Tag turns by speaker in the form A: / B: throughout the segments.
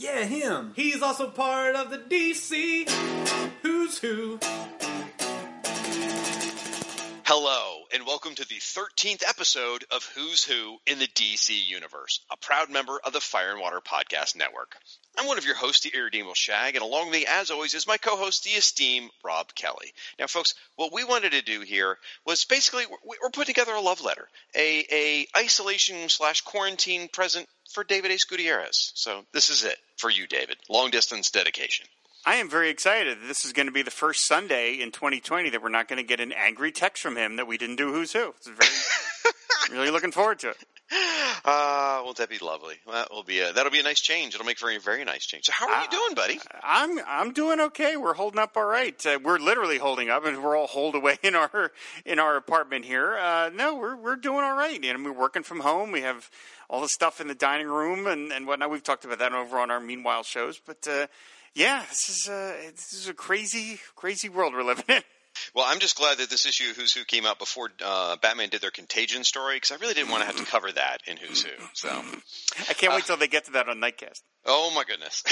A: Yeah, him.
B: He's also part of the DC Who's Who.
C: And welcome to the 13th episode of Who's Who in the DC Universe, a proud member of the Fire and Water Podcast Network. I'm one of your hosts, the Irredeemable Shag, and along with me, as always, is my co-host, the esteemed Rob Kelly. Now, folks, what we wanted to do here was basically we- we're putting together a love letter, a a isolation slash quarantine present for David Ace Gutierrez. So this is it for you, David. Long distance dedication.
D: I am very excited. This is going to be the first Sunday in 2020 that we're not going to get an angry text from him that we didn't do Who's Who. It's very, really looking forward to it.
C: Uh, well, that'd be lovely. That will be a, that'll be a nice change. It'll make for a very nice change. So, how are you
D: Uh,
C: doing, buddy?
D: I'm I'm doing okay. We're holding up all right. Uh, we're literally holding up, and we're all holed away in our in our apartment here. Uh, no, we're we're doing all right. And we're working from home. We have all the stuff in the dining room and and whatnot. We've talked about that over on our Meanwhile shows. But uh, yeah, this is uh, this is a crazy crazy world we're living in.
C: Well, I'm just glad that this issue of Who's Who came out before uh, Batman did their Contagion story because I really didn't want to have to cover that in Who's Who. So,
D: I can't wait till they get to that on Nightcast.
C: oh my goodness.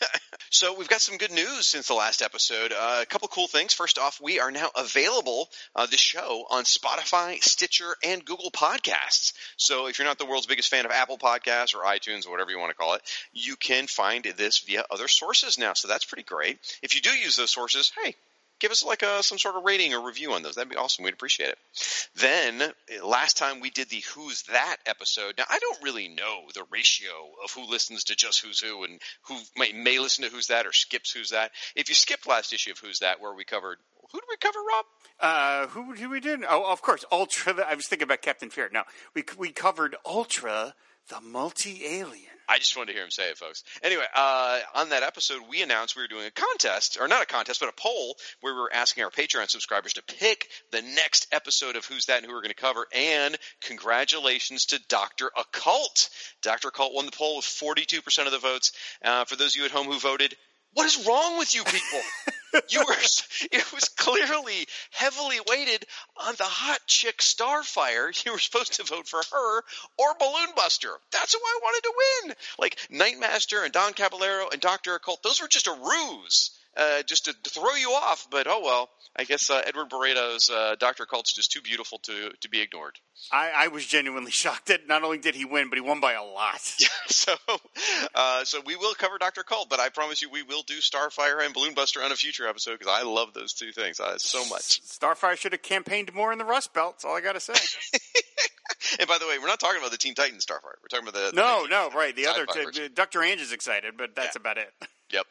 C: so we've got some good news since the last episode. Uh, a couple cool things. First off, we are now available uh, the show on Spotify, Stitcher, and Google Podcasts. So if you're not the world's biggest fan of Apple Podcasts or iTunes or whatever you want to call it, you can find this via other sources now. So that's pretty great. If you do use those sources, hey, give us like a, some sort of rating or review on those. That'd be awesome. We'd appreciate it. Then uh, last time we did the Who's That episode. Now I don't really know the ratio of who listens to just Who's Who and who may, may listen to Who's That or skips Who's That. If you skipped last issue of Who's That, where we covered who did we cover, Rob?
D: Uh, who did we did? Oh, of course, Ultra. I was thinking about Captain Fear. No, we we covered Ultra, the multi alien.
C: I just wanted to hear him say it, folks. Anyway, uh, on that episode, we announced we were doing a contest, or not a contest, but a poll where we were asking our Patreon subscribers to pick the next episode of Who's That and who we're going to cover. And congratulations to Dr. Occult. Dr. Occult won the poll with 42% of the votes. Uh, for those of you at home who voted, what is wrong with you people? you were it was clearly heavily weighted on the hot chick starfire. You were supposed to vote for her or balloon buster. That's who i wanted to win. Like nightmaster and don caballero and dr occult those were just a ruse uh, just to, throw you off but oh well i guess uh, edward barreto's uh, dr occult's just too beautiful to, to be ignored
D: I, I was genuinely shocked that not only did he win, but he won by a lot.
C: so uh, so we will cover dr Cult, but i promise you we will do starfire and balloon buster on a future episode because i love those two things uh, so much
D: Starfire should have campaigned more in the Rust Belt. That's all I got to say.
C: And by the way, we're not talking about the Teen Titans Starfire. We're talking about the
D: no,
C: the,
D: no, right. The other t- Dr. Ange is excited, but that's
C: Yeah.
D: about it.
C: Yep.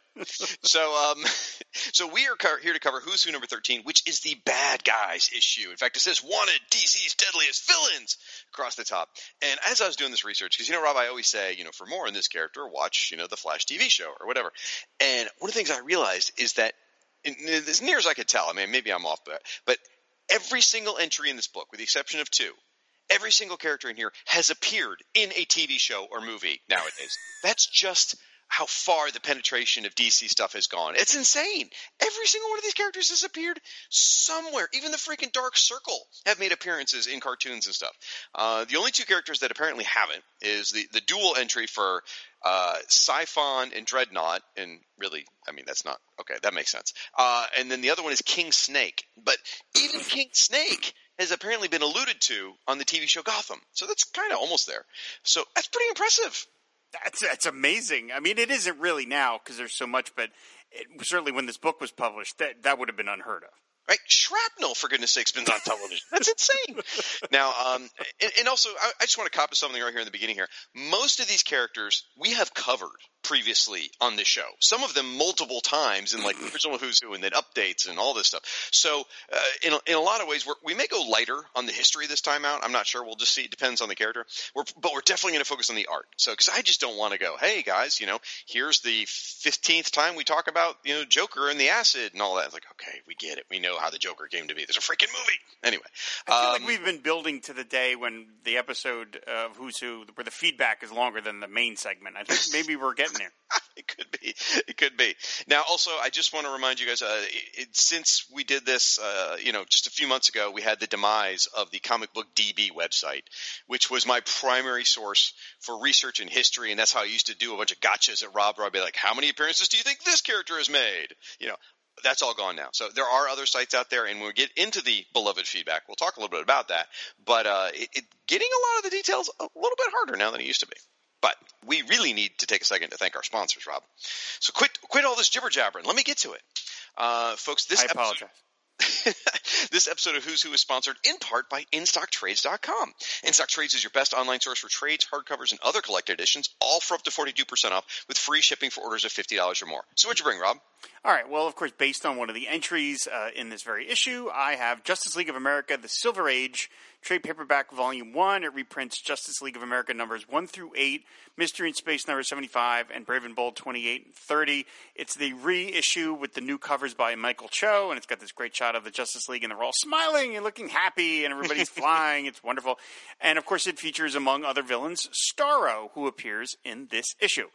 C: so, um, so we are co- here to cover Who's Who number thirteen, which is the bad guys issue. In fact, it says "Wanted DC's deadliest villains" across the top. And as I was doing this research, because you know, Rob, I always say, you know, for more on this character, watch, you know, the Flash TV show or whatever. And one of the things I realized is that, in, as near as I could tell, I mean, maybe I'm off, but but every single entry in this book, with the exception of two, every single character in here has appeared in a TV show or movie nowadays. That's just how far the penetration of DC stuff has gone. It's insane. Every single one of these characters has appeared somewhere. Even the freaking Dark Circle have made appearances in cartoons and stuff. Uh, the only two characters that apparently haven't is the, the dual entry for uh, Siphon and Dreadnought, and really, I mean, that's not okay. That makes sense. Uh, and then the other one is King Snake. But even King Snake has apparently been alluded to on the TV show Gotham, so that's kind of almost there. So that's pretty impressive.
D: That's that's amazing. I mean, it isn't really now because there's so much, but it, certainly when this book was published, that that would have been unheard of.
C: Right, shrapnel for goodness sakes been on television. That's insane. now, um, and, and also, I, I just want to copy something right here in the beginning. Here, most of these characters we have covered previously on this show. Some of them multiple times in like original Who's Who and then updates and all this stuff. So uh, in a, in a lot of ways, we may go lighter on the history this time out. I'm not sure. We'll just see. It depends on the character. We're, but we're definitely going to focus on the art. So because I just don't want to go, hey guys, you know, here's the 15th time we talk about you know Joker and the acid and all that. It's like okay, we get it. We know how the Joker came to be. There's a freaking movie. Anyway,
D: I feel
C: um,
D: like we've been building to the day when the episode of Who's Who, where the feedback is longer than the main segment. I think maybe we're getting there.
C: it could be. It could be. Now, also, I just want to remind you guys, uh, it, since we did this, uh, you know, just a few months ago, we had the demise of the Comic Book DB website, which was my primary source for research and history, and that's how I used to do a bunch of gotchas at Rob. Where I'd be like, "How many appearances do you think this character has made?" You know, that's all gone now. So there are other sites out there, and when we get into the beloved feedback, we'll talk a little bit about that. But uh, it, it, getting a lot of the details a little bit harder now than it used to be. But we really need to take a second to thank our sponsors, Rob. So quit quit all this jibber jabbering. Let me get to it, uh, folks. This
D: I apologize.
C: This episode of Who's Who is sponsored in part by InStockTrades.com. InStockTrades is your best online source for trades, hardcovers, and other collected editions, all for up to 42% off with free shipping for orders of $50 or more. So what'd you bring, Rob?
D: All right. Well, of course, based on one of the entries uh, in this very issue, I have Justice League of America: The Silver Age trade paperback volume one. It reprints Justice League of America numbers one through eight, Mystery in Space number seventy-five, and Brave and Bold twenty-eight and thirty. It's the reissue with the new covers by Michael Cho, and it's got this great shot of the Justice League, and they're all smiling and looking happy, and everybody's flying. It's wonderful, and of course, it features among other villains Starro, who appears in this issue.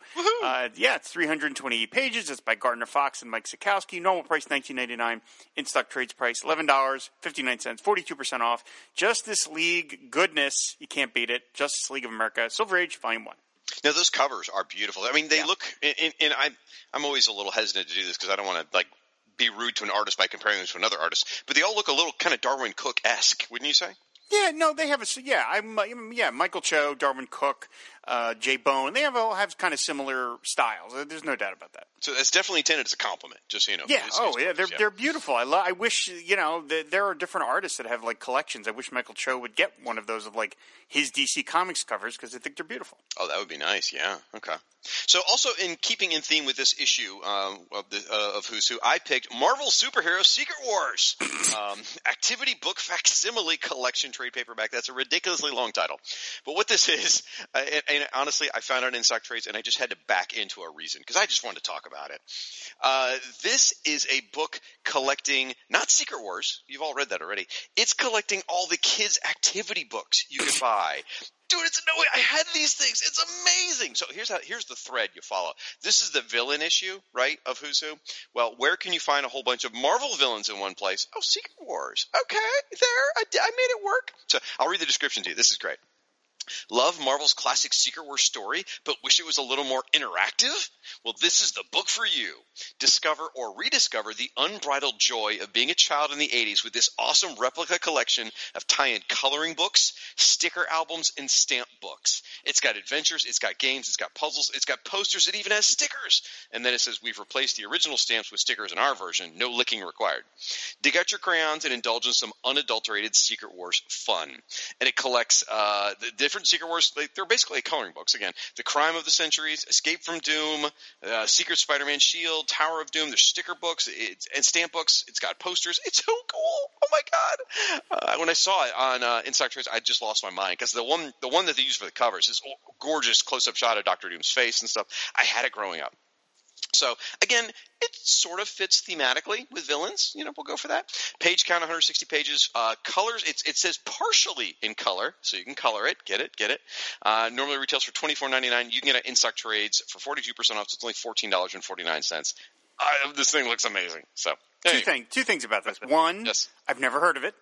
D: Uh, yeah, it's three hundred and twenty-eight pages. It's by Gardner Fox and Mike Sekowsky. Normal price nineteen ninety-nine. In stock trades price eleven dollars fifty-nine cents, forty-two percent off. Justice League goodness, you can't beat it. Justice League of America, Silver Age, Volume One.
C: Now those covers are beautiful. I mean, they
D: Yeah.
C: look, and, and I'm I'm always a little hesitant to do this because I don't want to like be rude to an artist by comparing them to another artist, but they all look a little kind of Darwyn Cooke esque, wouldn't you say?
D: Yeah, no, they have a yeah. I'm uh, yeah. Michael Cho, Darwyn Cooke, uh, J. Bone. They have all have kind of similar styles. Uh, There's no doubt about that.
C: So that's definitely intended as a compliment, just so you know.
D: Yeah.
C: It's-
D: oh,
C: it's-
D: yeah. They're they're beautiful. I lo- I wish you know th- there are different artists that have like collections. I wish Michael Cho would get one of those of like his DC Comics covers because I think they're beautiful.
C: Oh, that would be nice. Yeah. Okay. So, also in keeping in theme with this issue um, of, the, uh, of Who's Who, I picked Marvel Superhero Secret Wars um, Activity Book Facsimile Collection Trade Paperback. That's a ridiculously long title, but what this is, uh, and, and honestly, I found it in stock trades, and I just had to back into a reason because I just wanted to talk about it. Uh, this is a book collecting not Secret Wars. You've all read that already. It's collecting all the kids' activity books you could buy. Dude, it's no way. I had these things. It's amazing. So here's how. Here's the thread you follow. This is the villain issue, right? Of Who's Who. Well, where can you find a whole bunch of Marvel villains in one place? Oh, Secret Wars. Okay, there. I, I made it work. So I'll read the description to you. This is great. Love Marvel's classic Secret Wars story, but wish it was a little more interactive? Well, this is the book for you. Discover or rediscover the unbridled joy of being a child in the 80s with this awesome replica collection of tie-in coloring books, sticker albums, and stamp books. It's got adventures, it's got games, it's got puzzles, it's got posters, it even has stickers. And then it says we've replaced the original stamps with stickers in our version, no licking required. Dig out your crayons and indulge in some unadulterated Secret Wars fun. And it collects uh, the different Secret Wars. They, they're basically coloring books. Again, The Crime of the Centuries, Escape from Doom, uh, Secret Spider-Man Shield, Tower of Doom. There's sticker books and stamp books. It's got posters. It's so cool. Oh my god! Uh, when I saw it on uh, In Trades, I just lost my mind because the one the one that they use for the covers is gorgeous close-up shot of Doctor Doom's face and stuff. I had it growing up. So again, it sort of fits thematically with villains. You know, we'll go for that. Page count 160 pages. Uh, colors. It's, it says partially in color, so you can color it. Get it? Get it? Uh, normally retails for 24.99. You can get it in stock trades for 42 percent off. So it's only fourteen dollars and 49 cents. Uh, this thing looks amazing. So
D: Two things. Two things about this. One,
C: Yes.
D: I've never heard of it.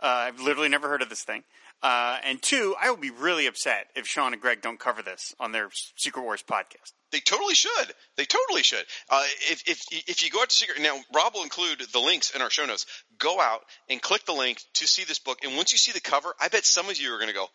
D: Uh, I've literally never heard of this thing. Uh, and two, I will be really upset if Sean and Greg don't cover this on their Secret Wars podcast.
C: They totally should. They totally should. Uh, if if if you go out to Secret now, Rob will include the links in our show notes. Go out and click the link to see this book, and once you see the cover, I bet some of you are going to go,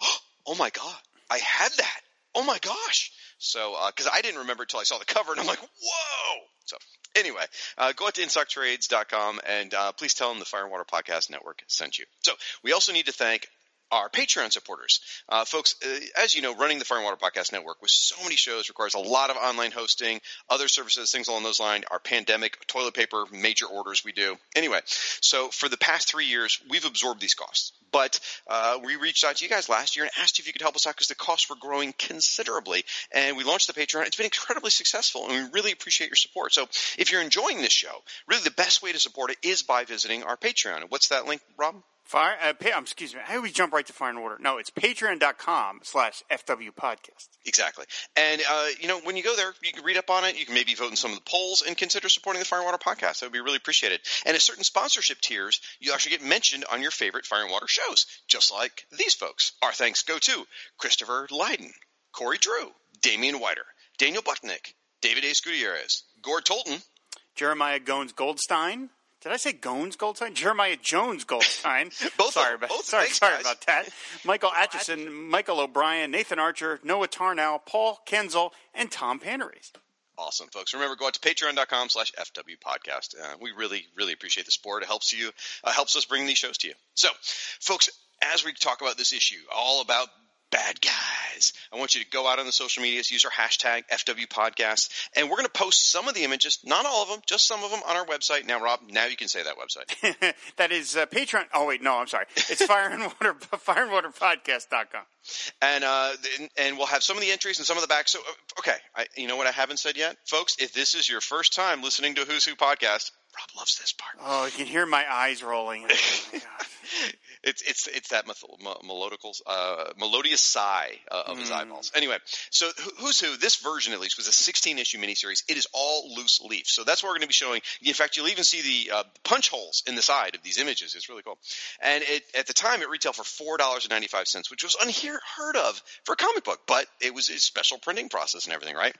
C: "Oh my god, I had that! Oh my gosh!" So because I didn't remember until I saw the cover, and I'm like, "Whoa!" So anyway, uh, go out to InStockTrades.com and uh, please tell them the Fire and Water Podcast Network sent you. So we also need to thank our Patreon supporters. Uh, folks, uh, as you know, running the Fire and Water Podcast Network with so many shows requires a lot of online hosting, other services, things along those lines. Our pandemic, toilet paper, major orders we do. Anyway, so for the past three years, we've absorbed these costs. But uh, we reached out to you guys last year and asked if you could help us out because the costs were growing considerably. And we launched the Patreon. It's been incredibly successful, and we really appreciate your support. So if you're enjoying this show, really the best way to support it is by visiting our Patreon. And What's that link, Rob?
D: Fire, uh, pay, um, excuse me. I always jump right to Fire and Water. No, it's patreon.com slash FW podcast.
C: Exactly. And, uh, you know, when you go there, you can read up on it. You can maybe vote in some of the polls and consider supporting the Fire and Water podcast. That would be really appreciated. And at certain sponsorship tiers, you actually get mentioned on your favorite Fire and Water shows, just like these folks. Our thanks go to Christopher Lydon, Corey Drew, Damian Whiter, Daniel Bucknick, David A. Gutierrez, Gord Tolton,
D: Jeremiah Gones Goldstein. Did I say Gones Goldstein? Jeremiah Jones Goldstein.
C: Both
D: sorry about
C: Both.
D: sorry, sorry
C: guys.
D: about that. Michael Atchison, Michael O'Brien, Nathan Archer, Noah Tarnow, Paul Kenzel, and Tom Panarese.
C: Awesome, folks. Remember, go out to patreon.com slash FW podcast. Uh, we really, really appreciate the support. It helps you, uh, helps us bring these shows to you. So, folks, as we talk about this issue, all about bad guys, I want you to go out on the social medias, use our hashtag FW podcast, and we're going to post some of the images, not all of them, just some of them on our website. Now, Rob, now you can say that website.
D: that is uh, Patreon. Oh wait, no, I'm sorry. It's Fire and Water, fireandwaterpodcast.com.
C: and uh, and- and we'll have some of the entries and some of the back. So, uh, okay, I, you know what I haven't said yet, folks. If this is your first time listening to Who's Who podcast, Rob loves this part.
D: Oh, you can hear my eyes rolling. Oh, my God.
C: It's it's it's that melodical, uh, melodious sigh uh, of his eyeballs. Anyway, so Who's Who? This version, at least, was a 16 issue miniseries. It is all loose leaf, so that's what we're going to be showing. In fact, you'll even see the uh, punch holes in the side of these images. It's really cool. And it, at the time, it retailed for four dollars and ninety five cents, which was unheard of for a comic book, but it was a special printing process and everything, right?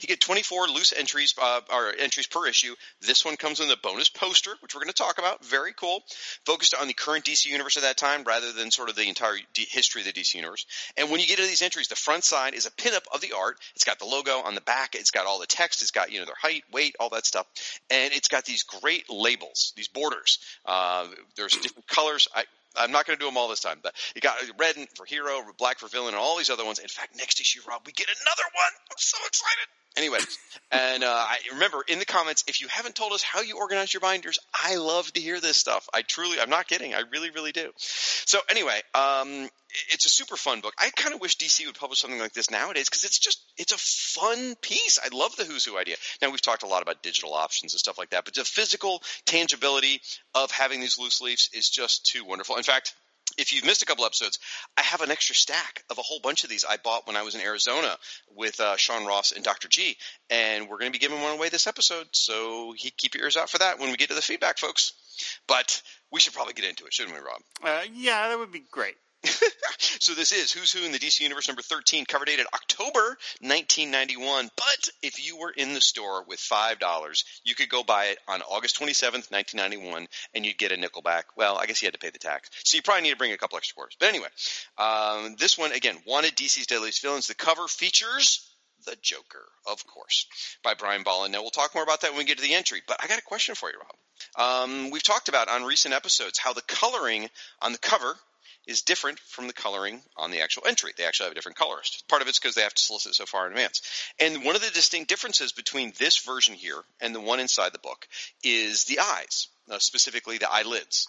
C: You get 24 loose entries uh, or entries per issue. This one comes in the bonus poster, which we're going to talk about. Very cool. Focused on the current DC universe at that time rather than sort of the entire D- history of the DC universe. And when you get to these entries, the front side is a pinup of the art. It's got the logo on the back. It's got all the text. It's got you know their height, weight, all that stuff, and it's got these great labels, these borders. Uh, there's different colors. I, I'm not going to do them all this time, but you got red for hero, black for villain, and all these other ones. In fact, next issue, Rob, we get another one. I'm so excited. Anyway, and uh, I remember in the comments, if you haven't told us how you organize your binders, I love to hear this stuff. I truly, I'm not kidding. I really, really do. So anyway, um, it's a super fun book. I kind of wish DC would publish something like this nowadays because it's just it's a fun piece. I love the Who's Who idea. Now we've talked a lot about digital options and stuff like that, but the physical tangibility of having these loose leaves is just too wonderful. In fact, if you've missed a couple episodes, I have an extra stack of a whole bunch of these I bought when I was in Arizona with uh, Sean Ross and Dr. G, and we're going to be giving one away this episode. So keep your ears out for that when we get to the feedback, folks. But we should probably get into it, shouldn't we, Rob?
D: Uh, yeah, that would be great.
C: so this is Who's Who in the DC Universe number 13, cover dated October 1991. But if you were in the store with $5, you could go buy it on August 27th, 1991, and you'd get a nickel back. Well, I guess you had to pay the tax. So you probably need to bring a couple extra quarters. But anyway, um, this one, again, wanted DC's Deadliest Villains. The cover features the Joker, of course, by Brian Bolland. Now, we'll talk more about that when we get to the entry, but I got a question for you, Rob. Um, we've talked about on recent episodes how the coloring on the cover is different from the coloring on the actual entry. They actually have a different colorist. Part of it's because they have to solicit so far in advance. And one of the distinct differences between this version here and the one inside the book is the eyes, uh, specifically the eyelids.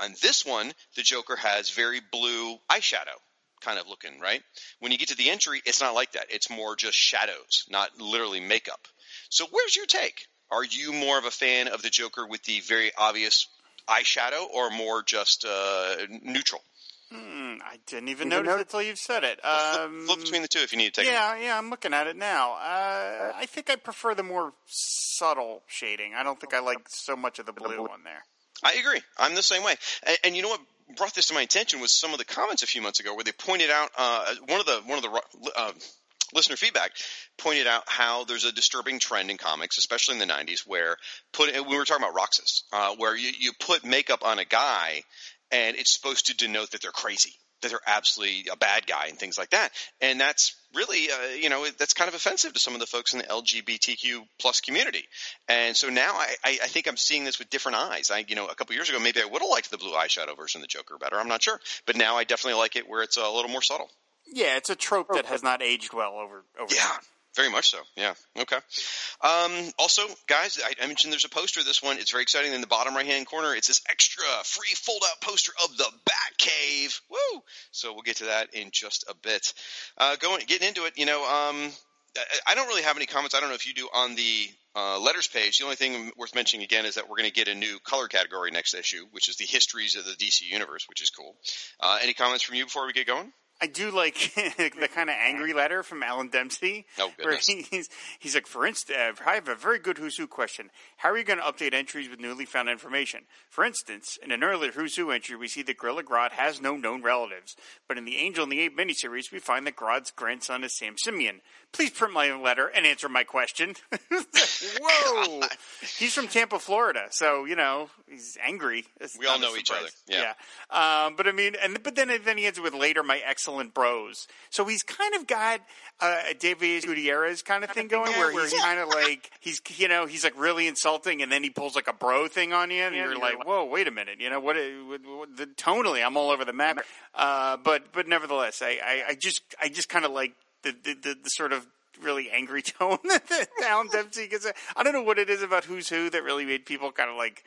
C: On this one, the Joker has very blue eyeshadow kind of looking, right? When you get to the entry, it's not like that. It's more just shadows, not literally makeup. So where's your take? Are you more of a fan of the Joker with the very obvious eyeshadow or more just uh, neutral?
D: Hmm, I didn't even
A: Even
D: notice
A: notice-
D: it until you said it.
C: Flip-
D: Um,
C: flip between the two if you need to take
D: yeah, yeah, I'm looking at it now. Uh, I think I prefer the more subtle shading. I don't think I like so much of the blue one there.
C: I agree. I'm the same way. And, and you know what brought this to my attention was some of the comments a few months ago where they pointed out uh, one of the one of the uh, listener feedback pointed out how there's a disturbing trend in comics, especially in the 90s, where put we were talking about Roxas, uh, where you, you put makeup on a guy and it's supposed to denote that they're crazy, that they're absolutely a bad guy, and things like that. And that's really, uh, you know, that's kind of offensive to some of the folks in the LGBTQ plus community. And so now I, I, I think I'm seeing this with different eyes. I, you know, a couple years ago, maybe I would have liked the blue eyeshadow version of the Joker better. I'm not sure, but now I definitely like it where it's a little more subtle.
D: Yeah, it's a trope that has not aged well over over
C: Yeah,
D: time.
C: Very much so. Yeah. Okay. Um, also, guys, I, I mentioned there's a poster this one. It's very exciting. In the bottom right hand corner, it's this extra free fold out poster of the Batcave. Woo! So we'll get to that in just a bit. Uh, going getting into it, you know, um, I, I don't really have any comments. I don't know if you do on the uh, letters page. The only thing worth mentioning again is that we're going to get a new color category next issue, which is the histories of the DC universe, which is cool. Uh, any comments from you before we get going?
D: I do like the kind of angry letter from Alan Dempsey.
C: Oh,
D: where he's he's like, for instance, I have a very good Who's Who question. How are you going to update entries with newly found information? For instance, in an earlier Who's Who entry, we see that Gorilla Grodd has no known relatives, but in the Angel and the Ape miniseries, we find that Grodd's grandson is Sam Simeon. Please print my letter and answer my question. Whoa! He's from Tampa, Florida, so you know he's angry. It's
C: We all know each other. Yeah.
D: Yeah. Um, but I mean, and but then then he ends with later my excellent bros. So he's kind of got uh, a David Gutierrez kind of thing going,
C: Yeah,
D: where he's kind of like he's you know he's like really insulting, and then he pulls like a bro thing on you, and you're like, whoa, wait a minute, you know what? what, what the, tonally, I'm all over the map. Uh, but but nevertheless, I, I, I just I just kind of like the the, the the sort of really angry tone that Alan Dempsey gets. I don't know what it is about Who's Who that really made people kind of like.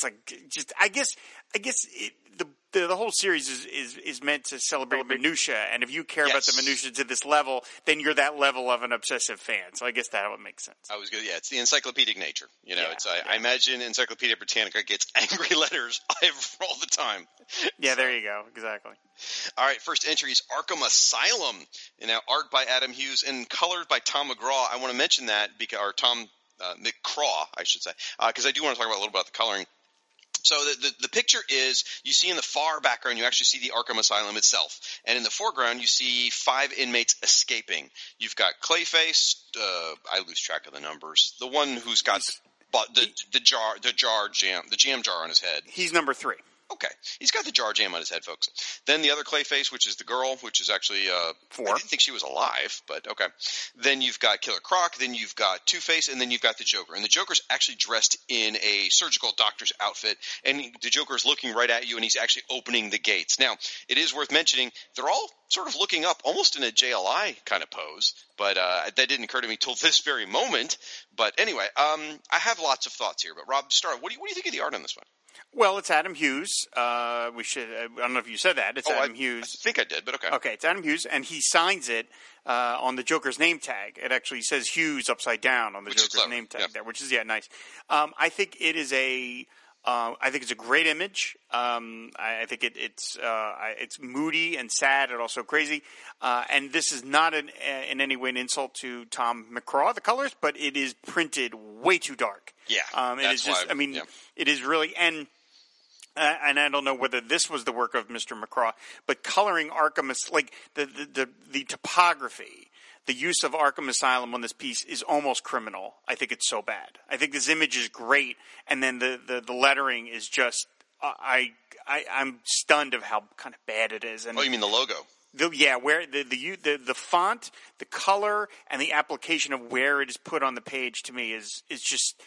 D: It's like just I guess I guess it, the, the the whole series is, is is meant to celebrate minutia, and if you care about the
C: Yes.
D: minutia to this level, then you're that level of an obsessive fan. So I guess that would make sense.
C: I was good. Yeah, it's the encyclopedic nature. You know,
D: Yeah,
C: it's I,
D: yeah.
C: I imagine Encyclopedia Britannica gets angry letters all the time.
D: Yeah, there you go. Exactly.
C: All right, first entry is Arkham Asylum. And now art by Adam Hughes and colored by Tom McGraw. I want to mention that because or Tom uh, McCraw, I should say, because I do want to talk about a little bit about the coloring. So the, the the picture is you see in the far background you actually see the Arkham Asylum itself, and in the foreground you see five inmates escaping. You've got Clayface. Uh, I lose track of the numbers. The one who's got but the the jar the jar jam the jam jar on his head.
D: He's number three.
C: Okay, he's got the jar jam on his head, folks. Then the other Clayface, which is the girl, which is actually uh,
D: Four.
C: I didn't think she was alive, but okay. Then you've got Killer Croc. Then you've got Two Face, and then you've got the Joker. And the Joker's actually dressed in a surgical doctor's outfit, and the Joker's looking right at you, and he's actually opening the gates. Now, it is worth mentioning they're all sort of looking up, almost in a JLI kind of pose. But uh, that didn't occur to me till this very moment. But anyway, um, I have lots of thoughts here. But Rob, start. What do you what do you think of the art on this one?
D: Well, it's Adam Hughes. Uh, we should. I don't know if you said that. It's
C: Oh,
D: Adam
C: I,
D: Hughes.
C: I think I did, but okay.
D: Okay, it's Adam Hughes, and he signs it uh, on the Joker's name tag. It actually says Hughes upside down on the
C: Which
D: Joker's name tag
C: yeah.
D: there, which is yeah nice. Um, I think it is a. Uh, I think it's a great image. Um, I, I think it, it's uh, I- it's moody and sad and also crazy. Uh, and this is not an, in any way an insult to Tom McCraw, the colors, but it is printed way too dark.
C: Yeah,
D: um, it
C: that's
D: is just.
C: why-
D: I mean,
C: yeah.
D: it is really and. Uh, and I don't know whether this was the work of Mr. McCraw, but coloring Arkham, As- like the, the, the, the topography, the use of Arkham Asylum on this piece is almost criminal. I think it's so bad. I think this image is great, and then the, the, the lettering is just, I, I, I'm stunned of how kind of bad it is. And
C: Oh, you mean the logo?
D: the, yeah, where the, the the the font, the color, and the application of where it is put on the page to me is is just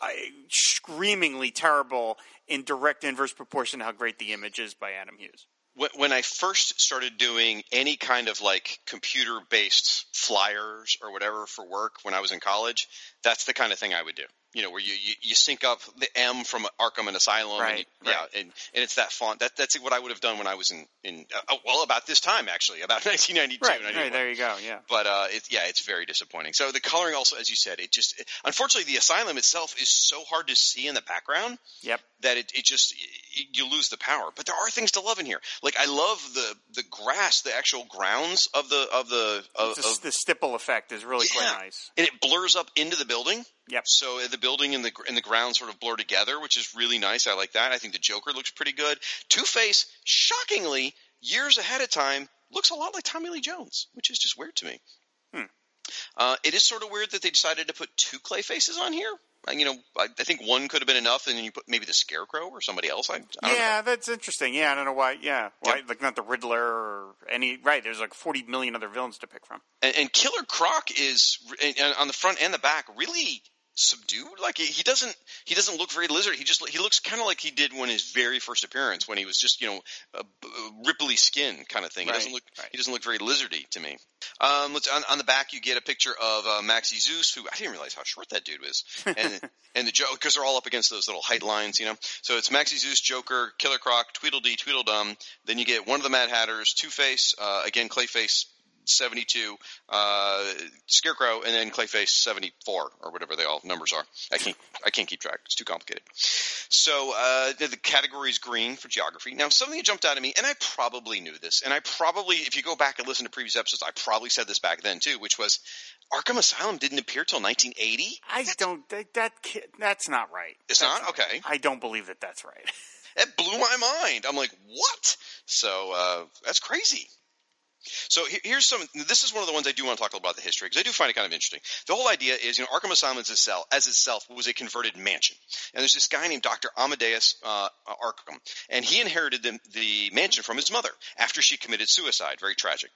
D: uh, screamingly terrible in direct inverse proportion to how great the image is by Adam Hughes.
C: When, I first started doing any kind of like computer based flyers or whatever for work when I was in college, that's the kind of thing I would do. You know, where you, you, you sync up the M from Arkham and Asylum, and
D: Right,
C: yeah, and, and it's that font. That that's what I would have done when I was in in uh, well about this time actually, about 1992.
D: Right,
C: 91.
D: right there you go. Yeah.
C: but uh, it, yeah, it's very disappointing. So the coloring also, as you said, it just unfortunately the asylum itself is so hard to see in the background
D: Yep.
C: that it, it just it, you lose the power. But there are things to love in here. Like I love the the grass, the actual grounds of the of the of,
D: The,
C: of
D: the stipple effect is really
C: yeah.
D: quite nice.
C: and it blurs up into the building.
D: Yep.
C: So uh, the building and the and the ground sort of blur together, which is really nice. I like that. I think the Joker looks pretty good. Two Face, shockingly, years ahead of time, looks a lot like Tommy Lee Jones, which is just weird to me.
D: Hmm.
C: Uh, it is sort of weird that they decided to put two clay faces on here. Uh, You know, I, I think one could have been enough, and then you put maybe the Scarecrow or somebody else. I, I don't know.
D: Yeah, that's interesting. Yeah, I don't know why. Yeah, why
C: Yep.
D: like not the Riddler or any. Right, there's like 40 million other villains to pick from.
C: And, and Killer Croc is and- and on the front and the back really subdued. Like he, he doesn't he doesn't look very lizard. He just he looks kind of like he did when his very first appearance when he was just you know a, a ripply skin kind of thing. He doesn't look
D: right.
C: he doesn't look very lizardy to me. Um, let's on, on the back you get a picture of uh, Maxie Zeus, who I didn't realize how short that dude was, and and the joke because they're all up against those little height lines, you know. So it's Maxie Zeus, Joker, Killer Croc, Tweedledee, Tweedledum. Then you get one of the Mad Hatters, Two Face, uh, again Clayface. 72, uh, Scarecrow, and then Clayface 74, or whatever they all numbers are. I can't, I can't keep track. It's too complicated. So uh, the, the category is green for geography. Now, something that jumped out at me, and I probably knew this, and I probably, if you go back and listen to previous episodes, I probably said this back then too, which was Arkham Asylum didn't appear till 1980.
D: I don't. That, that's not right.
C: It's
D: That's
C: not okay.
D: I don't believe that that's right.
C: It blew my mind. I'm like, what? So uh, that's crazy. So here's some. This is one of the ones I do want to talk about the history because I do find it kind of interesting. The whole idea is, you know, Arkham Asylum as itself, as itself was a converted mansion, and there's this guy named Dr. Amadeus uh, Arkham, and he inherited the, the mansion from his mother after she committed suicide. Very tragic.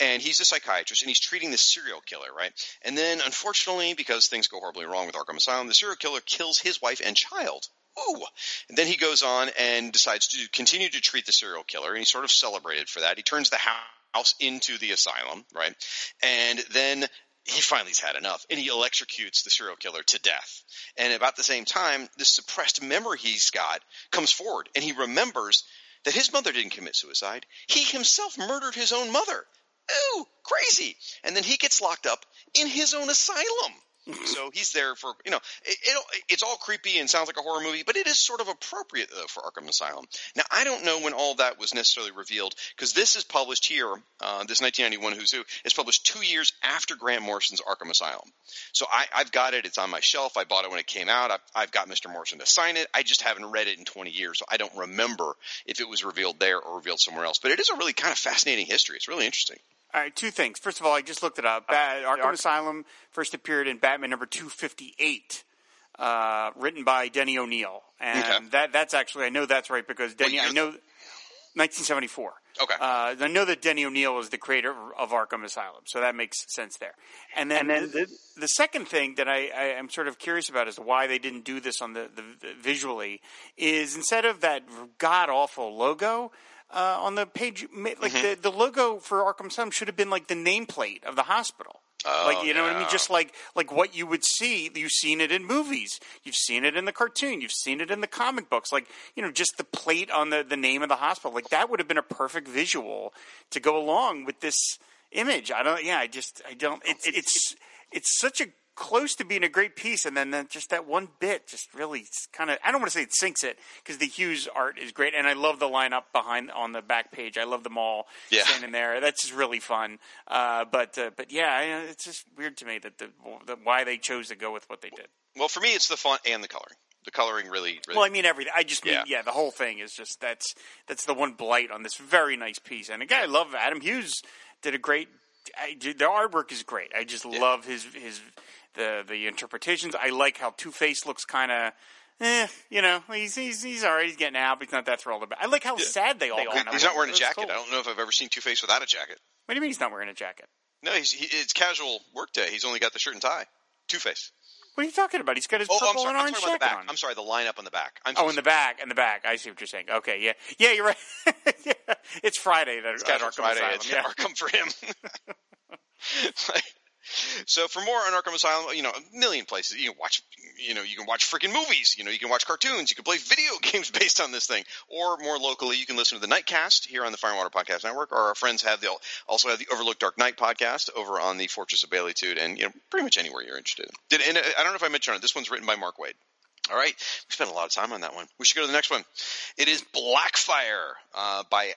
C: And he's a psychiatrist, and he's treating this serial killer, right? And then, unfortunately, because things go horribly wrong with Arkham Asylum, the serial killer kills his wife and child. Ooh. And then he goes on and decides to continue to treat the serial killer, and he's sort of celebrated for that. He turns the house into the asylum, right? And then he finally's had enough, and he electrocutes the serial killer to death. And about the same time, this suppressed memory he's got comes forward, and he remembers that his mother didn't commit suicide. He himself murdered his own mother. Ooh, crazy. And then he gets locked up in his own asylum. So he's there for you know it, it, it's all creepy and sounds like a horror movie, but it is sort of appropriate though for Arkham Asylum. Now I don't know when all that was necessarily revealed because this is published here. Uh, this 1991 Who's Who is published two years after Grant Morrison's Arkham Asylum. So I, I've got it. It's on my shelf. I bought it when it came out. I've, I've got Mr. Morrison to sign it. I just haven't read it in 20 years, so I don't remember if it was revealed there or revealed somewhere else. But it is a really kind of fascinating history. It's really interesting.
D: All right, two things. First of all, I just looked it up. Bat- Arkham Asylum first appeared in Batman number 258, uh, written by Denny O'Neil. And
C: Okay.
D: that that's actually, I know that's right because Denny, I know, 1974.
C: Okay.
D: Uh, I know that Denny O'Neil is the creator of Arkham Asylum, so that makes sense there. And then,
E: And then
D: the, the second thing that I, I am sort of curious about is why they didn't do this on the, the, the visually is instead of that god awful logo uh, on the page, like
C: Mm-hmm.
D: the, the logo for Arkham Asylum should have been like the nameplate of the hospital. like you know what I mean,
C: Oh,
D: just like like what you would see. You've seen it in movies. You've seen it in the cartoon. You've seen it in the comic books. Like you know, just the plate on the the name of the hospital. Like that would have been a perfect visual to go along with this image. I don't. Yeah, I just I don't. It's it's it's such a close to being a great piece, and then, then just that one bit just really kind of I don't want to say it sinks it because the Hughes art is great, and I love the lineup behind on the back page. I love them all
C: Yeah.
D: standing there. That's just really fun. Uh, but uh, but yeah, it's just weird to me that the, the why they chose to go with what they did.
C: Well, for me, it's the font and the coloring. The coloring really, really.
D: Well, I mean everything. I just mean
C: Yeah.
D: yeah. the whole thing is just that's that's the one blight on this very nice piece. And again, I love Adam Hughes did a great. I, the artwork is great. I just love his his the the interpretations. I like how Two Face looks kind of. Eh, you know, he's he's he's all right. He's getting out, but he's not that thrilled about. I like how sad they all. Kind
C: he's not wearing a jacket.
D: cool.
C: I don't know if I've ever seen Two Face without a jacket.
D: What do you mean he's not wearing a jacket?
C: No, he's he, it's casual work day. He's only got the shirt and tie. Two Face.
D: What are you talking about? He's got his
C: Oh,
D: purple
C: sorry.
D: and orange jacket on.
C: I'm sorry. The lineup on the back. I'm
D: Oh, in the back, in the back. I see what you're saying. Okay, yeah, yeah, you're right. yeah. It's Friday. That,
C: It's
D: at
C: casual
D: Arkham
C: Friday.
D: Asylum.
C: It's
D: yeah.
C: Arkham for him. Like, so for more on Arkham Asylum, you know, a million places. You can watch, you know, you can watch freaking movies. You know, you can watch cartoons. You can play video games based on this thing. Or more locally, you can listen to the Nightcast here on the Fire and Water Podcast Network. Or our friends have the also have the Overlook Dark Knight podcast over on the Fortress of Baileytude, and you know, pretty much anywhere you're interested. Did and I don't know if I mentioned it. This one's written by Mark Waid. All right, we spent a lot of time on that one. We should go to the next one. It is Blackfire uh, by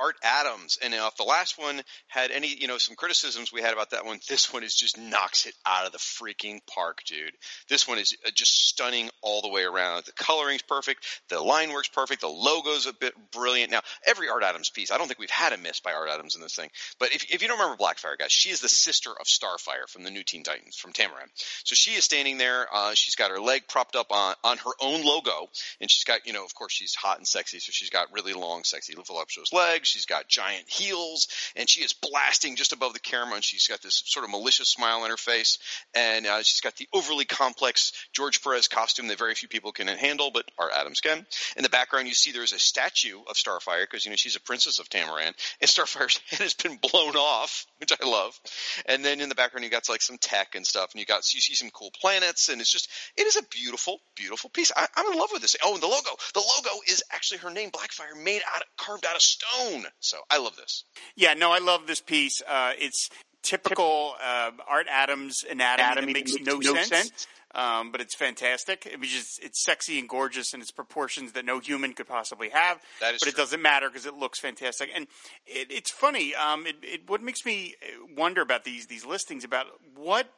C: Art Adams, and now, if the last one had any, you know, some criticisms we had about that one, this one is just knocks it out of the freaking park, dude. This one is uh, just stunning all the way around. The coloring's perfect, the line work's perfect, the logo's a bit brilliant. Now, every Art Adams piece, I don't think we've had a miss by Art Adams in this thing, but if, if you don't remember Blackfire, guys, she is the sister of Starfire from the New Teen Titans from Tamaran. So she is standing there. Uh, she's got her leg propped up on on her own logo, and she's got, you know, of course, she's hot and sexy, so she's got really long, sexy, voluptuous legs. She's got giant heels, and she is blasting just above the camera, and she's got this sort of malicious smile on her face, and uh, she's got the overly complex George Perez costume that very few people can handle, but Art Adams can. In the background, you see there's a statue of Starfire because you know she's a princess of Tamaran, and Starfire's head has been blown off, which I love. And then in the background, you got like some tech and stuff, and you got you see some cool planets, and it's just it is a beautiful, beautiful piece. I, I'm in love with this. Oh, and the logo, the logo is actually her name, Blackfire, made out of, carved out of stone. So I love this.
D: Yeah, no, I love this piece. Uh, it's typical uh, Art Adams anatomy,
E: Anatomy
D: that makes,
E: makes
D: no,
E: no
D: sense.
E: sense.
D: Um, but it's fantastic. It just it's sexy and gorgeous in its proportions that no human could possibly have.
C: That is
D: but it doesn't matter because it looks fantastic. And it, it's funny. Um, it, it, what makes me wonder about these these listings about what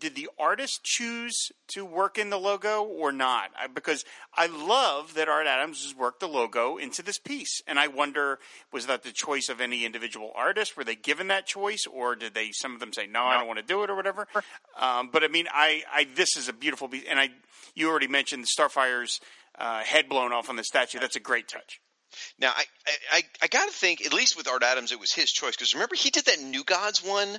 D: did the artist choose to work in the logo or not? I, because I love that Art Adams has worked the logo into this piece, and I wonder was that the choice of any individual artist? Were they given that choice, or did they? Some of them say, "No, I don't want to do it," or whatever. Um, but I mean, I, I this is a beautiful piece, and I you already mentioned the Starfire's uh, head blown off on the statue. That's a great touch.
C: Now, I I, I, I got to think at least with Art Adams, it was his choice because remember he did that New Gods one,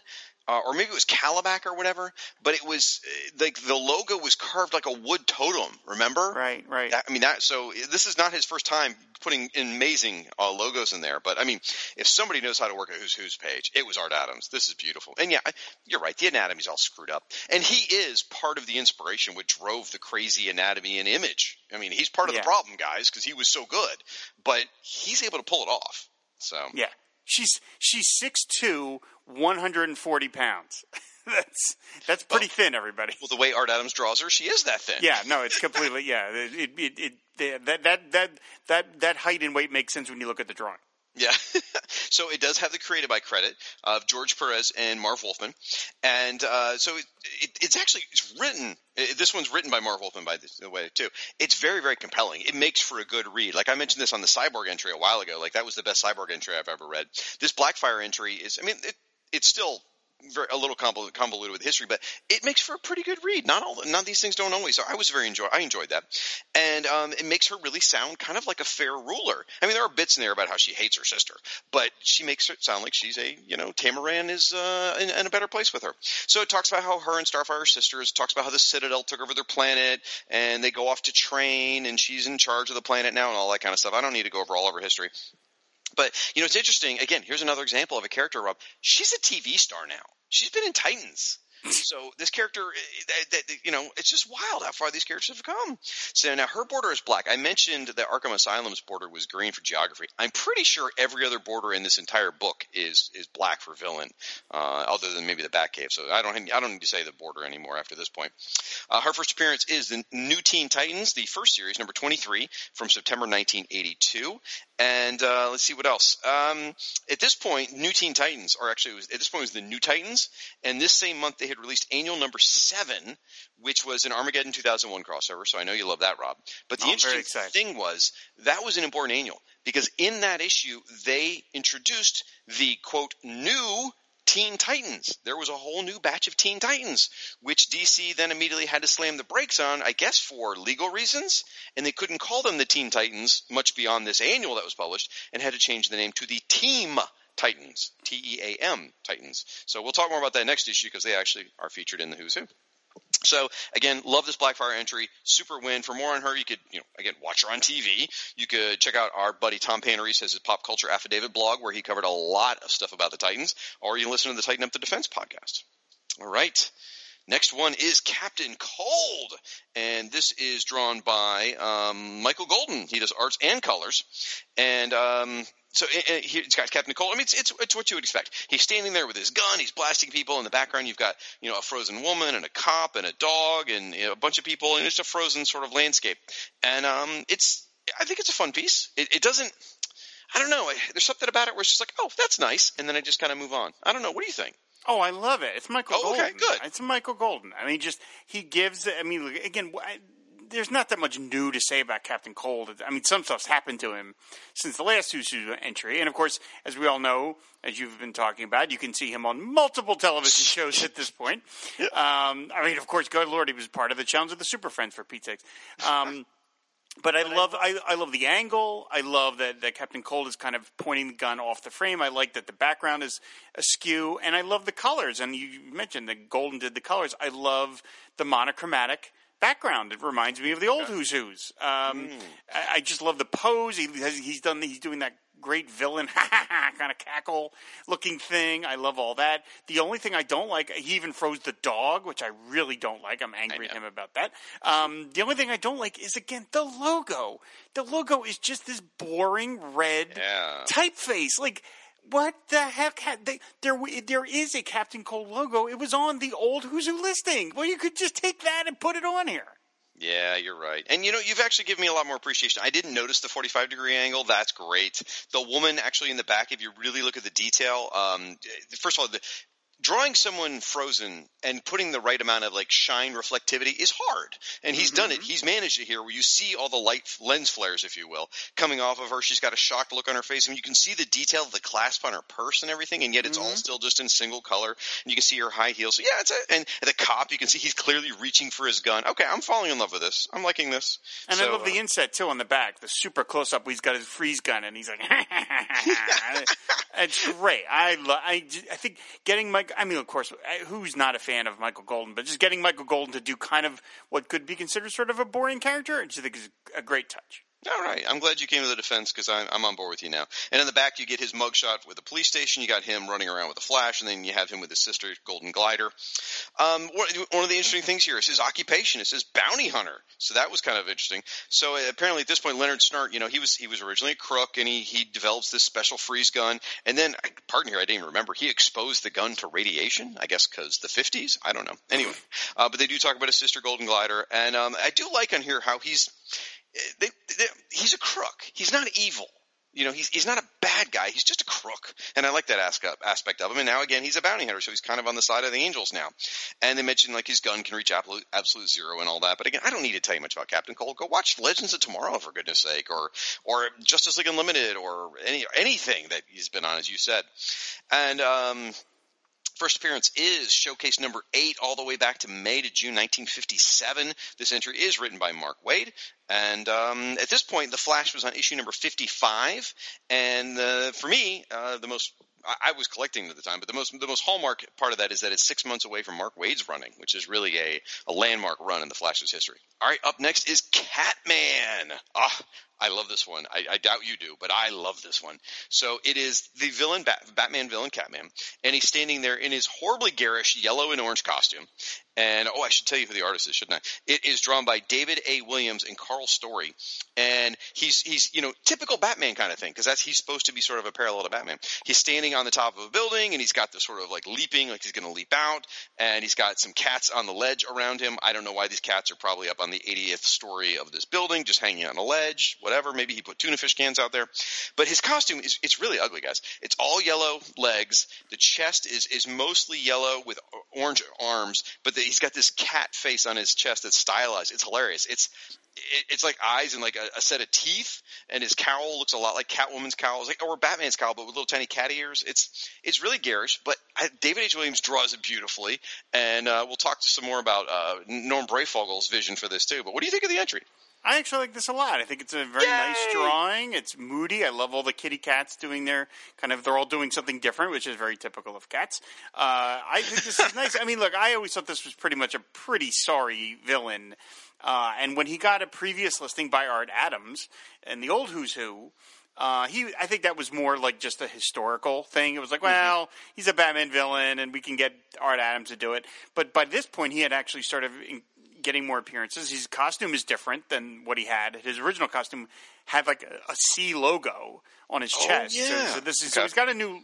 C: uh, or maybe it was Kalibak or whatever. But it was uh, like the logo was carved like a wood totem. Remember?
D: Right, right.
C: That- I mean that. So this is not his first time putting amazing uh, logos in there. But I mean, if somebody knows how to work a Who's Who's page, it was Art Adams. This is beautiful. And yeah, you're right. The anatomy's all screwed up, and he is part of the inspiration which drove the crazy anatomy and image. I mean, he's part of
D: Yeah.
C: the problem, guys, because he was so good. But he's able to pull it off. So
D: Yeah, she's she's six two, one hundred and forty pounds. that's that's pretty thin, everybody.
C: well, the way Art Adams draws her, she is that thin.
D: Yeah, no, it's completely yeah. It, it, it, it, that that that that that height and weight makes sense when you look at the drawing.
C: Yeah. so it does have the created by credit of George Perez and Marv Wolfman, and uh, so it, it, it's actually it's written. It, this one's written by Marv Wolfman, by the, the way, too. It's very very compelling. It makes for a good read. Like I mentioned this on the Cyborg entry a while ago. Like that was the best Cyborg entry I've ever read. This Blackfire entry is. I mean, it, it's still. Very, a little convoluted, with history, but it makes for a pretty good read. Not all, of these things don't always. So I was very enjoy. I enjoyed that, and um, it makes her really sound kind of like a fair ruler. I mean, there are bits in there about how she hates her sister, but she makes it sound like she's a you know Tamaran is uh, in, in a better place with her. So it talks about how her and Starfire sisters. Talks about how the Citadel took over their planet, and they go off to train, and she's in charge of the planet now, and all that kind of stuff. I don't need to go over all of her history. But you know, it's interesting. Again, here's another example of a character. Rob, she's a TV star now. She's been in Titans. So this character, eh, that, that, you know, it's just wild how far these characters have come. So now her border is black. I mentioned that Arkham Asylum's border was green for geography. I'm pretty sure every other border in this entire book is is black for villain, uh, other than maybe the Batcave. So I don't I don't need to say the border anymore after this point. Uh, her first appearance is the New Teen Titans, the first series, number 23 from September 1982. And uh, let's see what else. Um, at this point, New Teen Titans, or actually, was, at this point, was the New Titans. And this same month, they had released annual number seven, which was an Armageddon 2001 crossover. So I know you love that, Rob. But the
D: Oh,
C: interesting thing was that was an important annual because in that issue, they introduced the quote new Teen Titans. There was a whole new batch of Teen Titans, which DC then immediately had to slam the brakes on, I guess for legal reasons, and they couldn't call them the Teen Titans much beyond this annual that was published, and had to change the name to the Team Titans, T E A M Titans. So we'll talk more about that next issue because they actually are featured in the Who's Who. So again, love this Blackfire entry. Super win. For more on her, you could, you know, again, watch her on TV. You could check out our buddy Tom Panarese has his Pop Culture Affidavit blog where he covered a lot of stuff about the Titans, or you can listen to the Tighten Up the Defense podcast. All right. Next one is Captain Cold, and this is drawn by um, Michael Golden. He does arts and colors, and um, so it's got Captain Cold. I mean, it's, it's it's what you would expect. He's standing there with his gun. He's blasting people. In the background, you've got you know a frozen woman and a cop and a dog and you know, a bunch of people, and it's a frozen sort of landscape. And um, it's I think it's a fun piece. It, it doesn't. I don't know. There's something about it where it's just like, oh, that's nice, and then I just kind of move on. I don't know. What do you think?
D: Oh, I love it. It's Michael
C: Oh, okay,
D: Golden.
C: good.
D: It's Michael Golden. I mean, just he gives. I mean, again, I, there's not that much new to say about Captain Cold. I mean, some stuff's happened to him since the last Susu entry, and of course, as we all know, as you've been talking about, you can see him on multiple television shows at this point. Um, I mean, of course, good lord, he was part of the Challenge of the Super Friends for Pete's sakes. Um, but I love I, I love the angle. I love that, that Captain Cold is kind of pointing the gun off the frame. I like that the background is askew, and I love the colors. And you mentioned that Golden did the colors. I love the monochromatic background. It reminds me of the old Who's Who's. Um, I, I just love the pose. He has, he's done. He's doing that great villain kind of cackle looking thing. I love all that. The only thing I don't like, he even froze the dog, which I really don't like. I'm angry at him about that. Um, the only thing I don't like is again the logo. The logo is just this boring red
C: Yeah.
D: typeface. Like. What the heck? They, there, there is a Captain Cold logo. It was on the old Who's Who listing. Well, you could just take that and put it on here.
C: Yeah, you're right. And you know, you've actually given me a lot more appreciation. I didn't notice the 45 degree angle. That's great. The woman actually in the back, if you really look at the detail, um, first of all, the, drawing someone frozen and putting the right amount of like shine reflectivity is hard. And he's done it. He's managed it here where you see all the light lens flares, if you will, coming off of her. She's got a shocked look on her face and you can see the detail of the clasp on her purse and everything. And yet it's all still just in single color and you can see her high heels. So yeah, it's a, and the cop, you can see he's clearly reaching for his gun. Okay. I'm falling in love with this. I'm liking this.
D: And
C: So,
D: I love the
C: uh,
D: inset too on the back, the super close up. He's got his freeze gun, and he's like, "It's great." I lo- I, I think getting Mike. I mean, of course, who's not a fan of Michael Golden, but just getting Michael Golden to do kind of what could be considered sort of a boring character, I just think is a great touch.
C: All right. I'm glad you came to the defense because I'm, I'm on board with you now. And in the back, you get his mugshot with the police station. You got him running around with a flash, and then you have him with his sister, Golden Glider. Um, one of the interesting things here is his occupation. It says bounty hunter. So that was kind of interesting. So uh, apparently, at this point, Leonard Snart, you know, he was he was originally a crook, and he he develops this special freeze gun. And then, pardon here, I didn't even remember. He exposed the gun to radiation. I guess because the 50s. I don't know. Anyway, uh, but they do talk about his sister, Golden Glider, and um, I do like on here how he's they, they, he's a crook. He's not evil. You know, he's he's not a bad guy. He's just a crook, and I like that aspect aspect of him. And now again, he's a bounty hunter, so he's kind of on the side of the angels now. And they mentioned like his gun can reach absolute, absolute zero and all that. But again, I don't need to tell you much about Captain Cold. Go watch Legends of Tomorrow for goodness sake, or or Justice League Unlimited, or any anything that he's been on, as you said. And um, First appearance is showcase number eight, all the way back to May to June 1957. This entry is written by Mark Waid, and um, at this point, the Flash was on issue number 55. And uh, for me, uh, the most I was collecting at the time, but the most the most hallmark part of that is that it's six months away from Mark Waid's running, which is really a, a landmark run in the Flash's history. All right, up next is Catman. Ah, I love this one. I, I doubt you do, but I love this one. So it is the villain, Bat, Batman villain, Catman, and he's standing there in his horribly garish yellow and orange costume. And oh, I should tell you who the artist is, shouldn't I? It is drawn by David A. Williams and Karl Story, and he's he's you know typical Batman kind of thing because that's he's supposed to be sort of a parallel to Batman. He's standing on the top of a building and he's got this sort of like leaping, like he's going to leap out, and he's got some cats on the ledge around him. I don't know why these cats are probably up on the 80th story of this building, just hanging on a ledge, whatever. Maybe he put tuna fish cans out there, but his costume is it's really ugly, guys. It's all yellow legs. The chest is is mostly yellow with orange arms, but the, he's got this cat face on his chest that's stylized. It's hilarious. It's it, it's like eyes and like a, a set of teeth, and his cowl looks a lot like Catwoman's cowl, It's like or Batman's cowl, but with little tiny cat ears. It's it's really garish, but I, David H. Williams draws it beautifully, and uh, we'll talk to some more about uh, Norm Breyfogle's vision for this too. But what do you think of the entry?
D: I actually like this a lot. I think it's a very nice drawing. It's moody. I love all the kitty cats doing their kind of. They're all doing something different, which is very typical of cats. Uh, I think this is nice. I mean, look, I always thought this was pretty much a pretty sorry villain. Uh, and when he got a previous listing by Art Adams and the old Who's Who, uh, he, I think that was more like just a historical thing. It was like, well, he's a Batman villain, and we can get Art Adams to do it. But by this point, he had actually started in, getting more appearances. His costume is different than what he had. His original costume had like a, a C logo on his
C: Oh,
D: chest. So-
C: yeah.
D: So, this is so he's got a new.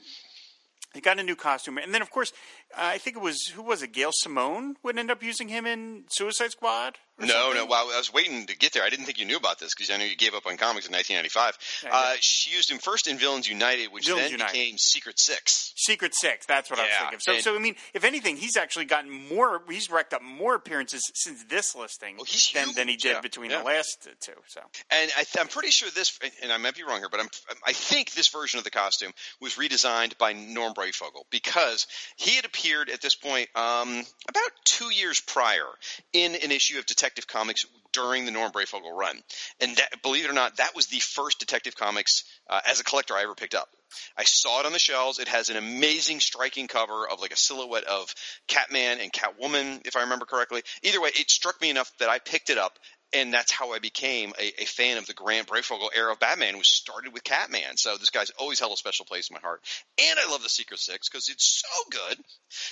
D: He got a new costume, and then of course, I think it was who was it? Gail Simone would end up using him in Suicide Squad
C: No,
D: something?
C: no. Well, I was waiting to get there. I didn't think you knew about this because I know you gave up on comics in 1995. Uh, she used him first in Villains United, which
D: Villains
C: then
D: United.
C: became Secret Six.
D: Secret Six. That's what I was thinking. of. So,
C: and-
D: so I mean, if anything, he's actually gotten more. He's racked up more appearances since this listing
C: Well, he's
D: than, than he did
C: yeah,
D: between
C: yeah.
D: the last two. So
C: And I th- I'm pretty sure this, and I might be wrong here, but I'm, I think this version of the costume was redesigned by Norm Breyfogle because he had appeared at this point um, about two years prior in an issue of Detective Comics during the Norm Breyfogle run. And that, believe it or not, that was the first Detective Comics uh, as a collector I ever picked up. I saw it on the shelves. It has an amazing, striking cover of like a silhouette of Catman and Catwoman, if I remember correctly. Either way, it struck me enough that I picked it up, and that's how I became a, a fan of the Grant Breyfogle era of Batman. Was started with Catman, so this guy's always held a special place in my heart. And I love the Secret Six because it's so good.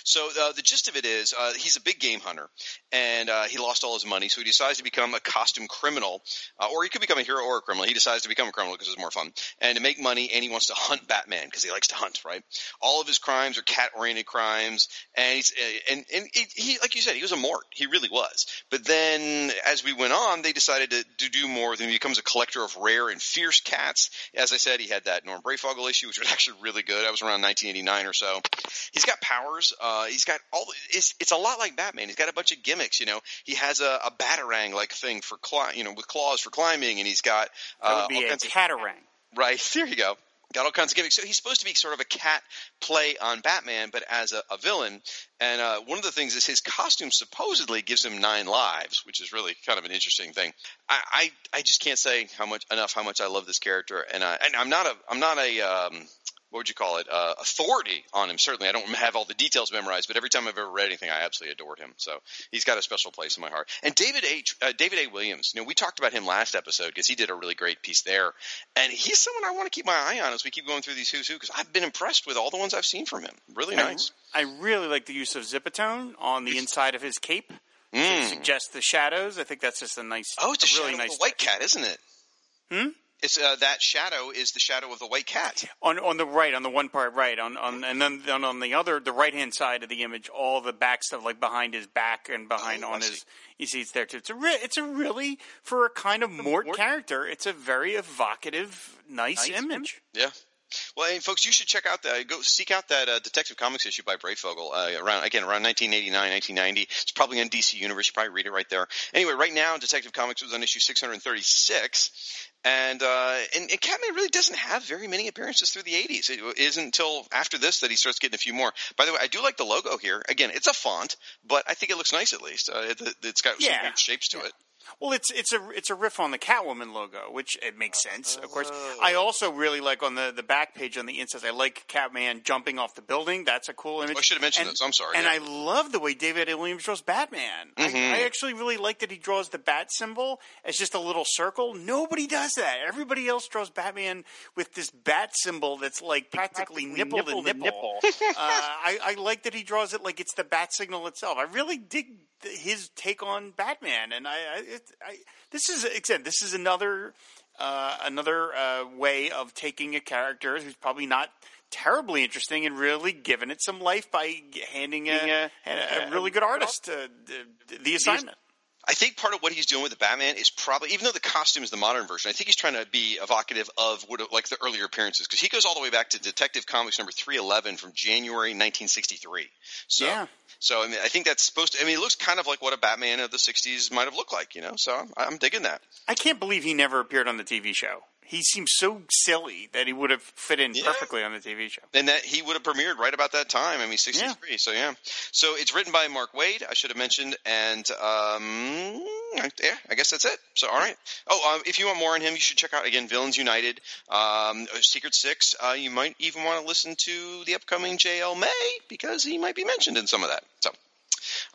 C: So uh, the gist of it is, uh, he's a big game hunter, and uh, he lost all his money, so he decides to become a costume criminal, uh, or he could become a hero or a criminal. He decides to become a criminal because it's more fun, and to make money, and he wants to hunt Batman because he likes to hunt. Right? All of his crimes are cat-oriented crimes, and he's uh, and and he like you said, he was a mort. He really was. But then as we went on, they decided to, to do more. Then he becomes a collector of rare and fierce cats. As I said, he had that Norm Breyfogle issue, which was actually really good. That was around 1989 or so. He's got powers. Uh, he's got all. It's, it's a lot like Batman. He's got a bunch of gimmicks. You know, he has a, a batarang like thing for cli- you know with claws for climbing, and he's got
D: that
C: uh,
D: would be a catarang.
C: Right there, you go. Got all kinds of gimmicks. So he's supposed to be sort of a cat play on Batman, but as a, a villain. And uh, one of the things is his costume supposedly gives him nine lives, which is really kind of an interesting thing. I, I, I just can't say how much enough how much I love this character, and uh, and I'm not a I'm not a um, what would you call it uh, authority on him. Certainly, I don't have all the details memorized, but every time I've ever read anything, I absolutely adored him. So he's got a special place in my heart. And David H. Uh, David A. Williams, you know, we talked about him last episode because he did a really great piece there, and he's someone I want to keep my eye on as we keep going through these who's who because I've been impressed with all the ones I've seen from him. Really nice.
D: I, I really like the use of Zipatone on the inside of his cape to
C: Mm.
D: suggest the shadows. I think that's just a nice,
C: Oh, it's a,
D: really nice
C: white cat, isn't it?
D: Hmm?
C: It's uh, that shadow is the shadow of the white cat.
D: on on the right, on the one part right, on on and then on, on the other, the right hand side of the image, all the back stuff like behind his back and behind
C: Oh,
D: on his, you see it's there too. It's a re- it's a really for a kind of Mort character, it's a very evocative, nice, image.
C: Yeah. Well, hey, folks, you should check out that. Go seek out that uh, Detective Comics issue by Breyfogle. Uh, around again around 1989, 1990. It's probably on DC Universe. You probably read it right there. Anyway, right now, Detective Comics was on issue 636, and uh, and, and Catman really doesn't have very many appearances through the 80s. It isn't until after this that he starts getting a few more. By the way, I do like the logo here. Again, it's a font, but I think it looks nice at least. Uh, it, it's got some
D: Yeah.
C: weird shapes to it.
D: Well, it's it's a it's a riff on the Catwoman logo, which it makes sense, of course. I also really like on the, the back page on the inside. I like Catman jumping off the building. That's a cool image.
C: Oh, I should have mentioned
D: and,
C: those. I'm sorry.
D: And
C: yeah.
D: I love the way David A. Williams draws Batman. I,
C: Mhm.
D: I actually really like that he draws the bat symbol as just a little circle. Nobody does that. Everybody else draws Batman with this bat symbol that's like practically, nipple, to nipple. uh, I, I like that he draws it like it's the bat signal itself. I really dig his take on Batman, and I, I, it, I this is again, this is another uh, another uh, way of taking a character who's probably not terribly interesting and really giving it some life by handing a, a, a really good artist uh, the, the assignment.
C: I think part of what he's doing with the Batman is probably, even though the costume is the modern version, I think he's trying to be evocative of what, like the earlier appearances because he goes all the way back to Detective Comics number three eleven from January 1963. So,
D: Yeah.
C: so I mean, I think that's supposed to. I mean, it looks kind of like what a Batman of the 60s might have looked like, you know. So I'm, I'm digging that.
D: I can't believe he never appeared on the TV show. He seems so silly that he would have fit in
C: Yeah.
D: perfectly on the TV show.
C: And that he would have premiered right about that time. I mean, 63. So yeah. So it's written by Mark Waid. I should have mentioned, and um, yeah, I guess that's it. So all right. Oh, um, if you want more on him, you should check out again Villains United, um, Secret Six. Uh, you might even want to listen to the upcoming JL May because he might be mentioned in some of that. So.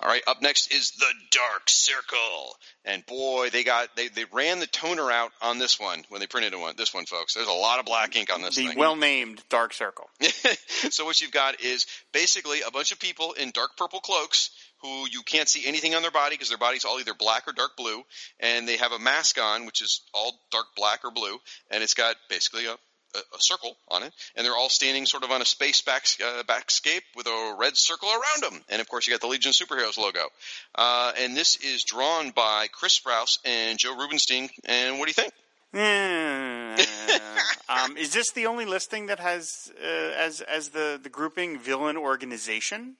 C: All right, up next is the Dark Circle, and boy, they got they, they ran the toner out on this one when they printed one. This one, folks, there's a lot of black ink on this
D: The
C: thing.
D: well named Dark Circle.
C: so what you've got is basically a bunch of people in dark purple cloaks who you can't see anything on their body because their body's all either black or dark blue, and they have a mask on which is all dark black or blue, and it's got basically a a, circle on it, and they're all standing sort of on a space back, uh, backscape with a red circle around them. And of course, you got the Legion of Superheroes logo. Uh, and this is drawn by Chris Sprouse and Joe Rubinstein. And what do you think?
D: Eh, um, is this the only listing that has uh, as as the the grouping villain organization?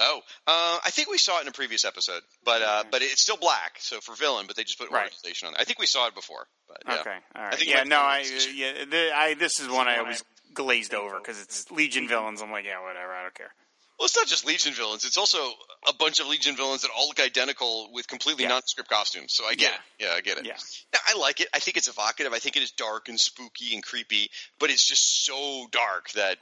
C: Oh, uh, I think we saw it in a previous episode, but uh, but it's still black. So for villain, but they just put
D: Right.
C: organization on. it. I think we saw it before. But yeah.
D: Okay, all
C: I think
D: Yeah, no, I yeah, the, I this is one I always glazed over because it's Legion villains. I'm like, yeah, whatever, I don't care.
C: Well, it's not just Legion villains. It's also a bunch of Legion villains that all look identical with completely
D: Yeah.
C: nondescript costumes. So I get
D: Yeah.
C: it. Yeah, I get it.
D: Yeah.
C: Now, I like it. I think it's evocative. I think it is dark and spooky and creepy, but it's just so dark that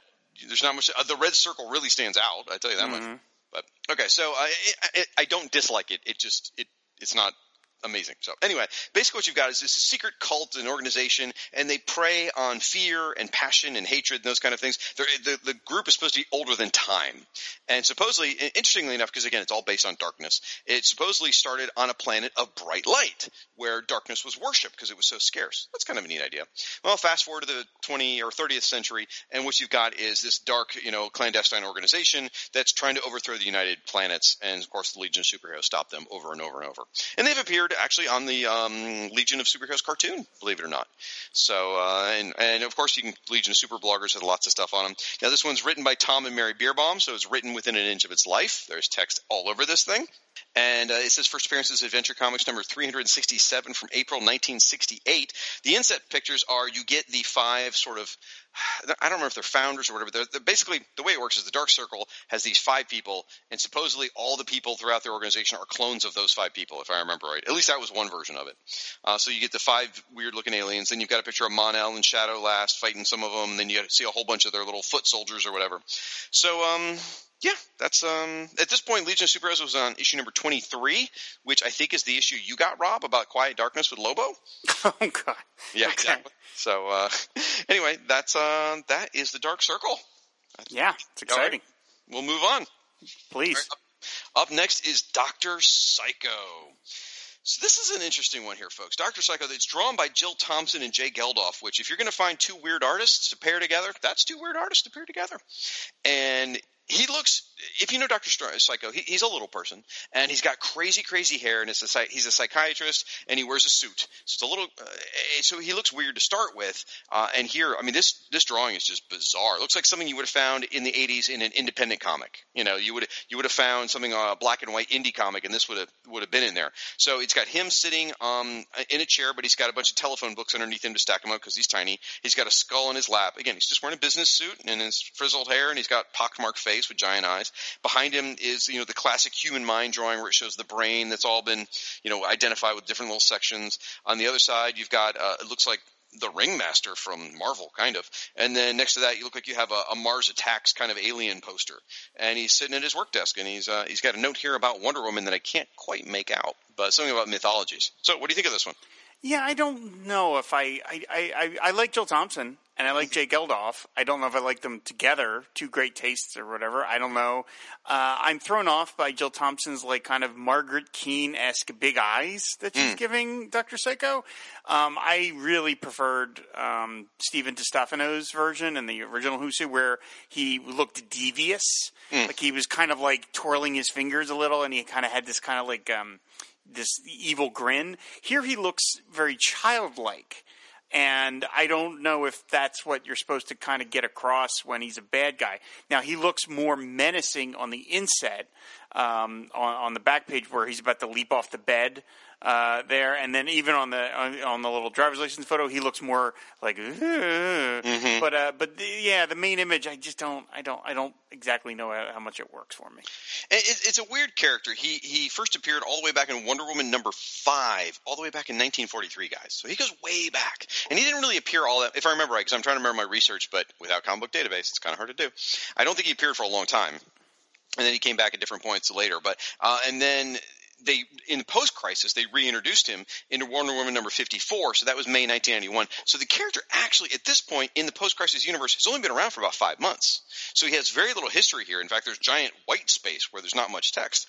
C: there's not much. Uh, the red circle really stands out. I tell you that
D: Mm-hmm.
C: much. But okay, so I, I, I don't dislike it. It just it it's not amazing. So anyway, basically what you've got is this secret cult and organization, and they prey on fear and passion and hatred and those kind of things. The the group is supposed to be older than time, and supposedly, interestingly enough, because again it's all based on darkness, it supposedly started on a planet of bright light where darkness was worshipped because it was so scarce. That's kind of a neat idea. Well, fast forward to the 20 or 30th century, and what you've got is this dark, you know, clandestine organization that's trying to overthrow the United Planets, and of course the Legion of Superheroes stop them over and over and over. And they've appeared actually on the um, Legion of Superheroes cartoon, believe it or not. So, uh, and and of course you can Legion of Super Bloggers had lots of stuff on them. Now this one's written by Tom and Mary Bierbaum, so it's written within an inch of its life. There's text all over this thing. And uh, it says first appearances Adventure Comics number 367 from April 1968. The inset pictures are you get the five sort of I don't remember if they're founders or whatever. They're, they're basically the way it works is the Dark Circle has these five people, and supposedly all the people throughout their organization are clones of those five people, if I remember right. At least that was one version of it. Uh, so you get the five weird-looking aliens. Then you've got a picture of Mon-El and Shadow Lass fighting some of them. Then you see a whole bunch of their little foot soldiers or whatever. So um, yeah, that's um at this point Legion of Superheroes was on issue number 23, which I think is the issue you got Rob about Quiet Darkness with Lobo.
D: Oh God.
C: Yeah,
D: Okay.
C: exactly. So uh anyway, that's uh that is the Dark Circle.
D: Yeah, it's
C: All right.
D: exciting.
C: We'll move on.
D: Please.
C: Up next is Doctor Psycho. So this is an interesting one here, folks. Doctor Psycho. It's drawn by Jill Thompson and Jay Geldhof. Which, if you're going to find two weird artists to pair together, that's two weird artists to pair together. And he looks. If you know Doctor Psycho, he, he's a little person, and he's got crazy, crazy hair, and it's a, he's a psychiatrist, and he wears a suit. So it's a little. Uh, so he looks weird to start with. Uh, and here, I mean, this this drawing is just bizarre. It looks like something you would have found in the '80s in an independent comic. You know, you would you would have found something uh, black and white indie comic, and this would have would have been in there. So it's got him sitting um in a chair, but he's got a bunch of telephone books underneath him to stack him up because he's tiny. He's got a skull in his lap. Again, he's just wearing a business suit and his frizzled hair, and he's got pockmarked face with giant eyes. Behind him is you know the classic human mind drawing where it shows the brain that's all been you know identified with different little sections. On the other side, you've got uh, it looks like the ringmaster from Marvel, kind of. And then next to that, you look like you have a, a Mars Attacks kind of alien poster. And he's sitting at his work desk, and he's uh, he's got a note here about Wonder Woman that I can't quite make out, but something about mythologies. So, what do you think of this one?
D: Yeah, I don't know if I I, I, I like Jill Thompson and I like Jay Geldhof. I don't know if I like them together, two great tastes or whatever. I don't know. Uh, I'm thrown off by Jill Thompson's like kind of Margaret Keane esque big eyes that she's giving Doctor Psycho. Um, I really preferred um, Stephen DiStefano's version and the original Who's Who, where he looked devious, like he was kind of like twirling his fingers a little, and he kind of had this kind of like. Um, this evil grin. Here he looks very childlike. And I don't know if that's what you're supposed to kind of get across when he's a bad guy. Now he looks more menacing on the inset, um, on, on the back page where he's about to leap off the bed uh, there, and then even on the on, on the little driver's license photo, he looks more like.
C: Mm-hmm.
D: But uh, but the, yeah, the main image, I just don't, I don't, I don't exactly know how, how much it works for me.
C: It, it's a weird character. He he first appeared all the way back in Wonder Woman number five, all the way back in 1943, guys. So he goes way back, and he didn't really appear all that. If I remember right, because I'm trying to remember my research, but without comic book database, it's kind of hard to do. I don't think he appeared for a long time, and then he came back at different points later. But uh, and then they in the post crisis they reintroduced him into Wonder Woman number 54 so that was May 1991 so the character actually at this point in the post crisis universe has only been around for about 5 months. So he has very little history here. In fact there's giant white space where there's not much text.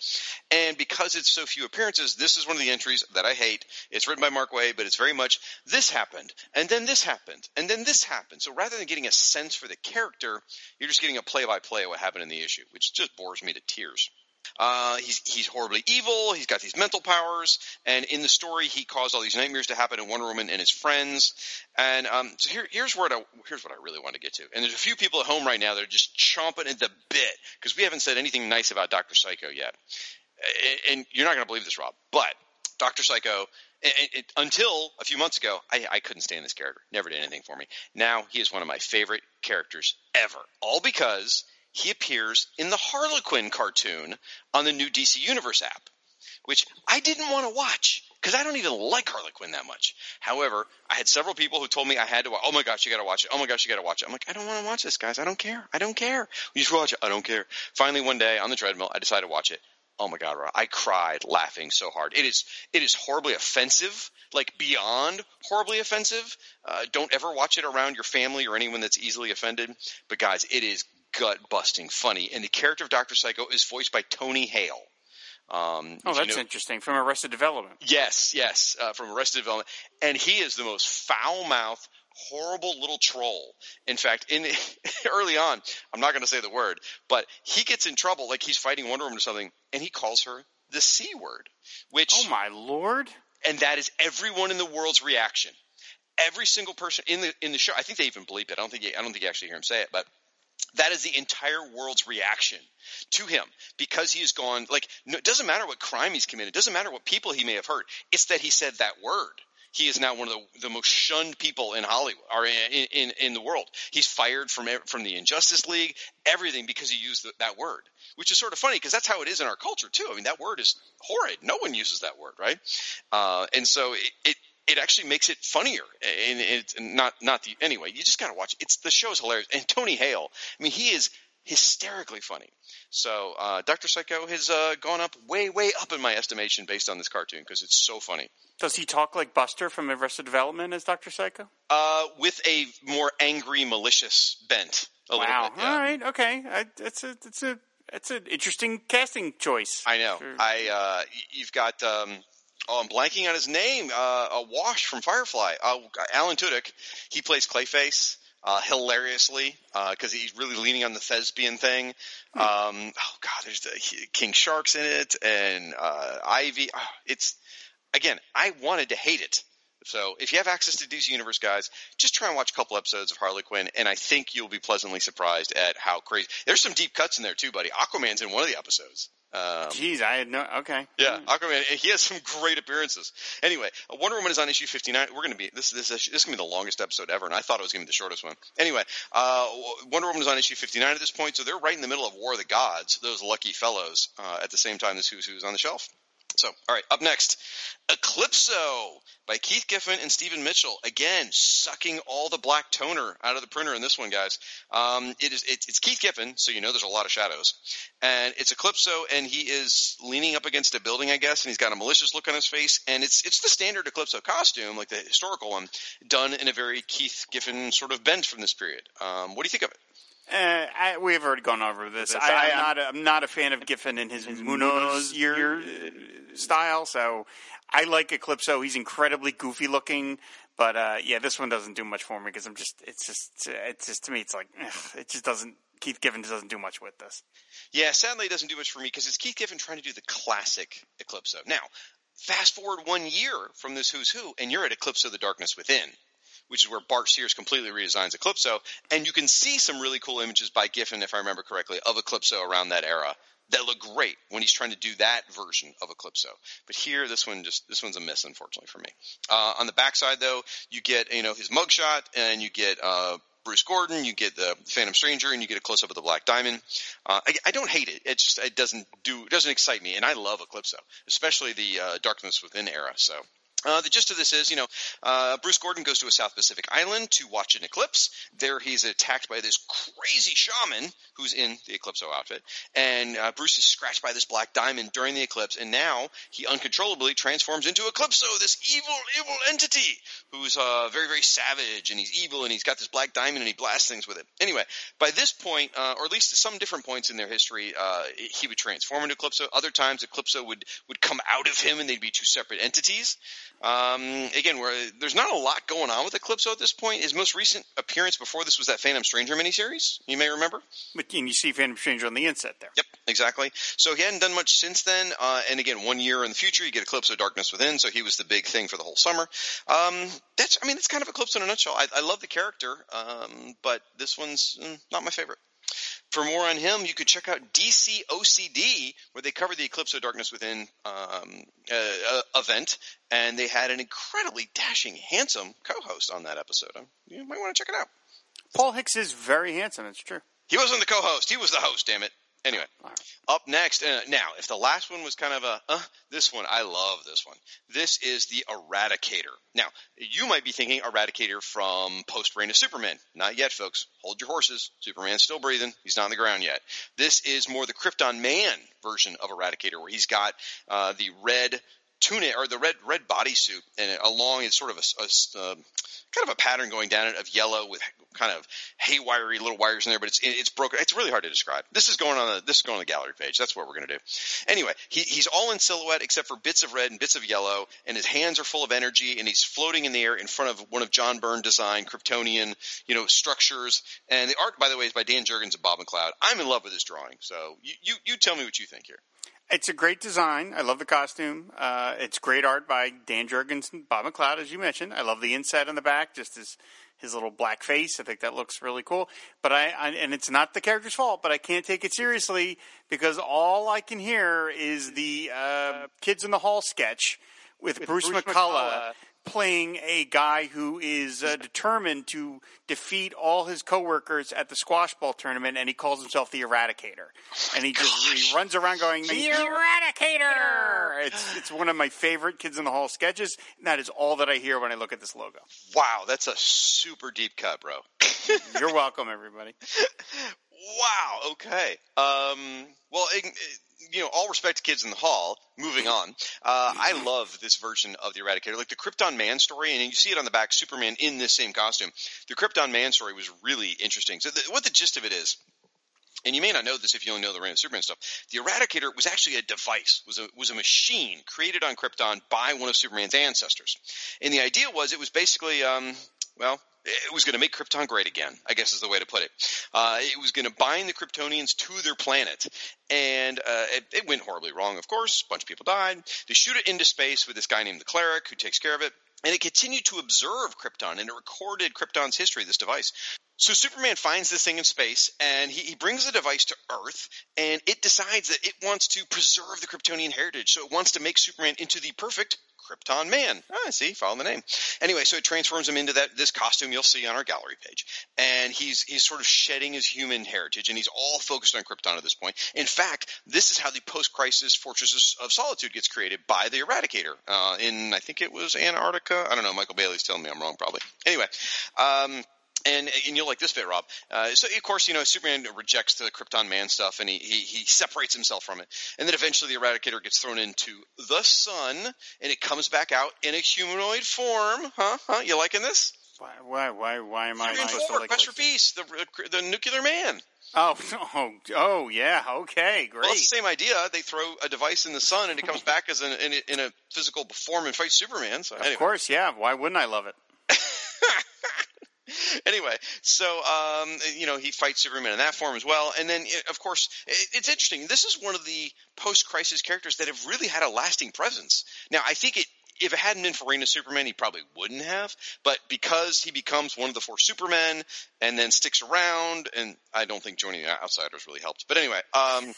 C: And because it's so few appearances this is one of the entries that I hate. It's written by Mark Waid but it's very much this happened and then this happened and then this happened. So rather than getting a sense for the character you're just getting a play by play of what happened in the issue which just bores me to tears uh, he's he's horribly evil. He's got these mental powers, and in the story, he caused all these nightmares to happen to Wonder Woman and his friends. And um, so here, here's what I, here's what I really want to get to. And there's a few people at home right now that are just chomping at the bit because we haven't said anything nice about Doctor Psycho yet. And, and you're not going to believe this, Rob, but Doctor Psycho. It, it, until a few months ago, I, I couldn't stand this character. Never did anything for me. Now he is one of my favorite characters ever. All because he appears in the Harley Quinn cartoon on the new DC Universe app, which I didn't want to watch because I don't even like Harley Quinn that much. However, I had several people who told me I had to watch. Oh my gosh, you got to watch it. Oh my gosh, you got to watch it. I'm like, I don't want to watch this, guys. I don't care. I don't care. You just watch it. I don't care. Finally, one day on the treadmill, I decided to watch it. Oh my god, I cried laughing so hard. It is it is horribly offensive, like beyond horribly offensive. Uh, don't ever watch it around your family or anyone that's easily offended. But guys, it is gut busting funny. And the character of Doctor Psycho is voiced by Tony Hale. Um,
D: Oh,
C: if you
D: that's
C: know-
D: interesting. From Arrested Development.
C: Yes, yes, uh, from Arrested Development, and he is the most foul mouthed, horrible little troll. In fact, in early on, I'm not going to say the word, but he gets in trouble, like he's fighting Wonder Woman or something, and he calls her the c word, which
D: Oh my lord!
C: and that is everyone in the world's reaction. Every single person in the in the show. I think they even bleep it. I don't think I don't think you actually hear him say it, but that is the entire world's reaction to him because he has gone like no, it doesn't matter what crime he's committed, it doesn't matter what people he may have hurt. It's that he said that word. He is now one of the, the most shunned people in Hollywood or in, in in the world. He's fired from from the Injustice League, everything because he used the, that word, which is sort of funny because that's how it is in our culture too. I mean, that word is horrid. No one uses that word, right? Uh, and so it, it it actually makes it funnier and it's not not the anyway you just got to watch it. it's the show's hilarious and tony hale i mean he is hysterically funny so uh, dr psycho has uh, gone up way way up in my estimation based on this cartoon because it's so funny
D: Does he talk like Buster from Arrested Development as Doctor Psycho?
C: uh, with a more angry malicious bent a little
D: Wow.
C: bit yeah.
D: All right. Okay. I, it's a it's a it's an interesting casting choice.
C: I know. I uh, y- you've got um, oh, I'm blanking on his name. Uh, a Wash from Firefly. Uh, Alan Tudyk. He plays Clayface. Uh, hilariously, because he's really leaning on the thespian thing.
D: Hmm.
C: Um, oh God, there's the King Sharks in it, and uh, Ivy. Oh, it's again, I wanted to hate it. So if you have access to DC Universe, guys, just try and watch a couple episodes of Harley Quinn, and I think you'll be pleasantly surprised at how crazy. There's some deep cuts in there too, buddy. Aquaman's in one of the episodes. Um,
D: Jeez, I had no. Okay.
C: yeah, Aquaman. He has some great appearances. Anyway, uh, Wonder Woman is on issue 59. We're going to be this this this is going to be the longest episode ever, and I thought it was going to be the shortest one. Anyway, uh, Wonder Woman is on issue 59 at this point, so they're right in the middle of War of the Gods. Those lucky fellows uh, at the same time this Who's Who's on the shelf. So, all right, up next, Eclipso by Keith Giffen and Stephen Mitchell. Again, sucking all the black toner out of the printer in this one, guys. Um, it is it's, it's Keith Giffen, so you know there's a lot of shadows, and it's Eclipso, and he is leaning up against a building, I guess, and he's got a malicious look on his face, and it's it's the standard Eclipso costume, like the historical one, done in a very Keith Giffen sort of bent from this period. Um, what do you think of it?
D: Uh, I, we've already gone over this.
A: This-
D: I, am not. A, I'm not a fan of Giffen and his, Munoz year uh, style. So I like Eclipso. He's incredibly goofy looking. But uh, yeah, this one doesn't do much for me because I'm just. It's just. It's just to me. It's like ugh, it just doesn't. Keith Giffen doesn't do much with this.
C: Yeah, sadly, it doesn't do much for me because it's Keith Giffen trying to do the classic Eclipso. Now, fast forward one year from this Who's Who, and you're at Eclipso The Darkness Within, which is where Bart Sears completely redesigns Eclipso, and you can see some really cool images by Giffen, if I remember correctly, of Eclipso around that era that look great when he's trying to do that version of Eclipso. But here, this one just this one's a miss, unfortunately for me. Uh, on the backside, though, you get you know his mugshot, and you get. Uh, Bruce Gordon, you get the Phantom Stranger, and you get a close up of the Black Diamond. Uh, I, I don't hate it. It just it doesn't do it doesn't excite me, and I love Eclipso, especially the uh, Darkness Within era. So Uh, the gist of this is, you know, uh, Bruce Gordon goes to a South Pacific island to watch an eclipse. There, he's attacked by this crazy shaman who's in the Eclipso outfit, and uh, Bruce is scratched by this black diamond during the eclipse, and now he uncontrollably transforms into Eclipso, this evil, evil entity who's uh, very, very savage, and he's evil, and he's got this black diamond, and he blasts things with it. Anyway, by this point, uh, or at least at some different points in their history, uh, he would transform into Eclipso. Other times, Eclipso would would come out of him, and they'd be two separate entities. Um, again, where there's not a lot going on with Eclipso at this point. His most recent appearance before this was that Phantom Stranger miniseries. You may remember.
D: But and you see Phantom Stranger on the inset there.
C: Yep, exactly. So he hadn't done much since then. Uh, and again, one year in the future, you get Eclipso Darkness Within. So he was the big thing for the whole summer. Um, that's, I mean, that's kind of Eclipso in a nutshell. I, I love the character, um, but this one's mm, not my favorite. For more on him, you could check out DC OCD, where they cover the Eclipso Darkness Within um, uh, uh, event, and they had an incredibly dashing, handsome co-host on that episode. Um, you might want to check it out.
D: Paul Hicks is very handsome. It's true.
C: He wasn't the co-host; he was the host. Damn it. Anyway, up next, uh, now, if the last one was kind of a, uh, this one, I love this one. This is the Eradicator. Now, you might be thinking Eradicator from post Reign of Superman. Not yet, folks. Hold your horses. Superman's still breathing. He's not on the ground yet. This is more the Krypton Man version of Eradicator, where he's got uh, the red tunic or the red red bodysuit and along it's sort of a, a, a, kind of a pattern going down it of yellow with kind of haywiry little wires in there, but it's it's broken. It's really hard to describe. This is going on the this is going on the gallery page. That's what we're going to do. Anyway, he, he's all in silhouette except for bits of red and bits of yellow, and his hands are full of energy, and he's floating in the air in front of one of John Byrne designed Kryptonian you know structures. And the art, by the way, is by Dan Jurgens and Bob McLeod. I'm in love with this drawing. So you you, you tell me what you think here.
D: It's a great design. I love the costume. Uh, it's great art by Dan Jurgens and Bob McLeod, as you mentioned. I love the inside on the back, just his his little black face. I think that looks really cool. But I, I and it's not the character's fault, but I can't take it seriously because all I can hear is the uh, Kids in the Hall sketch with, with Bruce, Bruce McCulloch, McCulloch playing a guy who is uh, determined to defeat all his coworkers at the squash ball tournament, and he calls himself the Eradicator.
C: Oh
D: and he
C: gosh.
D: just he runs around going, "The Eradicator!" It's it's one of my favorite Kids in the Hall sketches, and that is all that I hear when I look at this logo.
C: Wow, that's a super deep cut, bro.
D: You're welcome, everybody.
C: Wow. Okay. Um, well, it, it, you know, all respect to kids in the hall. Moving on, uh, I love this version of the Eradicator, like the Krypton Man story, and you see it on the back. Superman in this same costume. The Krypton Man story was really interesting. So, the, what the gist of it is, and you may not know this if you only know the Reign of Superman stuff. The Eradicator was actually a device, was a was a machine created on Krypton by one of Superman's ancestors, and the idea was it was basically, um, well, it was going to make Krypton great again, I guess is the way to put it. Uh, it was going to bind the Kryptonians to their planet. And uh, it, it, went horribly wrong, of course. A bunch of people died. They shoot it into space with this guy named the Cleric who takes care of it. And it continued to observe Krypton, and it recorded Krypton's history, this device. So Superman finds this thing in space, and he, he, brings the device to Earth, and it decides that it wants to preserve the Kryptonian heritage. So it wants to make Superman into the perfect Krypton Man. Ah, see, follow the name. Anyway, so it transforms him into that this costume you'll see on our gallery page, and he's he's sort of shedding his human heritage, and he's all focused on Krypton at this point. In fact, this is how the post-crisis Fortress of Solitude gets created by the Eradicator uh, in I think it was Antarctica. I don't know. Michael Bailey's telling me I'm wrong, probably. Anyway. Um, and and you'll like this bit, Rob. Uh, so of course, you know, Superman rejects the Krypton Man stuff, and he, he he separates himself from it, and then eventually the Eradicator gets thrown into the sun, and it comes back out in a humanoid form. Huh? Huh? You liking this?
D: Why why why why am I
C: supposed to like Quest for Peace, the the nuclear man.
D: Oh, oh, oh, yeah. Okay, great.
C: Well, it's the same idea. They throw a device in the sun, and it comes back as an, in, a, in a physical form and fights Superman. So,
D: of course, yeah. Why wouldn't I love it?
C: anyway, so um, you know he fights Superman in that form as well, and then of course it's interesting. This is one of the post-crisis characters that have really had a lasting presence. Now, I think it. If it hadn't been for Reign of Superman, he probably wouldn't have. But because he becomes one of the four Supermen and then sticks around, and I don't think joining the Outsiders really helped. But anyway, um,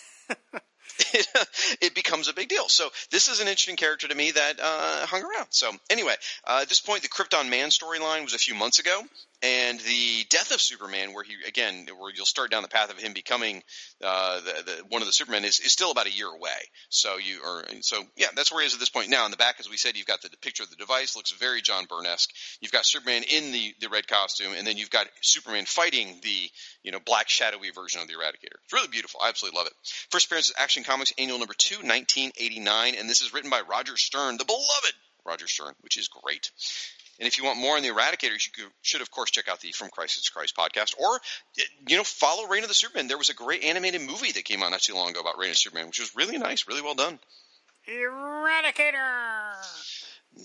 C: it, it becomes a big deal. So this is an interesting character to me that uh, hung around. So anyway, uh, at this point, the Krypton Man storyline was a few months ago, and the death of Superman, where he again, where you'll start down the path of him becoming uh, the, the, one of the Supermen, is, is still about a year away. So you are so yeah, that's where he is at this point. Now in the back, as we said, you've got the, the picture of the device, looks very John Byrne-esque. You've got Superman in the the red costume, and then you've got Superman fighting the you know black shadowy version of the Eradicator. It's really beautiful. I absolutely love it. First appearance is Action Comics Annual Number Two, 1989, and this is written by Roger Stern, the beloved Roger Stern, which is great. And if you want more on the Eradicators, you should, of course, check out the From Crisis to Crisis podcast, or eh, you know, follow Reign of the Superman. There was a great animated movie that came out not too long ago about Reign of the Superman, which was really nice, really well done.
D: Eradicator.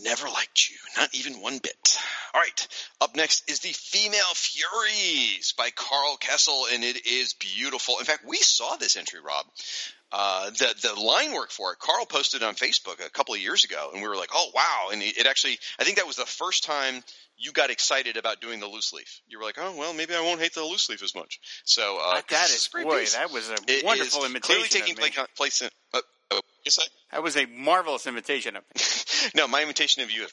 C: Never liked you, not even one bit. All right, up next is the Female Furies by Karl Kesel, and it is beautiful. In fact, we saw this entry, Rob. Uh, the the line work for it, Karl posted on Facebook a couple of years ago, and we were like, "Oh wow!" And it, it actually, I think that was the first time you got excited about doing the loose leaf. You were like, "Oh well, maybe I won't hate the loose leaf as much." So uh,
D: that is boy, piece. that was a
C: it
D: wonderful imitation.
C: Clearly taking place in. Uh, oh, yes, I?
D: That was a marvelous imitation of me.
C: no, my imitation of you is.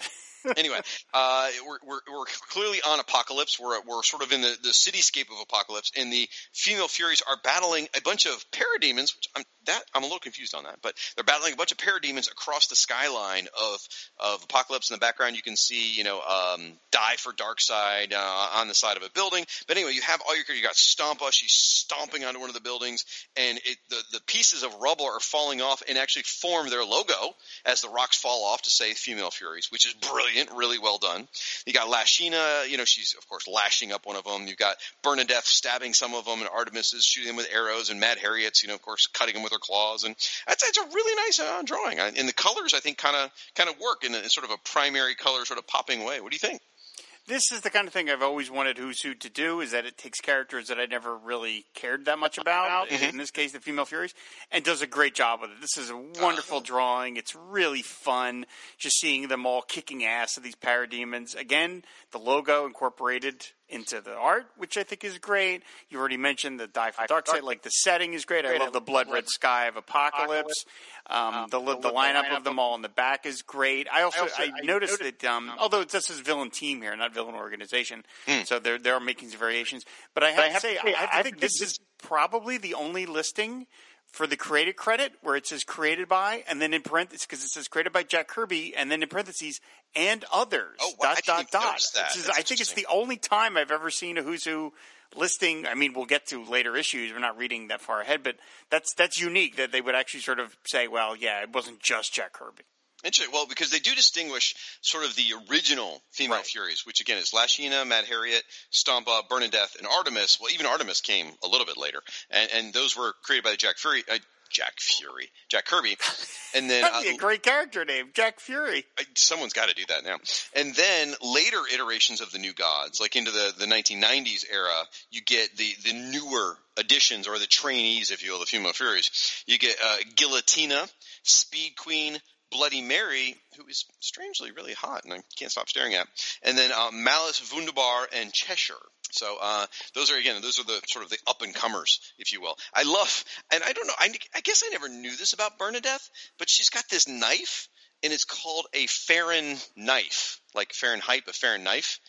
C: anyway, uh, we're, we're, we're, clearly on Apokolips. We're, we're sort of in the, the cityscape of Apokolips, and the female Furies are battling a bunch of parademons. Which I'm that I'm a little confused on that, but they're battling a bunch of parademons across the skyline of of Apokolips. In the background, you can see you know um, die for Darkseid uh, on the side of a building. But anyway, you have all your characters. you got Stompa. She's stomping onto one of the buildings, and it, the the pieces of rubble are falling off and actually form their logo as the rocks fall off to say Female Furies, which is brilliant, really well done. You got Lashina, you know, she's of course lashing up one of them. You've got Bernadette stabbing some of them, and Artemis is shooting them with arrows, and Mad Harriet's, you know, of course, cutting them with her claws, and that's it's a really nice uh, drawing. And the colors, I think, kind of kind of work in, a, in sort of a primary color, sort of popping way. What do you think?
D: This is the kind of thing I've always wanted Who's Who to do is that it takes characters that I never really cared that much about, mm-hmm. in this case the Female Furies, and does a great job with it. This is a wonderful uh-huh. drawing. It's really fun just seeing them all kicking ass of these parademons. Again, the logo incorporated into the art, which I think is great. You already mentioned the Die for Darkseid, like the setting is great. I love the blood red sky of Apokolips. Um, um, the, the, the, lineup of them all in the back is great. I also, I, also, I, I noticed, that um, although this is villain team here, not villain organization, mm. so they're they're making some variations. But I have, but to, say, to say, I, have to think this is probably the only listing for the created credit where it says created by, and then in parentheses because it says created by Jack Kirby, and then in parentheses and others.
C: Oh, well, dot dot dot.
D: Is, I think it's the only time I've ever seen a Who's Who listing. I mean, we'll get to later issues. We're not reading that far ahead, but that's that's unique that they would actually sort of say, well, yeah, it wasn't just Jack Kirby.
C: Interesting. Well, because they do distinguish sort of the original female right. Furies, which again is Lashina, Mad Harriet, Stompa, Bernadette, and Artemis. Well, even Artemis came a little bit later, and, and those were created by Jack Fury. Uh, Jack Fury, Jack Kirby, and then
D: that'd be uh, a great character name, Jack Fury.
C: Someone's got to do that now. And then later iterations of the New Gods, like into the, the 1990s era, you get the the newer additions or the trainees, if you will, the female Furies. You get uh, Guillotina, Speed Queen, Bloody Mary, who is strangely really hot, and I can't stop staring at. And then uh, Malice, Wunderbar, and Cheshire. So uh, those are again, those are the sort of the up and comers, if you will. I love, and I don't know, I, I guess I never knew this about Bernadette, but she's got this knife, and it's called a Fahren knife, like Fahrenheit, a Fahren knife.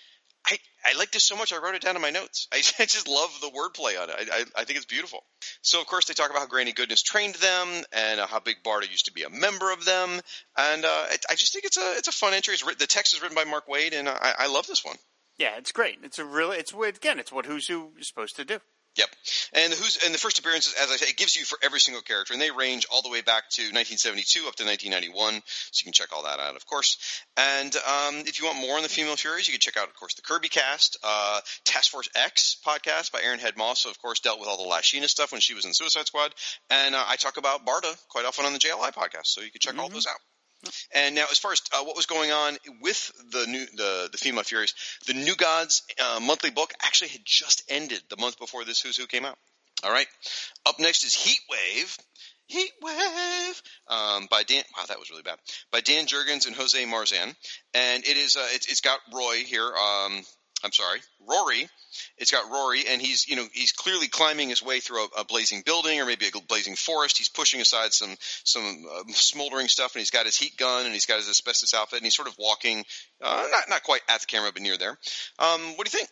C: I, I like this so much I wrote it down in my notes. I, I just love the wordplay on it. I, I, I, think it's beautiful. So of course they talk about how Granny Goodness trained them and uh, how Big Barda used to be a member of them, and uh, I just think it's a it's a fun entry. It's, the text is written by Mark Waid, and I, I love this one.
D: Yeah, it's great. It's a really it's again it's what Who's Who is supposed to do.
C: Yep, and the who's and the first appearances, as I say, it gives you for every single character, and they range all the way back to 1972 up to 1991. So you can check all that out, of course. And um, if you want more on the female Furies, you can check out, of course, the Kirby Cast, uh, Task Force X podcast by Aaron Head Moss. So of course, dealt with all the Lashina stuff when she was in Suicide Squad, and uh, I talk about Barda quite often on the JLI podcast. So you can check mm-hmm. all those out. And now, as far as uh, what was going on with the new the the Female Furies, the New Gods uh, monthly book actually had just ended the month before this Who's Who came out. All right. Up next is Heat Wave. Heat Wave um, by Dan. Wow, that was really bad. By Dan Jurgens and Jose Marzan, and it is uh, it's, it's got Roy here. Um, I'm sorry, Rory. It's got Rory, and he's you know he's clearly climbing his way through a, a blazing building or maybe a blazing forest. He's pushing aside some some uh, smoldering stuff, and he's got his heat gun and he's got his asbestos outfit, and he's sort of walking, uh, not not quite at the camera, but near there. Um, what do you think?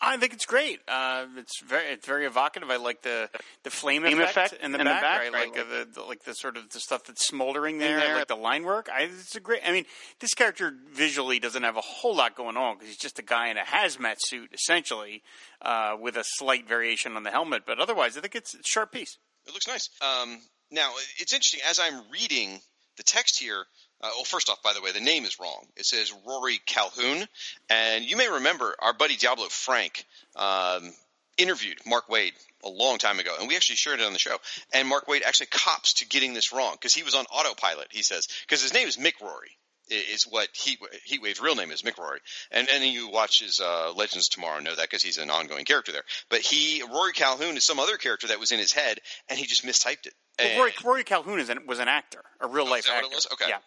D: I think it's great. Uh, it's very it's very evocative. I like the the flame,
E: Flame
D: effect,
E: effect
D: in the
E: in the
D: back.
E: back,
D: I
E: right.
D: like the, the like the sort of the stuff that's smoldering there. I
E: there.
D: like the line work. I, it's a great. I mean, this character visually doesn't have a whole lot going on because he's just a guy in a hazmat suit essentially, uh, with a slight variation on the helmet. But otherwise, I think it's a sharp piece.
C: It looks nice. Um, now it's interesting as I'm reading the text here. Uh, well, first off, by the way, the name is wrong. It says Rory Calhoun, and you may remember our buddy Diablo Frank um, interviewed Mark Waid a long time ago, and we actually shared it on the show. And Mark Waid actually cops to getting this wrong because he was on autopilot. He says because his name is Mick Rory is what Heat, Heatwave's real name is Mick Rory, and and you watch his uh, Legends tomorrow know that because he's an ongoing character there. But he Rory Calhoun is some other character that was in his head, and he just mistyped it.
D: Well, Rory, Rory Calhoun is an, was an actor, a real life
C: is that what
D: actor.
C: Okay.
D: Yeah.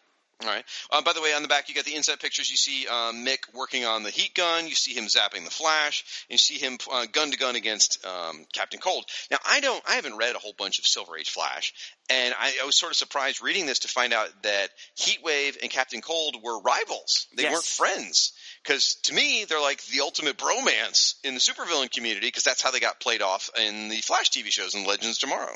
C: All right. Uh, by the way, on the back, you got the inside pictures. You see um, Mick working on the heat gun. You see him zapping the Flash. And you see him uh, gun to gun against um, Captain Cold. Now, I don't. I haven't read a whole bunch of Silver Age Flash, and I, I was sort of surprised reading this to find out that Heatwave and Captain Cold were rivals. They
D: Yes.
C: weren't friends. Because to me, they're like the ultimate bromance in the supervillain community. Because that's how they got played off in the Flash TV shows and Legends Tomorrow.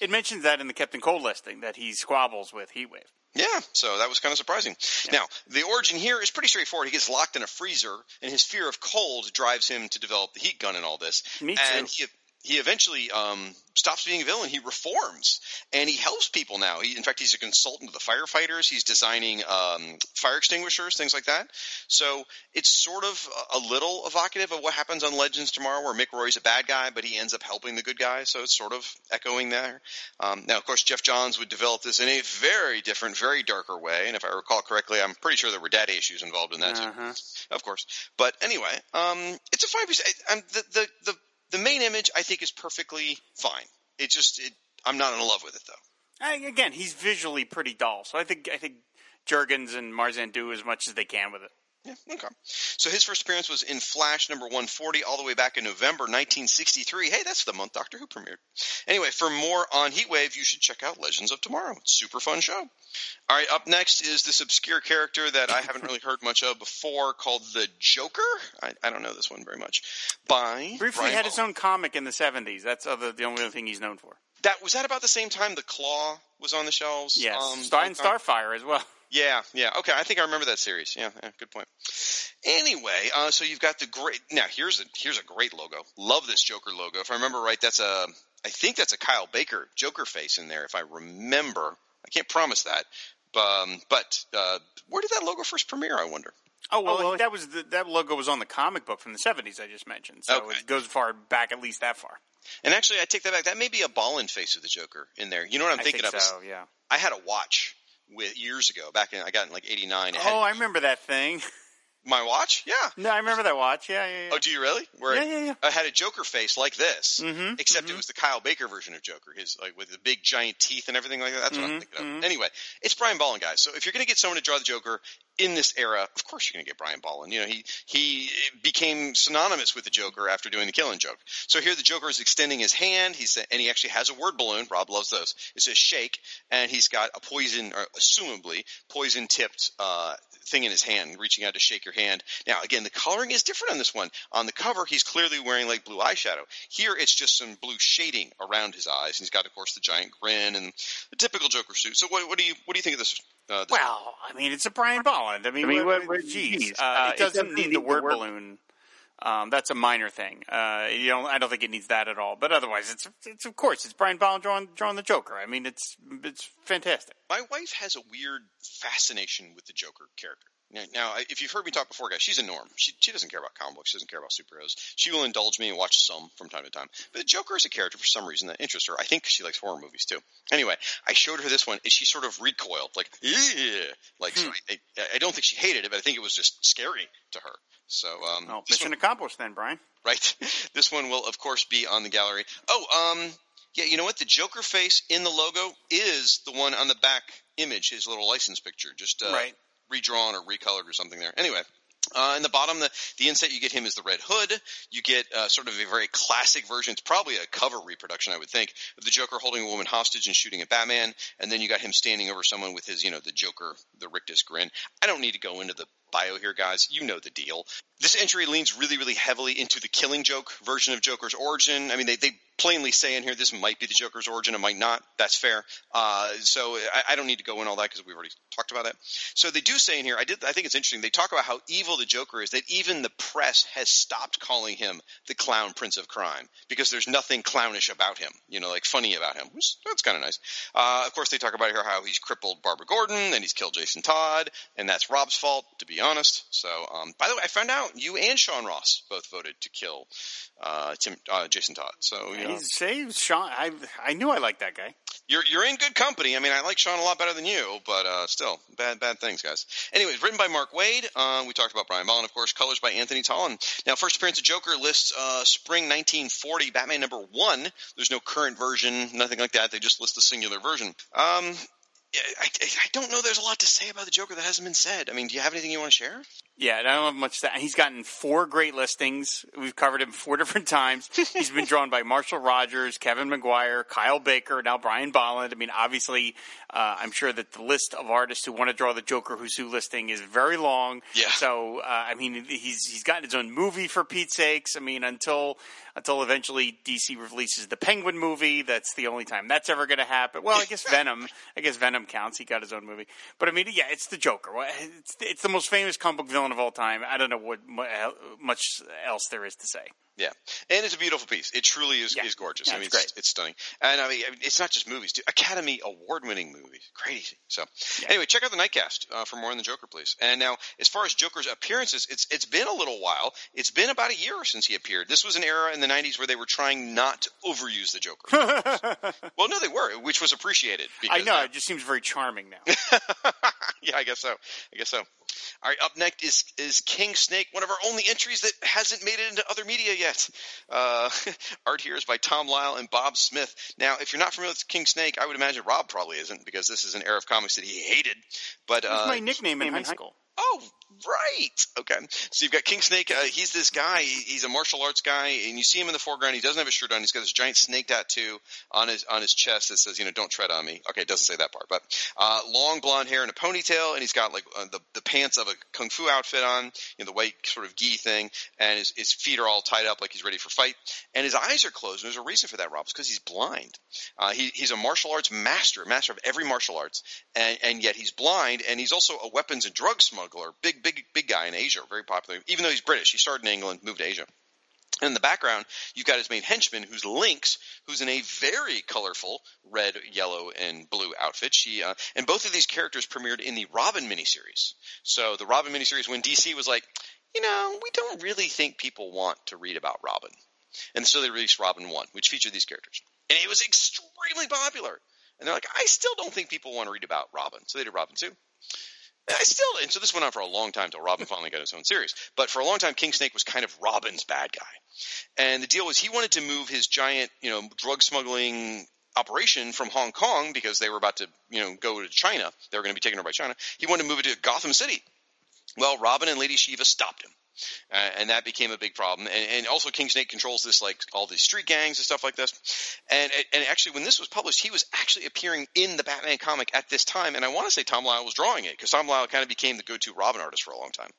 D: It mentions that in the Captain Cold listing that he squabbles with Heatwave.
C: Yeah, so that was kind of surprising. Now, the origin here is pretty straightforward. He gets locked in a freezer, and his fear of cold drives him to develop the heat gun and all this.
D: Me
C: And
D: too.
C: he, he eventually um, stops being a villain. He reforms, and he helps people now. He, in fact, he's a consultant to the firefighters. He's designing um, fire extinguishers, things like that. So it's sort of a little evocative of what happens on Legends tomorrow, where Mick Rory's a bad guy, but he ends up helping the good guy. So it's sort of echoing there. Um, now, of course, Geoff Johns would develop this in a very different, very darker way. And if I recall correctly, I'm pretty sure there were daddy issues involved in that too
D: Uh-huh.
C: of course. But anyway, um, it's a fine piece. I, I'm, the, the the the main image I think is perfectly fine. It just it, I'm not in love with it though.
D: I, again, he's visually pretty dull, so I think I think Jurgens and Marzan do as much as they can with it.
C: Yeah, okay. So his first appearance was in Flash number 140 all the way back in November 1963. Hey, that's the month Doctor Who premiered. Anyway, for more on Heatwave, you should check out Legends of Tomorrow. It's a super fun show. All right, up next is this obscure character that I haven't really heard much of before called the Joker. I, I don't know this one very much. By
D: Briefly
C: Brian
D: had his own comic in the '70s. That's other, the only other thing he's known for.
C: That was that about the same time the Claw was on the shelves.
D: Yes,
C: Um,
D: and? Starfire as well.
C: Yeah, yeah. Okay, I think I remember that series. Yeah, yeah good point. Anyway, uh, so you've got the great. Now here's a here's a great logo. Love this Joker logo. If I remember right, that's a I think that's a Kyle Baker Joker face in there. If I remember, I can't promise that. Um, but uh, where did that logo first premiere? I wonder.
D: Oh well,
E: well,
D: that was the, that logo was on the comic book from the '70s I just mentioned, so
C: Okay.
D: it goes far back, at least that far.
C: And actually, I take that back. That may be a Bolland face of the Joker in there. You know what I'm
D: I
C: thinking
D: think
C: of?
D: so. Yeah.
C: I had a watch with years ago, back in I got in like '89.
D: Oh, I remember that thing.
C: my watch. Yeah.
D: No, I remember that watch. Yeah, yeah, yeah.
C: Oh, do you really? Where
D: Yeah, yeah, yeah.
C: I had a Joker face like this,
D: Mhm,
C: except it was the Kyle Baker version of Joker, his like with the big giant teeth and everything like that. That's what I'm
D: Mhm,
C: thinking of. Anyway, it's Brian Bolland, guys. So if you're going to get someone to draw the Joker in this era, of course you're going to get Brian Bolland. You know, he he became synonymous with the Joker after doing the Killing Joke. So here the Joker is extending his hand. He's and he actually has a word balloon. Rob loves those. It says shake, and he's got a poison, or assumably poison tipped uh, thing in his hand, reaching out to shake your hand. Now, again, the coloring is different on this one. On the cover, he's clearly wearing like blue eyeshadow. Here, it's just some blue shading around his eyes. He's got, of course, the giant grin and the typical Joker suit. So, what, what do you what do you think of this? Uh, this
D: Well, I mean, it's a Brian Bolland. I mean,
E: I mean,
D: what,
E: what-
D: what,
E: what-
D: geez,
E: geez,
D: uh,
E: uh,
D: it doesn't need the word
E: word-
D: balloon. Um, that's a minor thing. Uh, you don't, I don't think it needs that at all. But otherwise, it's, it's of course, it's Brian Bolland drawing, drawing the Joker. I mean, it's, it's fantastic.
C: My wife has a weird fascination with the Joker character. Now, if you've heard me talk before, guys, she's a norm. She, she doesn't care about comic books. She doesn't care about superheroes. She will indulge me and watch some from time to time. But the Joker is a character for some reason that interests her. I think she likes horror movies too. Anyway, I showed her this one, and she sort of recoiled, like, yeah, like so I, I, I don't think she hated it, but I think it was just scary to her. So, um,
D: Oh, mission
C: one-
D: accomplished then, Brian.
C: right? This one will, of course, be on the gallery. Oh, um, yeah, you know what? The Joker face in the logo is the one on the back image, his little license picture, just uh,
D: Right.
C: Redrawn or recolored or something there. Anyway, Uh, in the bottom, the, the inset you get him is the Red Hood. You get uh, sort of a very classic version. It's probably a cover reproduction, I would think, of the Joker holding a woman hostage and shooting at Batman. And then you got him standing over someone with his, you know, the Joker, the rictus grin. I don't need to go into the bio here, guys. You know the deal. This entry leans really, really heavily into the Killing Joke version of Joker's origin. I mean, they, they plainly say in here this might be the Joker's origin, it might not. That's fair. Uh, so I, I, don't need to go in all that because we've already talked about that. So they do say in here, I did, I think it's interesting. They talk about how evil the Joker is. That even the press has stopped calling him the Clown Prince of Crime because there's nothing clownish about him. You know, like funny about him. Which, that's kind of nice. Uh, of course, they talk about here how he's crippled Barbara Gordon and he's killed Jason Todd, and that's Rob's fault, to be honest. So, um, by the way, I found out you and Sean Ross both voted to kill uh, Tim, uh, Jason Todd. So you know,
D: He's Sean. I I knew I liked that guy.
C: you're you're in good company. I mean, I like Sean a lot better than you, but uh, still, bad bad things, guys. Anyways, written by Mark Waid. Uh, we talked about Brian Bolland, of course. Colors by Anthony Tollin. Now, first appearance of Joker lists uh, spring 1940, Batman number one. There's no current version, nothing like that. They just list the singular version. Um, I, I, don't know. There's a lot to say about the Joker that hasn't been said. I mean, do you have anything you want to share?
D: Yeah, I don't have much. To, he's gotten four great listings. We've covered him four different times. He's been drawn by Marshall Rogers, Kevin Maguire, Kyle Baker, now Brian Bolland. I mean, obviously, uh, I'm sure that the list of artists who want to draw the Joker Who's Who listing is very long.
C: Yeah.
D: So, uh, I mean, he's he's gotten his own movie for Pete's sakes. I mean, until until eventually DC releases the Penguin movie, that's the only time that's ever going to happen. Well, I guess Venom. I guess Venom counts. He got his own movie. But I mean, yeah, it's the Joker. It's it's the most famous comic book villain of all time. I don't know what much else there is to say.
C: Yeah, and it's a beautiful piece. It truly is,
D: Yeah.
C: is gorgeous.
D: Yeah,
C: I mean,
D: it's
C: it's,
D: great.
C: it's stunning. And I mean, it's not just movies, too. Academy Award-winning movies. Crazy. So, anyway, check out the Nightcast uh, for more on the Joker, please. And now, as far as Joker's appearances, it's it's been a little while. It's been about a year since he appeared. This was an era in the '90s where they were trying not to overuse the Joker. well, no, they were, which was appreciated.
D: I know. It just seems very charming now.
C: yeah, I guess so. I guess so. All right, up next is is King Snake, one of our only entries that hasn't made it into other media yet. Uh, art here is by Tom Lyle and Bob Smith. Now, if you're not familiar with King Snake, I would imagine Rob probably isn't because this is an era of comics that he hated. But uh,
D: my nickname in high school.
C: Oh, right. Okay. So you've got King Snake. Uh, he's this guy. He's a martial arts guy, and you see him in the foreground. He doesn't have a shirt on. He's got this giant snake tattoo on his on his chest that says, you know, "Don't tread on me." Okay, it doesn't say that part, but uh, long blonde hair and a ponytail, and he's got like uh, the the pants of a kung fu outfit on, you know, the white sort of gi thing, and his, his feet are all tied up like he's ready for fight, and his eyes are closed. And there's a reason for that, Rob. It's because he's blind. Uh, he, he's a martial arts master, master of every martial arts, and, and yet he's blind, and he's also a weapons and drug smuggler, big, big, big guy in Asia, very popular. Even though he's British, he started in England, moved to Asia. And in the background, you've got his main henchman, who's Lynx, who's in a very colorful red, yellow, and blue outfit. She uh, and both of these characters premiered in the Robin miniseries. So the Robin miniseries, when DC was like, you know, we don't really think people want to read about Robin, and so they released Robin One, which featured these characters, and it was extremely popular. And they're like, I still don't think people want to read about Robin, so they did Robin Two. I still, and so this went on for a long time till Robin finally got his own series. But for a long time, King Snake was kind of Robin's bad guy. And the deal was he wanted to move his giant, you know, drug smuggling operation from Hong Kong because they were about to, you know, go to China. They were going to be taken over by China. He wanted to move it to Gotham City. Well, Robin and Lady Shiva stopped him. Uh, and that became a big problem. And, and also, King Snake controls this, like all these street gangs and stuff like this. And and actually, when this was published, he was actually appearing in the Batman comic at this time. And I want to say Tom Lyle was drawing it because Tom Lyle kind of became the go-to Robin artist for a long time.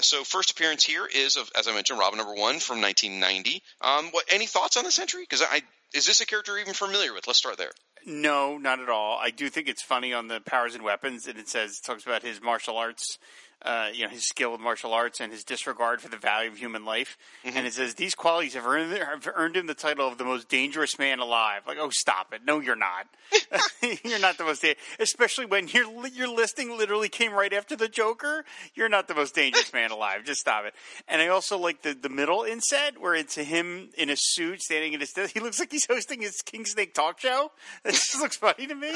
C: So, first appearance here is of, as I mentioned, Robin number one from 1990. Um, what any thoughts on this entry? Because I is this a character you're even familiar with? Let's start there.
D: No, not at all. I do think it's funny on the powers and weapons, and it says talks about his martial arts, uh, you know, his skill with martial arts and his disregard for the value of human life. And it says these qualities have earned have earned him the title of the most dangerous man alive. Like, oh, stop it! No, you're not. you're not the most, da- especially when your your listing literally came right after the Joker. You're not the most dangerous man alive. Just stop it. And I also like the the middle inset where it's him in a suit standing in his. He looks like he's hosting his King Snake talk show. That just looks funny to me.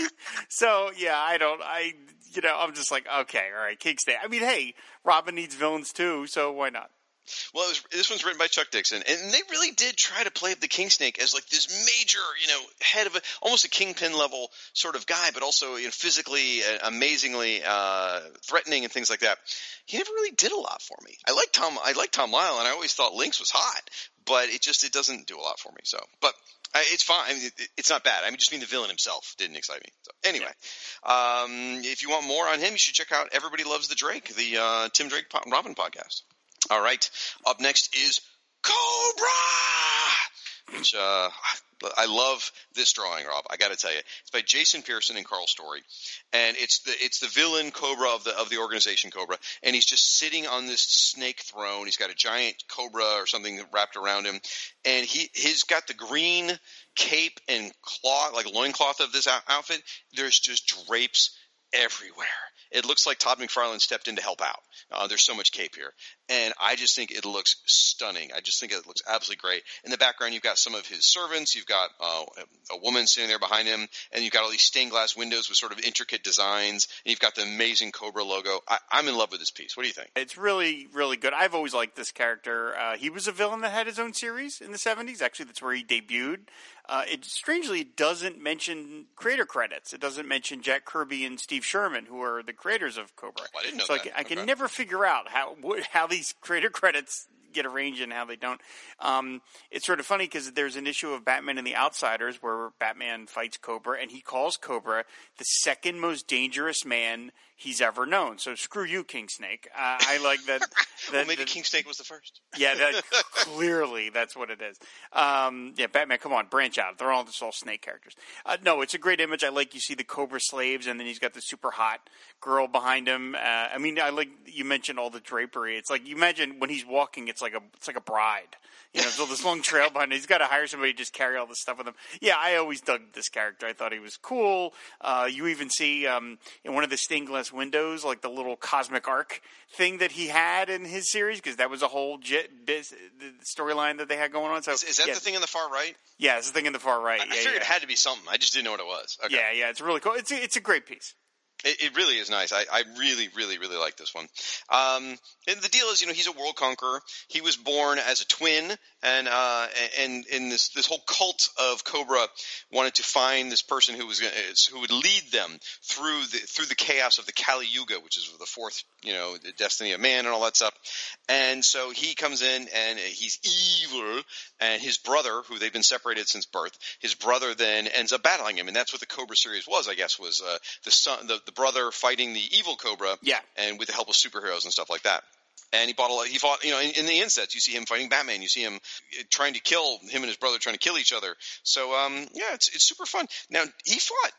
D: So yeah, I don't. I you know I'm just like okay, all right, King Snake. I mean, hey, Robin needs villains too, so why not?
C: Well, was, this one's written by Chuck Dixon, and they really did try to play the King Snake as like this major, you know, head of a, almost a kingpin level sort of guy, but also you know, physically uh, amazingly uh, threatening and things like that. He never really did a lot for me. I like Tom. I like Tom Lyle, and I always thought Lynx was hot, but it just it doesn't do a lot for me. So, but it's fine. I mean, it, it's not bad. I mean, just mean the villain himself didn't excite me. So anyway, um, if you want more on him, you should check out Everybody Loves the Drake, the uh, Tim Drake Robin podcast. All right. Up next is Cobra, which uh, I love this drawing, Rob. I got to tell you, it's by Jason Pearson and Karl Story, and it's the it's the villain Cobra of the of the organization Cobra, and he's just sitting on this snake throne. He's got a giant cobra or something wrapped around him, and he he's got the green cape and cloth, like loincloth of this outfit. There's just drapes everywhere. It looks like Todd McFarlane stepped in to help out. Uh, there's so much cape here, and I just think it looks stunning. I just think it looks absolutely great. In the background, you've got some of his servants. You've got uh, a woman sitting there behind him, and you've got all these stained glass windows with sort of intricate designs. And you've got the amazing Cobra logo. I, I'm in love with this piece. What do you think?
D: It's really, really good. I've always liked this character. Uh, he was a villain that had his own series in the 70s. Actually, that's where he debuted. Uh, it strangely doesn't mention creator credits. It doesn't mention Jack Kirby and Steve Sherman, who are the creators of Cobra.
C: Oh, I didn't know
D: so
C: that.
D: I can, I can never figure out how how these creator credits get arranged and how they don't. Um, it's sort of funny because there's an issue of Batman and the Outsiders where Batman fights Cobra, and he calls Cobra the second most dangerous man he's ever known. So screw you, King Snake. Uh, I like that. that
C: Well, maybe
D: that-
C: King Snake was the first.
D: yeah, that, clearly that's what it is. Um, yeah, Batman, come on, branch out. They're all just all snake characters. Uh, no, it's a great image. I like you see the Cobra slaves, and then he's got the super hot girl behind him. Uh, I mean, I like you mentioned all the drapery. It's like you imagine when he's walking, it's like a it's like a bride. You know, so this long trail behind him. He's got to hire somebody to just carry all this stuff with him. Yeah, I always dug this character. I thought he was cool. Uh, you even see um, in one of the stained glass windows, like the little cosmic arc thing that he had in his series, because that was a whole biz, storyline that they had going on. So
C: Is, is that
D: yeah,
C: the thing in the far right?
D: Yeah, it's the thing in the far right.
C: I
D: yeah,
C: figured
D: yeah.
C: it had to be something. I just didn't know what it was. Okay.
D: yeah, yeah, it's really cool. It's a, it's a great piece.
C: It, it really is nice. I, I really, really, really like this one. Um, and the deal is, you know, he's a world conqueror. He was born as a twin, and uh, and in this this whole cult of Cobra wanted to find this person who was gonna, who would lead them through the through the chaos of the Kali Yuga, which is the fourth, you know, the destiny of man and all that stuff. And so he comes in and he's evil, and his brother, who they've been separated since birth, his brother then ends up battling him, and that's what the Cobra series was, I guess, was uh, the son, the, the brother fighting the evil Cobra,
D: Yeah.
C: and with the help of superheroes and stuff like that. And he fought a lot. He fought, you know, in, in the insets, you see him fighting Batman. You see him uh, trying to kill him and his brother, trying to kill each other. So, um, yeah, it's it's super fun. Now he fought.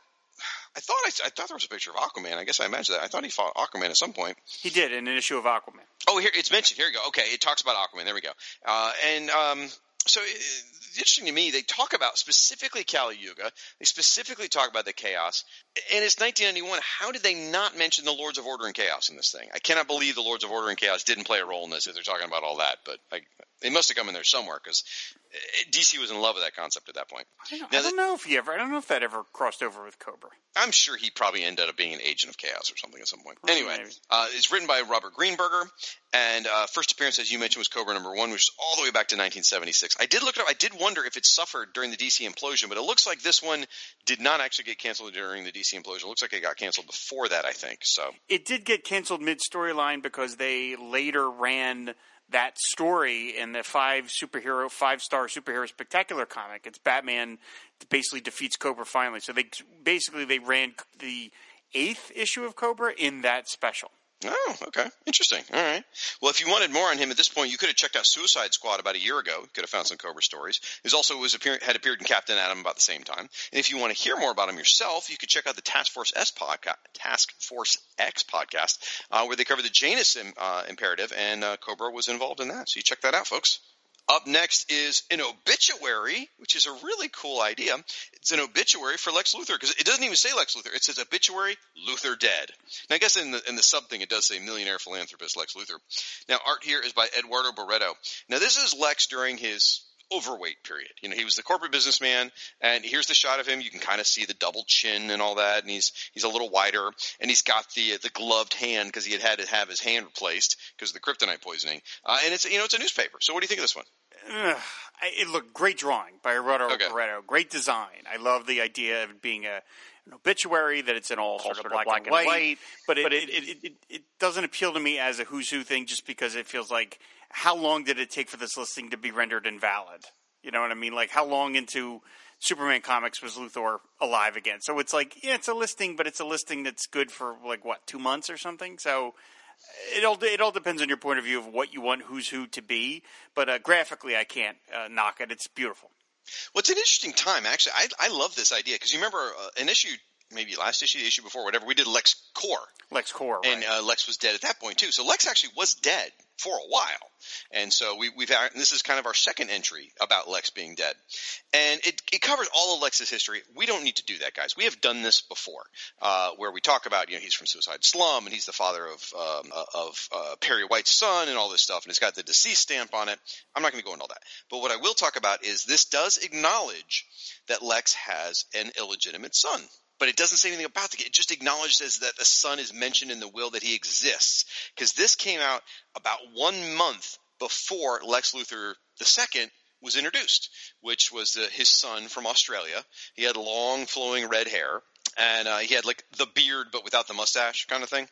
C: I thought I, I thought there was a picture of Aquaman. I guess I imagined that. I thought he fought Aquaman at some point.
D: He did in an issue of Aquaman.
C: Oh, here it's mentioned. Here you go. Okay, it talks about Aquaman. There we go. Uh, and um, so it, it's interesting to me. They talk about specifically Kali Yuga. They specifically talk about the chaos. And it's 1991. How did they not mention the Lords of Order and Chaos in this thing? I cannot believe the Lords of Order and Chaos didn't play a role in this. If they're talking about all that, but I, they must have come in there somewhere because DC was in love with that concept at that point.
D: I don't,
C: Now
D: I don't
C: the-
D: know if he ever. I don't know if that ever crossed over with Cobra.
C: I'm sure he probably ended up being an agent of chaos or something at some point. Anyway, uh, it's written by Robert Greenberger, and uh, first appearance, as you mentioned, was Cobra number one, which is all the way back to 1976. I did look it up. I did wonder if it suffered during the DC implosion, but it looks like this one did not actually get canceled during the DC implosion. It looks like it got canceled before that, I think. So
D: It did get canceled mid storyline because they later ran that story in the five superhero, five star superhero spectacular comic. It's Batman basically defeats Cobra finally. So they basically they ran the eighth issue of Cobra in that special.
C: Oh, okay. Interesting. All right. Well, if you wanted more on him at this point, you could have checked out Suicide Squad about a year ago. You could have found some Cobra stories. He also was appear- had appeared in Captain Atom about the same time. And if you want to hear more about him yourself, you could check out the Task Force S podcast, Task Force X podcast, uh, where they cover the Janus im- uh, imperative, and uh, Cobra was involved in that. So you check that out, folks. Up next is an obituary, which is a really cool idea. It's an obituary for Lex Luthor because it doesn't even say Lex Luthor. It says obituary Luthor dead. Now I guess in the in the sub thing it does say millionaire philanthropist Lex Luthor. Now art here is by Eduardo Barreto. Now this is Lex during his overweight. Period. You know, he was the corporate businessman, and here's the shot of him. You can kind of see the double chin and all that, and he's he's a little wider, and he's got the the gloved hand because he had had to have his hand replaced because of the kryptonite poisoning. Uh, and it's you know it's a newspaper. So what do you think of this one?
D: Ugh, it looked great drawing by Roberto
C: Okay.
D: Barreto. Great design. I love the idea of it being a an obituary that it's in all, sort of black, and white, but, it, it, it, it, it doesn't appeal to me as a who's who thing just because it feels like how long did it take for this listing to be rendered invalid? You know what I mean? Like how long into Superman comics was Luthor alive again? So it's like yeah, it's a listing, but it's a listing that's good for like what two months or something. So it all it all depends on your point of view of what you want who's who to be. But uh, graphically, I can't uh, knock it. It's beautiful.
C: Well, it's an interesting time, actually. I, I love this idea because you remember uh, an issue, maybe last issue, the issue before, whatever. We did Lex Core,
D: LexCorp,
C: and
D: right?
C: uh, Lex was dead at that point too. So Lex actually was dead for a while, and so we, we've had, and this is kind of our second entry about Lex being dead, and it, it covers all of Lex's history. We don't need to do that, guys. We have done this before, uh, where we talk about you know he's from Suicide Slum and he's the father of um, uh, of uh, Perry White's son and all this stuff, and it's got the deceased stamp on it. I'm not going to go into all that, but what I will talk about is this does acknowledge that Lex has an illegitimate son but it doesn't say anything about the kid. It just acknowledges that the son is mentioned in the will that he exists. Because this came out about one month before Lex Luthor II was introduced, which was uh, his son from Australia. He had long, flowing red hair, and uh, he had like the beard but without the mustache kind of thing.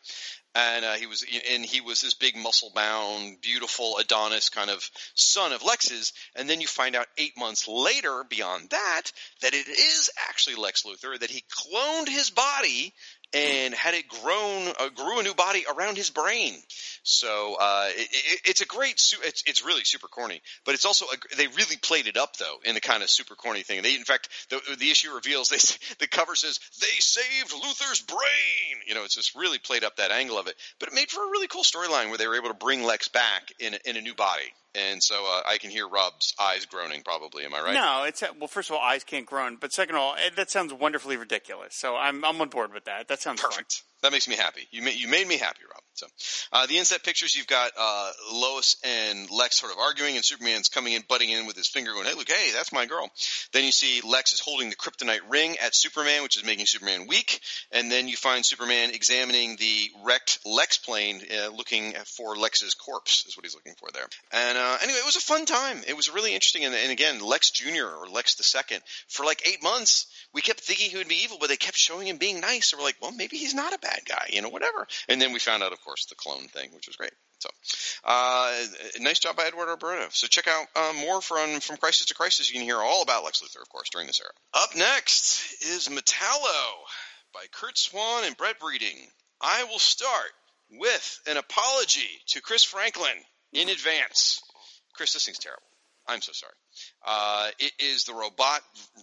C: And uh, he was, and he was this big, muscle-bound, beautiful Adonis kind of son of Lex's. And then you find out eight months later, beyond that, that it is actually Lex Luthor. That he cloned his body and had it grown, uh, grew a new body around his brain. So uh, it, it, it's a great, su- it's, it's really super corny, but it's also a, they really played it up though in the kind of super corny thing. They, in fact, the, the issue reveals they the cover says they saved Luthor's brain. You know, it's just really played up that angle of it, but it made for a really cool storyline where they were able to bring Lex back in in a new body. And so uh, I can hear Rob's eyes groaning. Probably, am I right?
D: No, it's well. First of all, eyes can't groan, but second of all, eh, that sounds wonderfully ridiculous. So I'm I'm on board with that. That sounds fun.
C: That makes me happy. You made you made me happy, Rob. So, uh, the inset pictures you've got uh, Lois and Lex sort of arguing, and Superman's coming in, butting in with his finger, going, "Hey, look, hey, that's my girl." Then you see Lex is holding the kryptonite ring at Superman, which is making Superman weak, and then you find Superman examining the wrecked Lex plane, uh, looking for Lex's corpse, is what he's looking for there. And uh, anyway, it was a fun time. It was really interesting, and, and again, Lex Junior or Lex the Second, for like eight months, we kept thinking he would be evil, but they kept showing him being nice. So we're like, well, maybe he's not a guy, you know, whatever. And then we found out, of course, the clone thing, which was great. So, uh, nice job by Edward Barreto. So check out uh, more from from Crisis to Crisis. You can hear all about Lex Luthor, of course, during this era. Up next is Metallo by Curt Swan and Brett Breeding. I will start with an apology to Chris Franklin in advance. Chris, this thing's terrible. I'm so sorry. Uh, it is the robot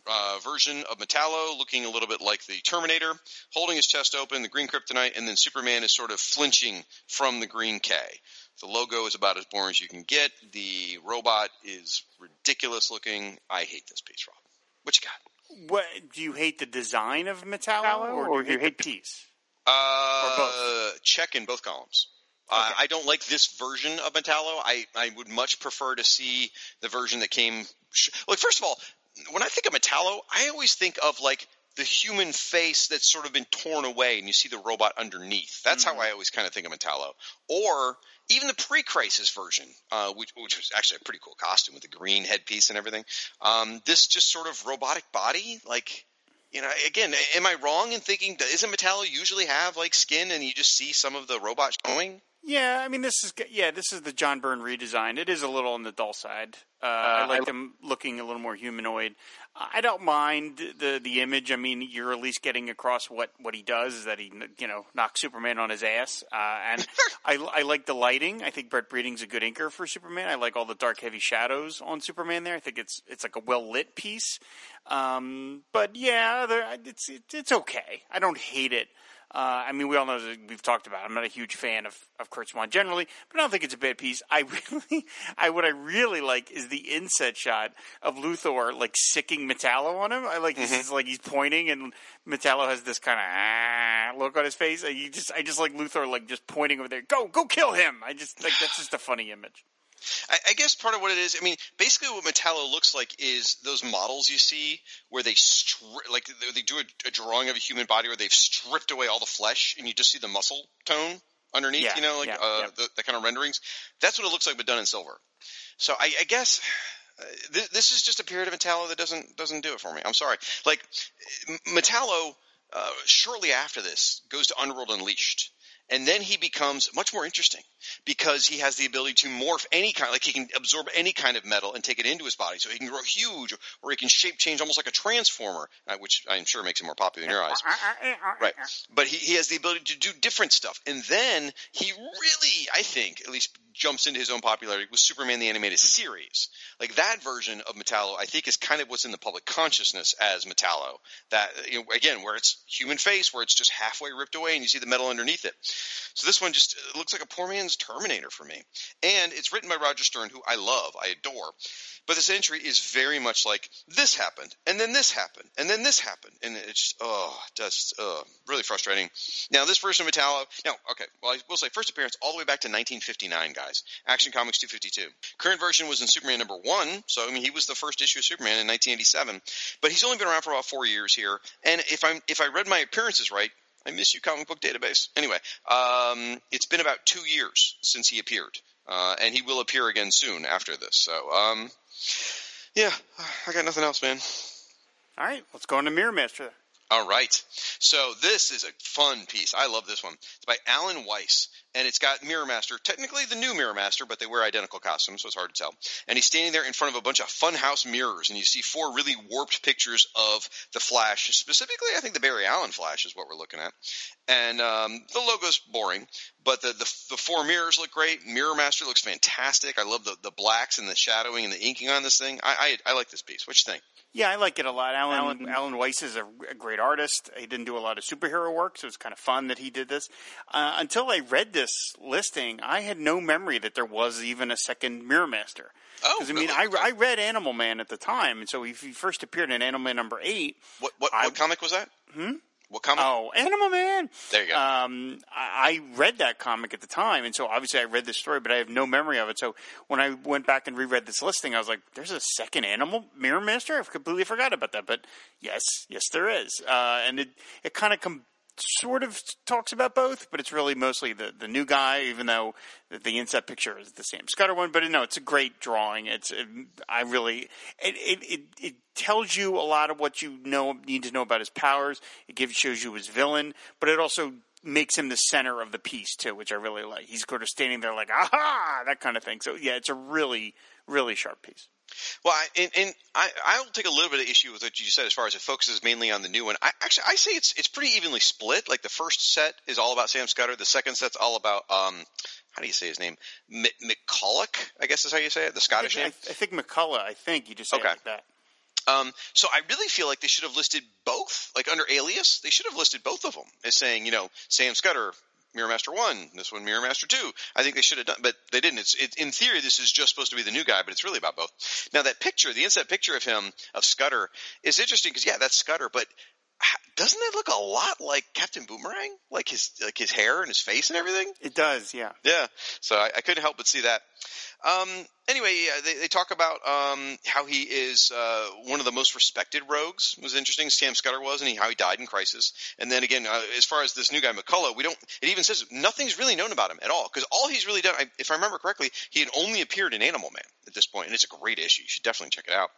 C: uh, version of Metallo, looking a little bit like the Terminator, holding his chest open, the green kryptonite, and then Superman is sort of flinching from the green K. The logo is about as boring as you can get. The robot is ridiculous looking. I hate this piece, Rob. What you got?
D: What do you hate the design of Metallo, or, do you hate the piece?
C: Uh,
D: both?
C: check in both columns. Uh, I don't like this version of Metallo. I, I would much prefer to see the version that came. Sh- Look, first of all, when I think of Metallo, I always think of like the human face that's sort of been torn away, and you see the robot underneath. That's how I always kind of think of Metallo. Or even the pre-crisis version, uh, which, which was actually a pretty cool costume with the green headpiece and everything. Um, this just sort of robotic body, like you know, again, am I wrong in thinking isn't Metallo usually have like skin and you just see some of the robot showing?
D: Yeah, I mean this is yeah this is the John Byrne redesign. It is a little on the dull side. Uh, I like them looking a little more humanoid. I don't mind the the image. I mean, you're at least getting across what, what he does is that he you know knocks Superman on his ass. Uh, and I, I like the lighting. I think Brett Breeding's a good anchor for Superman. I like all the dark, heavy shadows on Superman there. I think it's it's like a well lit piece. Um, but yeah, it's it's okay. I don't hate it. Uh, I mean, we all know that we've talked about. It. I'm not a huge fan of, of Curt Swan generally, but I don't think it's a bad piece. I really, I what I really like is the inset shot of Luthor like sicking Metallo on him. I like
C: Mm-hmm.
D: this is like he's pointing and Metallo has this kind of ah, look on his face. And you just, I just like Luthor like just pointing over there. Go, go, kill him. I just like that's just a funny image.
C: I, I guess part of what it is, I mean, basically what Metallo looks like is those models you see where they stri- like they, do a, a drawing of a human body where they've stripped away all the flesh and you just see the muscle tone underneath,
D: Yeah,
C: you know, like
D: yeah,
C: uh,
D: yeah.
C: The, the kind of renderings. That's what it looks like, but done in silver. So I, I guess uh, th- this is just a period of Metallo that doesn't doesn't do it for me. I'm sorry. Like M- Metallo, uh, shortly after this, goes to Underworld Unleashed. And then he becomes much more interesting because he has the ability to morph any kind, like he can absorb any kind of metal and take it into his body. So he can grow huge, or he can shape change almost like a transformer, uh, which I'm sure makes him more popular in your eyes. Right. But he, he has the ability to do different stuff. And then he really, I think, at least jumps into his own popularity with Superman the Animated Series. Like that version of Metallo, I think is kind of what's in the public consciousness as Metallo. That, you know, again, where it's human face, where it's just halfway ripped away and you see the metal underneath it. So this one just looks like a poor man's Terminator for me. And it's written by Roger Stern, who I love, I adore. But this entry is very much like this happened, and then this happened, and then this happened, and it's just oh, just uh, really frustrating. Now this version of Metallo, now okay, well I will say first appearance all the way back to 1959, guys. Action Comics 252. Current version was in Superman number one, so I mean he was the first issue of Superman in 1987, but he's only been around for about four years here. And if I'm if I read my appearances right, I miss you, comic book database. Anyway, um, it's been about two years since he appeared, uh, and he will appear again soon after this. So, um, yeah, I got nothing else, man.
D: All right, let's go on to Mirror Master.
C: All right. So this is a fun piece. I love this one. It's by Alan Weiss, and it's got Mirror Master, technically the new Mirror Master, but they wear identical costumes, so it's hard to tell. And he's standing there in front of a bunch of funhouse mirrors, and you see four really warped pictures of the Flash. Specifically, I think the Barry Allen Flash is what we're looking at. And um, the logo's boring, but the, the the four mirrors look great. Mirror Master looks fantastic. I love the, the blacks and the shadowing and the inking on this thing. I I, I like this piece. What you think?
D: Yeah, I like it a lot. Alan Alan Weiss is a, a great artist. He didn't do a lot of superhero work, so it's kind of fun that he did this. Uh, until I read this listing, I had no memory that there was even a second Mirror Master.
C: Oh,
D: Because I mean,
C: really?
D: I, I read Animal Man at the time, and so if he first appeared in Animal Man number eight,
C: What what,
D: I-
C: what comic was that? Hmm. What comic?
D: oh, Animal Man.
C: There you go.
D: Um, I, I read that comic at the time, and so obviously I read this story, but I have no memory of it. So when I went back and reread this listing, I was like, "There's a second Animal Mirror Master." I've completely forgot about that, but yes, yes, there is, uh, and it it kind of com- sort of talks about both, but it's really mostly the the new guy, even though the, the inset picture is the same Scudder one. But no, it's a great drawing. It's it, I really it, it it it tells you a lot of what you know need to know about his powers. It gives shows you his villain, but it also makes him the center of the piece too, which I really like. He's sort of standing there like aha, that kind of thing. So yeah, it's a really really sharp piece.
C: Well, I, and, and I, I'll take a little bit of issue with what you said as far as it focuses mainly on the new one. I actually I say it's it's pretty evenly split. Like the first set is all about Sam Scudder. The second set's all about um how do you say his name? M- McCulloch, I guess is how you say it. The
D: I
C: Scottish
D: think,
C: name.
D: I, I think McCullough. I think you just say
C: Okay.
D: like that.
C: Um, so I really feel like they should have listed both, like under Alias, they should have listed both of them as saying, you know, Sam Scudder, Mirror Master One, this one Mirror Master Two. I think they should have done, but they didn't. It's it, in theory, this is just supposed to be the new guy, but it's really about both. Now that picture, the inset picture of him of Scudder, is interesting because yeah, that's Scudder, but doesn't that look a lot like Captain Boomerang, like his like his hair and his face and everything?
D: It does, yeah.
C: Yeah, so I, I couldn't help but see that. Um, anyway, they, they talk about um, how he is uh, one of the most respected rogues. It was interesting. Sam Scudder was, and he, how he died in Crisis. And then again, uh, as far as this new guy McCullough, we don't. It even says nothing's really known about him at all because all he's really done, I, if I remember correctly, he had only appeared in Animal Man at this point, and it's a great issue. You should definitely check it out.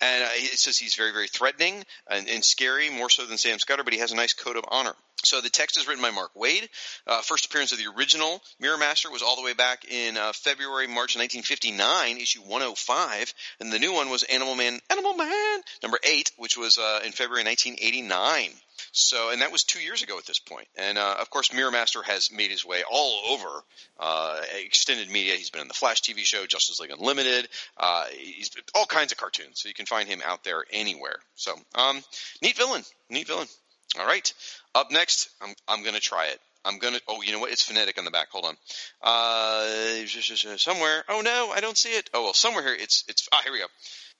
C: And uh, it says he's very, very threatening and, and scary, more so than Sam Scudder, but he has a nice code of honor. So the text is written by Mark Waid. Uh, first appearance of the original Mirror Master was all the way back in uh, February, March 1959, issue 105, and the new one was Animal Man, Animal Man number eight, which was uh, in February 1989. So, and that was two years ago at this point. And uh, of course, Mirror Master has made his way all over uh, extended media. He's been in the Flash TV show, Justice League Unlimited. Uh, he's all kinds of cartoons, so you can find him out there anywhere. So, um, neat villain, neat villain. All right. Up next, I'm I'm gonna try it. I'm gonna. Oh, you know what? It's phonetic on the back. Hold on. Uh, somewhere. Oh no, I don't see it. Oh well, somewhere here. It's it's. Ah, here we go.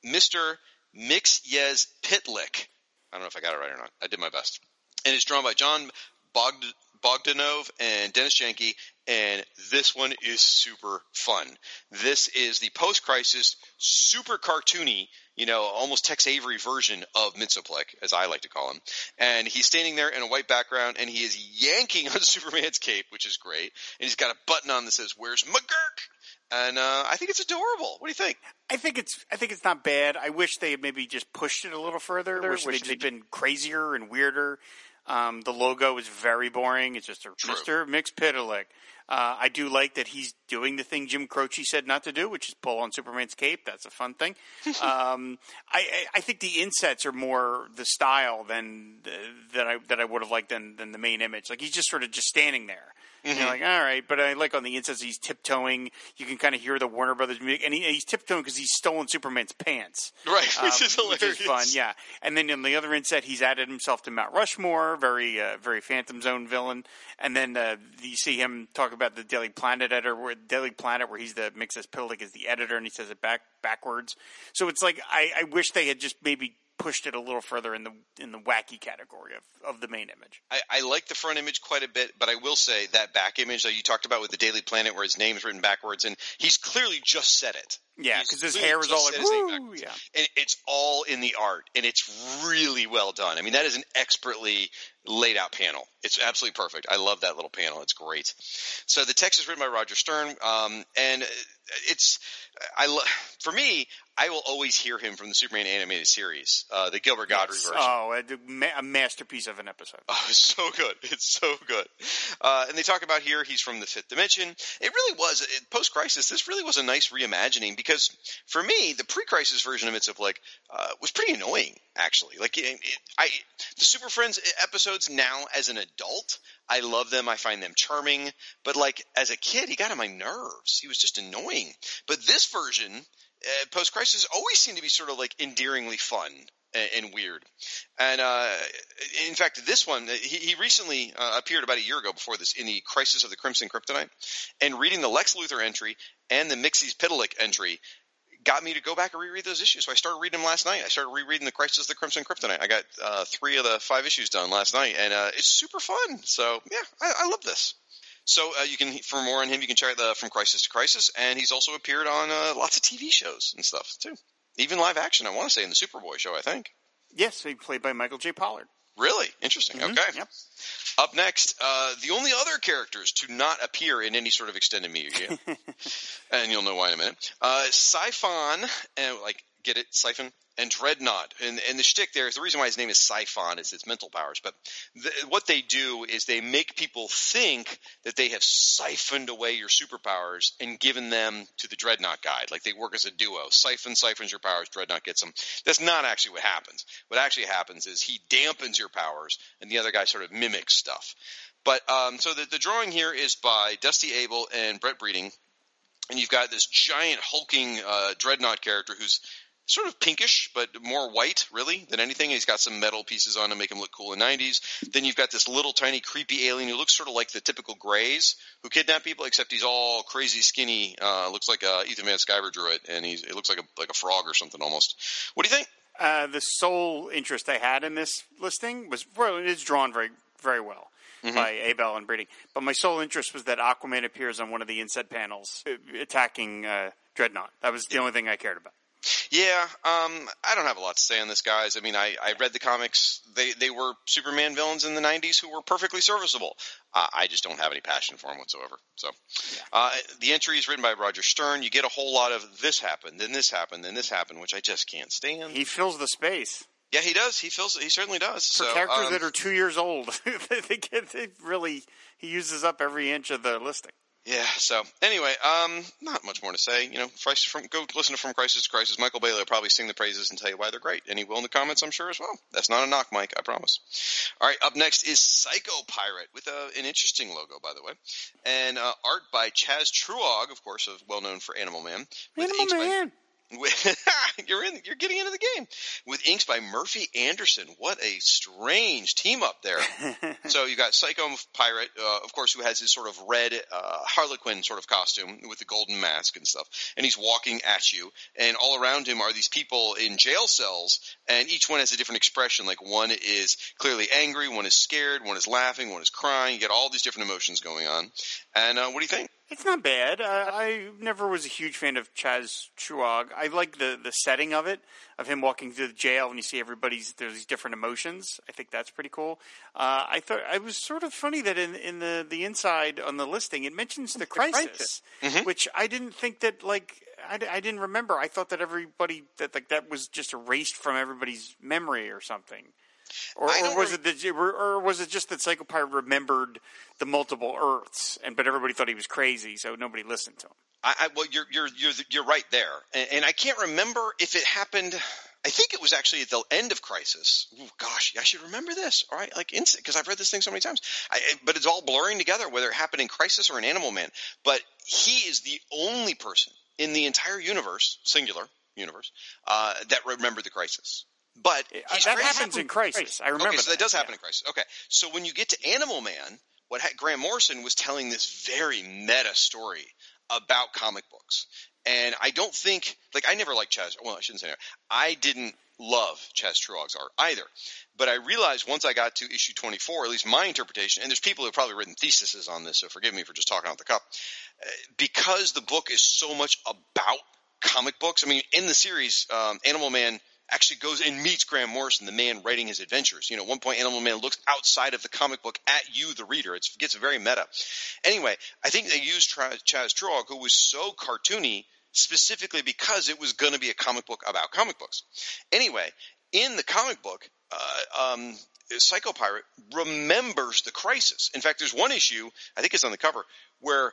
C: Mister Mixyez Pitlick. I don't know if I got it right or not. I did my best. And it's drawn by Jon Bogd- Bogdanove and Dennis Janke, and this one is super fun. This is the post-crisis, super cartoony, you know, almost Tex Avery version of Mitsoplek, as I like to call him. And he's standing there in a white background, and he is yanking on Superman's cape, which is great. And he's got a button on that says, "Where's McGurk?" And uh, I think it's adorable. What do you think?
D: I think it's I think it's not bad. I wish they had maybe just pushed it a little further. Wish, wish they'd been crazier and weirder. Um, the logo is very boring. It's just a
C: True.
D: Mr. Mxyzptlk. Uh, I do like that he's doing the thing Jim Croce said not to do, which is pull on Superman's cape. That's a fun thing. um, I, I think the insets are more the style than that I that I would have liked than than the main image. Like he's just sort of just standing there. Mm-hmm. You're like, all right, but I like on the insets he's tiptoeing. You can kind of hear the Warner Brothers music, and he, he's tiptoeing because he's stolen Superman's pants,
C: right?
D: Um,
C: which is hilarious.
D: Which is fun, yeah. And then on the other inset, he's added himself to Mount Rushmore, very uh, very Phantom Zone villain. And then uh, you see him talk about the Daily Planet editor, where Daily Planet, where he's the Mxyzptlk is the editor, and he says it back backwards. So it's like I, I wish they had just maybe pushed it a little further in the in the wacky category of, of the main image.
C: I, I like the front image quite a bit, but I will say that back image that you talked about with the Daily Planet, where his name's written backwards, and he's clearly just said it.
D: Yeah, because his hair is all like yeah,
C: and it's all in the art, and it's really well done. I mean, that is an expertly laid out panel. It's absolutely perfect. I love that little panel. It's great. So the text is written by Roger Stern, um, and it's I lo- for me. I will always hear him from the Superman animated series, uh, the Gilbert Gottfried
D: yes.
C: version.
D: Oh, a, a, masterpiece of an episode.
C: Oh, it's so good. It's so good. Uh, and they talk about here he's from the fifth dimension. It really was post crisis. This really was a nice reimagining because for me, the pre crisis version of Mxyzptlk uh, was pretty annoying. Actually, like it, it, I, the Super Friends episodes now as an adult, I love them. I find them charming. But like as a kid, he got on my nerves. He was just annoying. But this version uh, post crisis always seemed to be sort of like endearingly fun and, weird. And uh, in fact, this one he, he recently uh, appeared about a year ago before this in the Crisis of the Crimson Kryptonite, and reading the Lex Luthor entry and the Mxyzptlk entry got me to go back and reread those issues. So I started reading them last night. I started rereading the Crisis of the Crimson Kryptonite. I got uh, three of the five issues done last night, and uh, it's super fun. So yeah, I, I love this. So uh, you can, for more on him, you can check out the From Crisis to Crisis, and he's also appeared on uh, lots of TV shows and stuff too, even live action. I want to say in the Superboy show, I think.
D: Yes, he played by Michael J. Pollard.
C: Really interesting.
D: Mhm,
C: Okay.
D: Yep.
C: Up next, uh, the only other characters to not appear in any sort of extended media, and you'll know why in a minute. Uh, Siphon, and like get it, Siphon and Dreadnought, and and the shtick there is the reason why his name is Siphon is its mental powers. But what they do is they make people think that they have siphoned away your superpowers and given them to the Dreadnought guide. Like they work as a duo. Siphon siphons your powers, Dreadnought gets them. That's not actually what happens. What actually happens is he dampens your powers, and the other guy sort of mimics stuff. But um, so the, the drawing here is by Dusty Abel and Brett Breeding, and you've got this giant hulking uh, dreadnought character who's sort of pinkish, but more white, really, than anything. He's got some metal pieces on to make him look cool in the 90s. Then you've got this little tiny creepy alien who looks sort of like the typical Greys who kidnap people, except he's all crazy skinny. Uh, looks like uh, Ethan Van Sciver drew it, and he's it looks like a like a frog or something almost. What do you think?
D: Uh, the sole interest I had in this listing was well, it's drawn very very well.
C: Mm-hmm.
D: By Abel and Breeding, but my sole interest was that Aquaman appears on one of the inset panels uh, attacking uh, Dreadnought. That was the only thing I cared about.
C: Yeah, um, I don't have a lot to say on this, guys. I mean, I, I read the comics. They they were Superman villains in the '90s who were perfectly serviceable. Uh, I just don't have any passion for them whatsoever. So, uh, the entry is written by Roger Stern. You get a whole lot of this happened, then this happened, then this happened, which I just can't stand.
D: He fills the space
C: yeah, he does. He feels. He certainly does.
D: for
C: so,
D: characters
C: um,
D: that are two years old. they, get, they really he uses up every inch of the listing.
C: Yeah. So anyway, um, not much more to say. You know, from go listen to From Crisis to Crisis. Michael Bailey will probably sing the praises and tell you why they're great, and he will in the comments, I'm sure as well. That's not a knock, Mike. I promise. All right. Up next is Psycho Pirate with a, an interesting logo, by the way, and uh, art by Chaz Truog, of course, of well known for Animal Man.
D: Animal
C: by-
D: Man.
C: With, you're in. You're getting into the game with inks by Murphy Anderson. What a strange team up there. so you got Psycho Pirate, uh, of course, who has his sort of red uh, Harlequin sort of costume with the golden mask and stuff, and he's walking at you. And all around him are these people in jail cells, and each one has a different expression. Like one is clearly angry, one is scared, one is laughing, one is crying. You get all these different emotions going on. And uh, what do you think?
D: It's not bad. Uh, I never was a huge fan of Chaz Truog. I like the, the setting of it, of him walking through the jail and you see everybody's there's these different emotions. I think that's pretty cool. Uh, I thought it was sort of funny that in, in the, the inside on the listing it mentions the crisis,
C: Mhm.
D: which I didn't think that like I, I didn't remember. I thought that everybody that like that was just erased from everybody's memory or something. Or, or was it you- or, was it just that Psycho Pirate remembered the multiple Earths, and but everybody thought he was crazy, so nobody listened to him?
C: I, I well, you're you're you're you're right there, and, and I can't remember if it happened. I think it was actually at the end of Crisis. Ooh, gosh, I should remember this. All right, like instant because I've read this thing so many times. I- but it's all blurring together whether it happened in Crisis or in Animal Man. But he is the only person in the entire universe, singular universe, uh, that remembered the Crisis. But he's
D: that
C: crazy.
D: happens in Crisis. I remember.
C: Okay, so that, does happen
D: yeah.
C: in Crisis. Okay, so when you get to Animal Man, what ha- Grant Morrison was telling this very meta story about comic books, and I don't think like I never liked Chaz. Well, I shouldn't say that. I didn't love Chaz Truog's art either, but I realized once I got to issue 24, at least my interpretation, and there's people who've probably written theses on this, so forgive me for just talking off the cuff, uh, because the book is so much about comic books. I mean, in the series, um, Animal Man actually goes and meets Graham Morrison, the man writing his adventures. You know, at one point Animal Man looks outside of the comic book at you, the reader. It gets very meta. Anyway, I think they used Chaz Truog, who was so cartoony, specifically because it was going to be a comic book about comic books. Anyway, in the comic book, uh, um, Psycho Pirate remembers the crisis. In fact, there's one issue, I think it's on the cover, where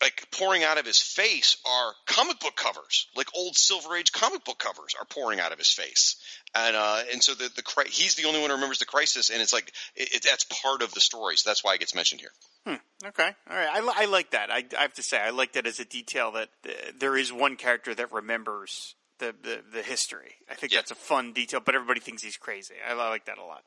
C: like pouring out of his face are comic book covers, like old Silver Age comic book covers are pouring out of his face, and uh, and so the the he's the only one who remembers the crisis, and it's like it, it, that's part of the story, so that's why it gets mentioned here.
D: Okay, all right. I, I like that. I, I have to say, I like that as a detail that uh, there is one character that remembers the, the, the history. I think
C: Yeah.
D: that's a fun detail, but everybody thinks he's crazy. I, I like that a lot.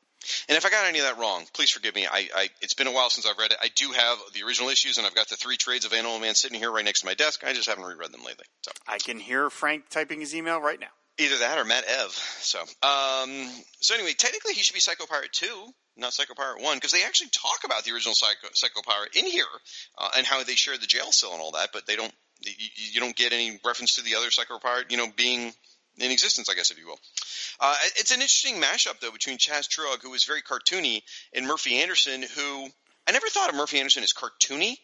C: And if I got any of that wrong, please forgive me. I, I it's been a while since I've read it. I do have the original issues, and I've got the three trades of Animal Man sitting here right next to my desk. I just haven't reread them lately. So
D: I can hear Frank typing his email right now.
C: either that or Matt Ev. So um, so anyway, technically he should be Psycho Pirate two, not Psycho Pirate one, because they actually talk about the original Psycho, Psycho Pirate in here uh, and how they shared the jail cell and all that, but they don't. You, you don't get any reference to the other Psycho Pirate, you know, being in existence, I guess, if you will. Uh, it's an interesting mashup, though, between Chaz Truog, who was very cartoony, and Murphy Anderson, who I never thought of Murphy Anderson as cartoony,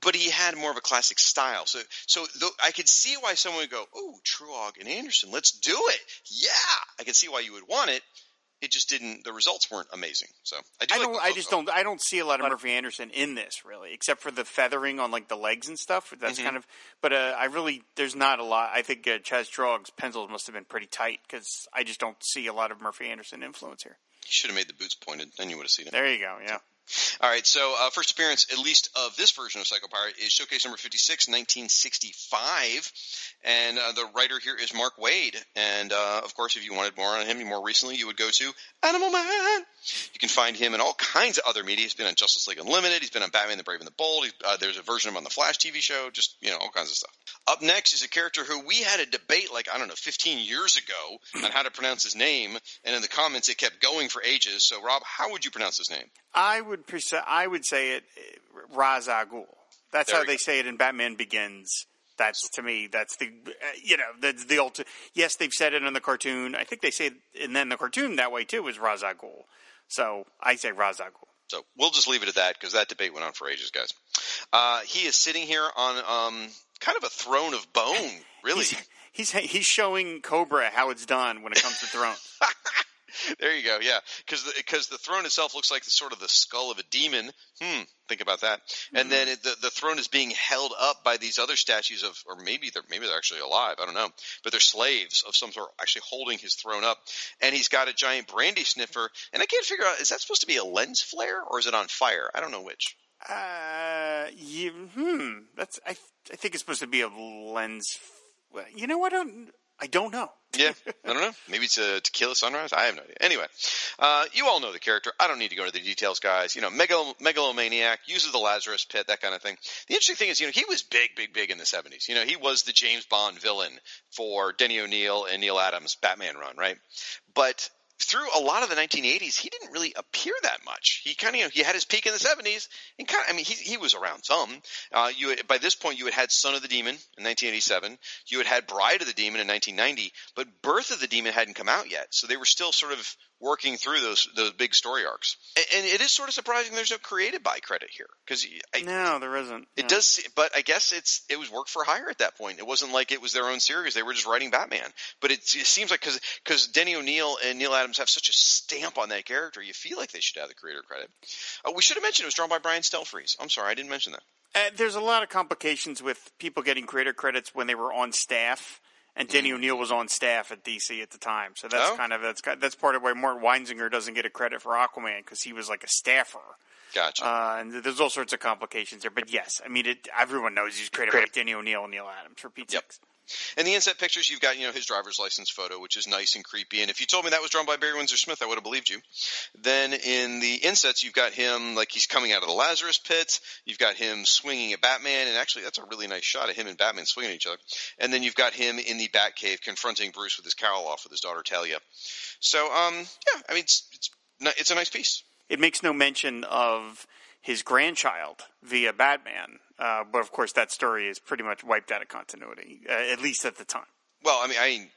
C: but he had more of a classic style. So, so I could see why someone would go, "Oh, Truog and Anderson, let's do it." Yeah, I could see why you would want it. It just didn't. The results weren't amazing. So I do.
D: I
C: like
D: don't. I just don't. I don't see a lot of Murphy Anderson in this really, except for the feathering on like the legs and stuff. That's
C: Mhm.
D: kind of. But uh, I really, there's not a lot. I think uh, Chaz Truog's pencils must have been pretty tight because I just don't see a lot of Murphy Anderson influence here.
C: You should have made the boots pointed. Then you would have seen it.
D: There you go. Yeah.
C: All right, so uh, first appearance, at least of this version of Psycho Pirate, is Showcase number 56, 1965. And uh, the writer here is Mark Waid. And uh, of course, if you wanted more on him more recently, you would go to Animal Man. You can find him in all kinds of other media. He's been on Justice League Unlimited. He's been on Batman the Brave and the Bold. Uh, there's a version of him on the Flash TV show. Just, you know, all kinds of stuff. Up next is a character who we had a debate, like, I don't know, 15 years ago on how to pronounce his name. And in the comments, it kept going for ages. So, Rob, how would you pronounce his name?
D: I would pres- I would say it Ra's al Ghul. That's
C: There
D: how they
C: go.
D: say it in Batman Begins. That's to me. That's the you know that's the ultimate. Yes, they've said it in the cartoon. I think they say it in then the cartoon that way too is Ra's al Ghul. So I say Ra's al Ghul.
C: So we'll just leave it at that because that debate went on for ages, guys. Uh, he is sitting here on um, kind of a throne of bone, really.
D: He's, he's he's showing Cobra how it's done when it comes to Throne.
C: there you go, yeah. Because the, 'cause the throne itself looks like the, sort of the skull of a demon. Hmm, think about that. And then it, the, the throne is being held up by these other statues of, or maybe they're maybe they're actually alive. I don't know, but they're slaves of some sort, actually holding his throne up. And he's got a giant brandy sniffer. And I can't figure out is that supposed to be a lens flare or is it on fire? I don't know which.
D: Uh, you, hmm. That's I. I think it's supposed to be a lens. well, You know what? I don't. I don't know.
C: Yeah, I don't know. Maybe it's a tequila sunrise. I have no idea. Anyway, uh, you all know the character. I don't need to go into the details, guys. You know, megal- megalomaniac, uses the Lazarus pit, that kind of thing. The interesting thing is, you know, he was big, big, big in the 70s. You know, he was the James Bond villain for Denny O'Neil and Neal Adams' Batman run, right? But through a lot of the 1980s, he didn't really appear that much. He kind of, you know, he had his peak in the 70s, and kind of, I mean, he he was around some. Uh, you by this point, you had had Son of the Demon in 1987. You had had Bride of the Demon in 1990, but Birth of the Demon hadn't come out yet, so they were still sort of working through those those big story arcs. And, and it is sort of surprising there's no created by credit here because
D: No, there isn't.
C: it
D: No.
C: does, but I guess it's it was work for hire at that point. It wasn't like it was their own series; they were just writing Batman. But it, it seems like because because Denny O'Neil and Neal Adams have such a stamp on that character, you feel like they should have the creator credit. Uh, we should have mentioned it was drawn by Brian Stelfreeze. I'm sorry, I didn't mention that.
D: Uh, there's a lot of complications with people getting creator credits when they were on staff, and Denny O'Neil was on staff at DC at the time. So that's.
C: Oh.
D: kind of that's that's part of why Mark Weinzinger doesn't get a credit for Aquaman because he was like a staffer.
C: Gotcha.
D: Uh, and there's all sorts of complications there. But yes, I mean, it, everyone knows he's created by Denny O'Neil and Neal Adams for Pete's
C: Yep.
D: sakes.
C: And the inset pictures, you've got you know his driver's license photo, which is nice and creepy. And if you told me that was drawn by Barry Windsor Smith, I would have believed you. Then in the insets, you've got him like he's coming out of the Lazarus pit. You've got him swinging at Batman, and actually that's a really nice shot of him and Batman swinging at each other. And then you've got him in the Batcave confronting Bruce with his cowl off with his daughter Talia. So um yeah, I mean it's it's it's a nice piece.
D: It makes no mention of his grandchild via Batman, uh, but of course that story is pretty much wiped out of continuity, uh, at least at the time.
C: Well, I mean, I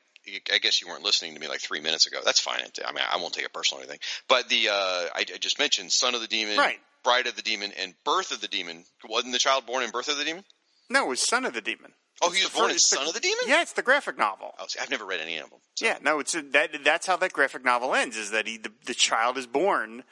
C: I guess you weren't listening to me like three minutes ago. That's fine. I mean, I won't take it personal or anything. But the uh, I, I just mentioned Son of the Demon,
D: Right.
C: Bride of the Demon, and Birth of the Demon. Wasn't the child born in Birth of the Demon?
D: No, it was Son of the Demon.
C: Oh, he was
D: The
C: born in
D: first-
C: Son of the Demon.
D: Yeah, it's the graphic novel.
C: Oh, see, I've never read any of them.
D: Yeah, no, it's that. That's how that graphic novel ends. Is that he the, the child is born,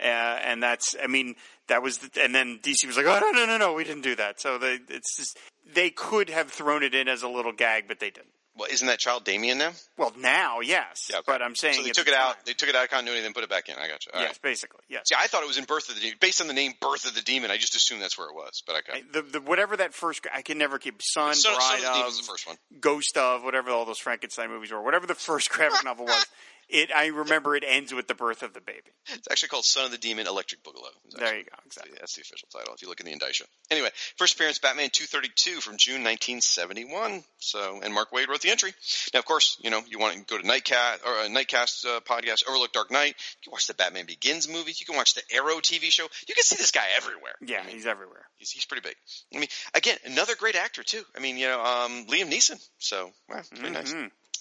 D: uh, and that's. I mean, that was. The, and then DC was like, oh no no no no, we didn't do that. So they it's just they could have thrown it in as a little gag, but they didn't.
C: Well, isn't that child Damian now?
D: Well, now yes,
C: Yeah, okay.
D: but I'm saying
C: so they took
D: the
C: it
D: time-
C: out. They took it out of continuity, then put it back in. I got you. All
D: yes,
C: right.
D: basically yes.
C: See, I thought it was in Birth of the Demon, based on the name Birth of the Demon. I just assumed that's where it was. But okay.
D: The, the whatever that first I can never keep son,
C: Son, Son
D: bride
C: of the the first one.
D: ghost of whatever all those Frankenstein movies were, whatever the first graphic novel was. It I remember it ends with the birth of the baby.
C: It's actually called Son of the Demon Electric Boogaloo. It's
D: There you go, exactly.
C: That's the official title if you look in the indicia. Anyway, first appearance Batman 232 from June 1971. So, and Mark Waid wrote the entry. Now, of course, you know, you want to go to Nightcast or uh, Nightcast uh, podcast, Overlook Dark Knight. You can watch the Batman Begins movie. You can watch the Arrow TV show. You can see this guy everywhere.
D: Yeah, he's everywhere.
C: He's, he's pretty big. I mean, again, another great actor too. I mean, you know, um, Liam Neeson. So, well, pretty nice.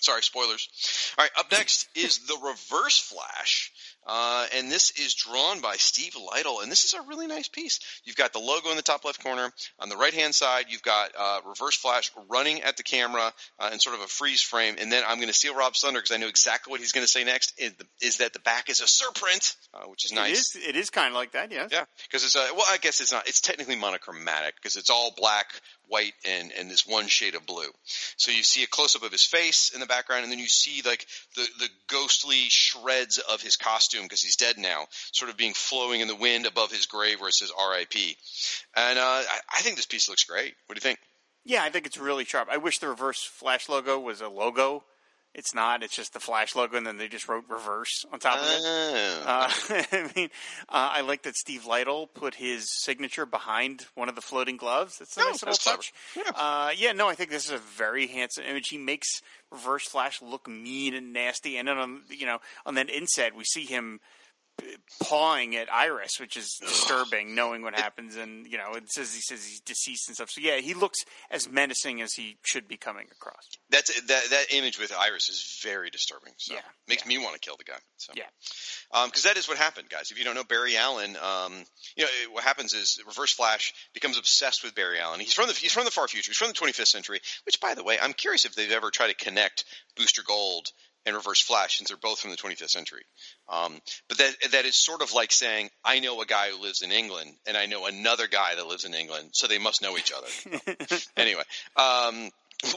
C: Sorry, spoilers. All right, up next is the Reverse Flash, uh, and this is drawn by Steve Lightle, and this is a really nice piece. You've got the logo in the top left corner. On the right hand side, you've got uh, Reverse Flash running at the camera uh, in sort of a freeze frame, and then I'm going to steal Rob's thunder because I know exactly what he's going to say next. Is, is that the back is a surprint, uh, which is nice.
D: It is. It is kind of like that. Yes.
C: Yeah, because it's well, I guess it's not. It's technically monochromatic because it's all black, white, and and this one shade of blue. So you see a close up of his face in the background, and then you see like the the ghostly shreds of his costume because he's dead now, sort of being flowing in the wind above his grave where it says R.I.P. And uh, I, I think this piece looks great. What do you think?
D: Yeah, I think it's really sharp. I wish the reverse flash logo was a logo. It's not. It's just the flash logo, and then they just wrote reverse on top of it.
C: Oh.
D: Uh, I mean, uh, I like that Steve Lightle put his signature behind one of the floating gloves. That's a
C: Oh,
D: nice little touch.
C: Yeah.
D: Uh, yeah, no, I think this is a very handsome image. He makes Reverse Flash look mean and nasty, and then on you know on that inset we see him pawing at Iris, which is disturbing, knowing what happens, and you know it says he says he's deceased and stuff. So yeah, he looks as menacing as he should be coming across.
C: That's that that image with Iris is very disturbing. So
D: Yeah,
C: makes me want to kill the guy. So.
D: Yeah.
C: because that is what happened, guys. If you don't know Barry Allen, um, you know what happens is Reverse Flash becomes obsessed with Barry Allen. He's from the he's from the far future. He's from the 25th century. Which, by the way, I'm curious if they've ever tried to connect Booster Gold and Reverse Flash since they're both from the 25th century. Um, but that that is sort of like saying I know a guy who lives in England and I know another guy that lives in England, so they must know each other. anyway. Um,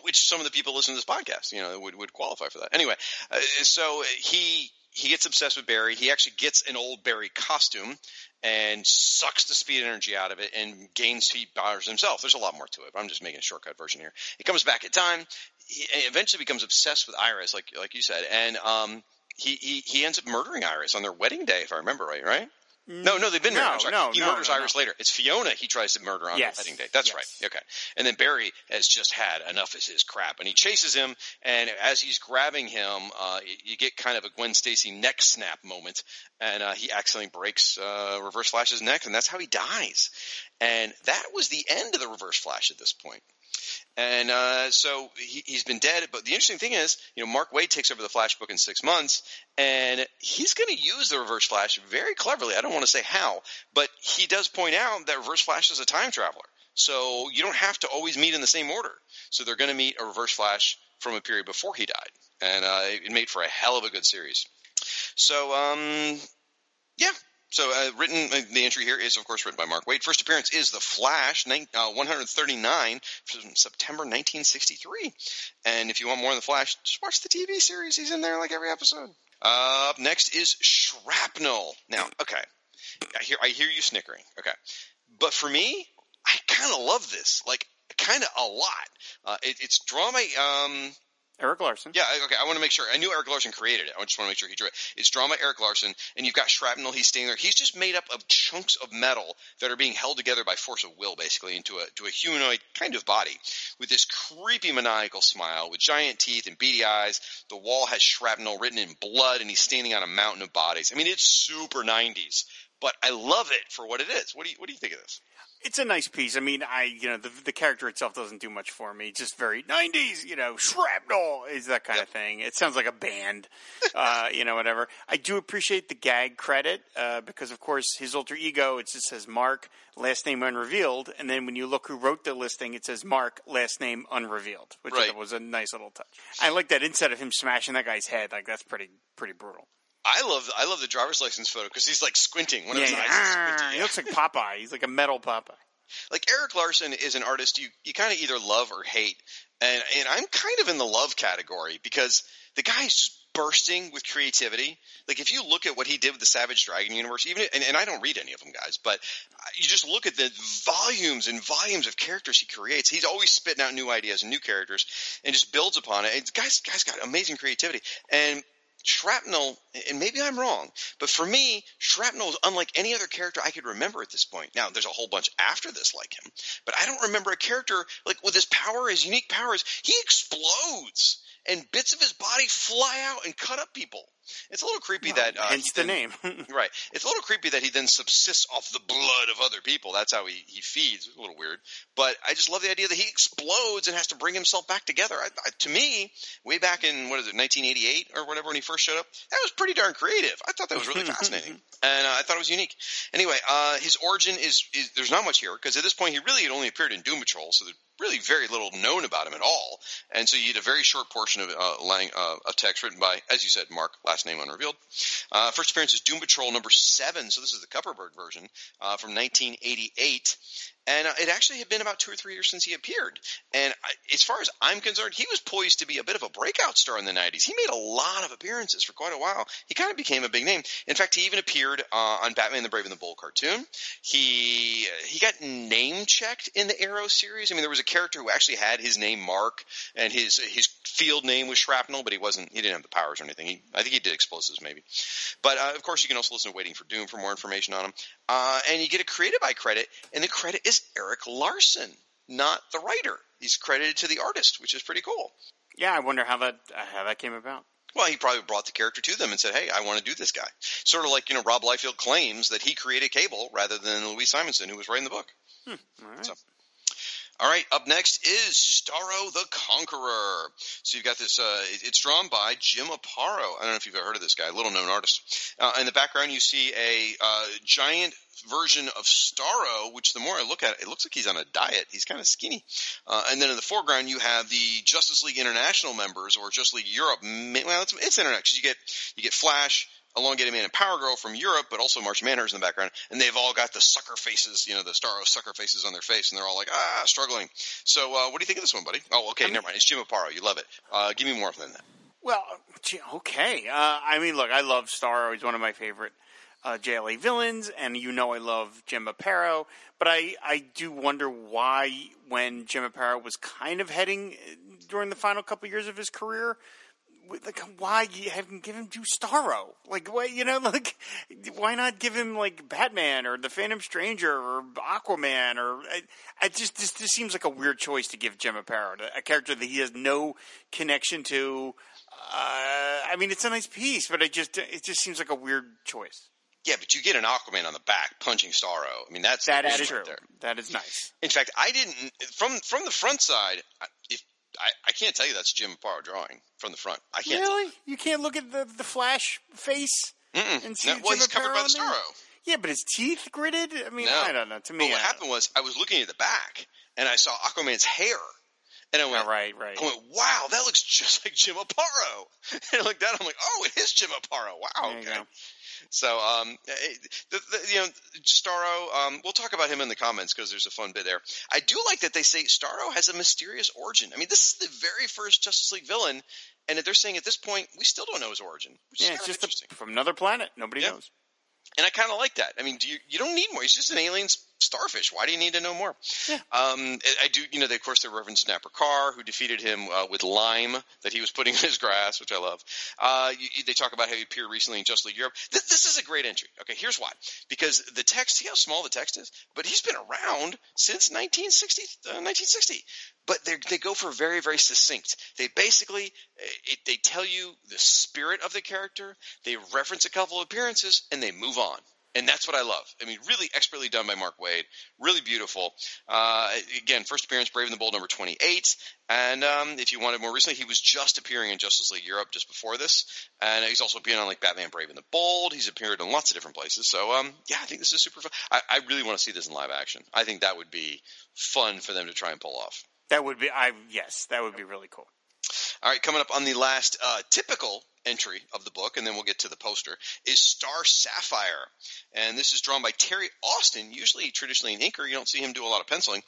C: which some of the people listening to this podcast, you know, would, would qualify for that. Anyway, uh, so he he gets obsessed with Barry. He actually gets an old Barry costume, and sucks the speed energy out of it and gains heat powers himself. There's a lot more to it. But I'm just making a shortcut version here. He comes back in time. He eventually becomes obsessed with Iris, like like you said, and um, he, he he ends up murdering Iris on their wedding day, if I remember right. Right? No, no, they've been
D: No,
C: married. I'm
D: no,
C: he
D: no,
C: murders
D: no,
C: Iris later. It's Fiona he tries to murder on
D: Yes.
C: the wedding day. That's
D: Yes.
C: right. Okay. And then Barry has just had enough of his crap, and he chases him. And as he's grabbing him, uh, you get kind of a Gwen Stacy neck snap moment, and uh, he accidentally breaks uh, Reverse Flash's neck, and that's how he dies. And that was the end of the Reverse Flash at this point. And uh, so he, he's been dead. But the interesting thing is, you know, Mark Waid takes over the Flash book in six months, and he's going to use the Reverse Flash very cleverly. I don't want to say how, but he does point out that Reverse Flash is a time traveler. So you don't have to always meet in the same order. So they're going to meet a Reverse Flash from a period before he died, and uh, it made for a hell of a good series. So, um, yeah. So, uh, written uh, the entry here is, of course, written by Mark Waid. First appearance is The Flash, uh, 139 from September 1963. And if you want more of The Flash, just watch the TV series. He's in there like every episode. Uh, up next is Shrapnel. Now, okay, I hear I hear you snickering. Okay, but for me, I kind of love this, like kind of a lot. Uh, it, it's drawn by um,
D: Erik Larsen.
C: yeah, okay. I want to make sure. I knew Erik Larsen created it. I just want to make sure he drew it. It's drawn by Erik Larsen, and you've got shrapnel. He's standing there. He's just made up of chunks of metal that are being held together by force of will, basically, into a to a humanoid kind of body with this creepy maniacal smile with giant teeth and beady eyes. The wall has shrapnel written in blood, and he's standing on a mountain of bodies. I mean, it's super '90s, but I love it for what it is. What do you What do you think of this?
D: It's a nice piece. I mean, I you know the the character itself doesn't do much for me. Just very '90s, you know, shrapnel is that kind of thing. It sounds like a band, uh, you know, whatever. I do appreciate the gag credit uh, because, of course, his alter ego it just says Mark, last name unrevealed, and then when you look who wrote the listing, it says Mark, last name unrevealed, which
C: Right.
D: was a nice little touch. I like that instead of him smashing that guy's head, like that's pretty pretty brutal.
C: I love I love the driver's license photo because he's like squinting. One of
D: Yeah,
C: his
D: yeah.
C: eyes
D: Ah, he looks like Popeye. He's like a metal Popeye.
C: like Erik Larsen is an artist you you kind of either love or hate, and and I'm kind of in the love category because the guy is just bursting with creativity. Like if you look at what he did with the Savage Dragon universe, even and, and I don't read any of them, guys, but you just look at the volumes and volumes of characters he creates. He's always spitting out new ideas and new characters, and just builds upon it. Guys, guys got amazing creativity and. Shrapnel, and maybe I'm wrong, but for me, Shrapnel is unlike any other character I could remember at this point. Now, there's a whole bunch after this like him, but I don't remember a character like with his power, his unique powers. He explodes, and bits of his body fly out and cut up people. It's a little creepy that uh,
D: Hence the
C: then-
D: name.
C: Right. It's a little creepy that he then subsists off the blood of other people. That's how he, he feeds. It's a little weird. But I just love the idea that he explodes and has to bring himself back together. I, I, to me, way back in, what is it, 1988 or whatever when he first showed up, that was pretty darn creative. I thought that was really fascinating. And uh, I thought it was unique. Anyway, uh, his origin is, is, there's not much here because at this point he really had only appeared in Doom Patrol, so there's really very little known about him at all. And so you get a very short portion of, uh, lang- uh, of text written by, as you said, Mark, last name unrevealed. Uh, first appearance is Doom Patrol number seven, so this is the Kupperberg version uh, from 1988. And uh, it actually had been about two or three years since he appeared. And I, as far as I'm concerned, he was poised to be a bit of a breakout star in the 90s. He made a lot of appearances for quite a while. He kind of became a big name. In fact, he even appeared uh, on Batman the Brave and the Bold cartoon. He he got name checked in the Arrow series. I mean, there was a character who actually had his name Mark, and his his field name was Shrapnel, but he wasn't. He didn't have the powers or anything. He, I think he did explosives maybe. But uh, of course, you can also listen to Waiting for Doom for more information on him. Uh, and you get a creative by credit, and the credit is Erik Larsen, not the writer. He's credited to the artist, which is pretty cool.
D: yeah, I wonder how that uh, how that came about.
C: Well, he probably brought the character to them and said, "Hey, I want to do this guy." Sort of like you know, Rob Liefeld claims that he created Cable rather than Louise Simonson, who was writing the book.
D: All right.
C: So- All right, up next is Starro the Conqueror. So you've got this. Uh, it's drawn by Jim Aparo. I don't know if you've ever heard of this guy, little known artist. Uh, in the background, you see a uh, giant version of Starro, which the more I look at it, it looks like he's on a diet. He's kind of skinny. Uh, and then in the foreground, you have the Justice League International members, or Justice League Europe. Well, it's, it's internet 'cause you get you get Flash. Elongated Man and Power Girl from Europe, but also Martian Manhunter's in the background, and they've all got the sucker faces, you know, the Starro sucker faces on their face, and they're all like, ah, struggling. So, uh, what do you think of this one, buddy? Oh, okay, never mind. It's Jim Aparo. You love it. Uh, give me more than that.
D: Well, okay. Uh, I mean, look, I love Starro. He's one of my favorite uh, JLA villains, and you know I love Jim Aparo, but I, I do wonder why when Jim Aparo was kind of heading uh, during the final couple years of his career, like why you haven't given him Starro? Like why you know like why not give him like Batman or the Phantom Stranger or Aquaman or I, I just this, this seems like a weird choice to give Jim Aparo a character that he has no connection to. Uh, I mean, it's a nice piece, but it just it just seems like a weird choice.
C: Yeah, but you get an Aquaman on the back punching Starro. I mean, that's
D: That is true.
C: right.
D: That is nice.
C: In fact, I didn't from from the front side. If I, I can't tell you that's Jim Aparo drawing from the front. I can't.
D: Really? You can't look at the the Flash face
C: Mm-mm.
D: and see
C: No,
D: Jim
C: well, he's covered by the? Starro.
D: Yeah, but his teeth gritted. I mean,
C: No.
D: I don't know. To
C: But
D: me,
C: what
D: I-
C: happened was I was looking at the back and I saw Aquaman's hair, and I went,
D: Oh, right, right.
C: I went, wow, that looks just like Jim Aparo. And like that, I'm like, oh, it is Jim Aparo. Wow. Okay. So, um, eh, the, the, you know, Starro, um, we'll talk about him in the comments because there's a fun bit there. I do like that they say Starro has a mysterious origin. I mean, this is the very first Justice League villain, and they're saying at this point we still don't know his origin, which
D: Yeah,
C: is
D: it's just
C: interesting.
D: a, from another planet. Nobody
C: Yeah.
D: knows.
C: And I kind of like that. I mean, do you, you don't need more. He's just an alien starfish. Why do you need to know more?
D: Yeah.
C: Um, I do, you know, they, of course, they reference Snapper Carr, who defeated him uh, with lime that he was putting in his grass, which I love. Uh, you, they talk about how he appeared recently in Just League Europe. This, this is a great entry. Okay, here's why. Because the text, see how small the text is? But he's been around since 1960. Uh, 1960. But they they go for very very succinct. They basically uh, it, they tell you the spirit of the character. They reference a couple of appearances and they move on. And that's what I love. I mean, really expertly done by Mark Waid. Really beautiful. Uh, again, first appearance, Brave and the Bold, number 28. And um, if you wanted more recently, he was just appearing in Justice League Europe just before this. And he's also appearing on like Batman, Brave and the Bold. He's appeared in lots of different places. So, um, yeah, I think this is super fun. I, I really want to see this in live action. I think that would be fun for them to try and pull off.
D: That would be. I yes, that would be really cool.
C: All right, coming up on the last uh, typical entry of the book, and then we'll get to the poster, is Star Sapphire. And this is drawn by Terry Austin. Usually, traditionally an inker, you don't see him do a lot of penciling.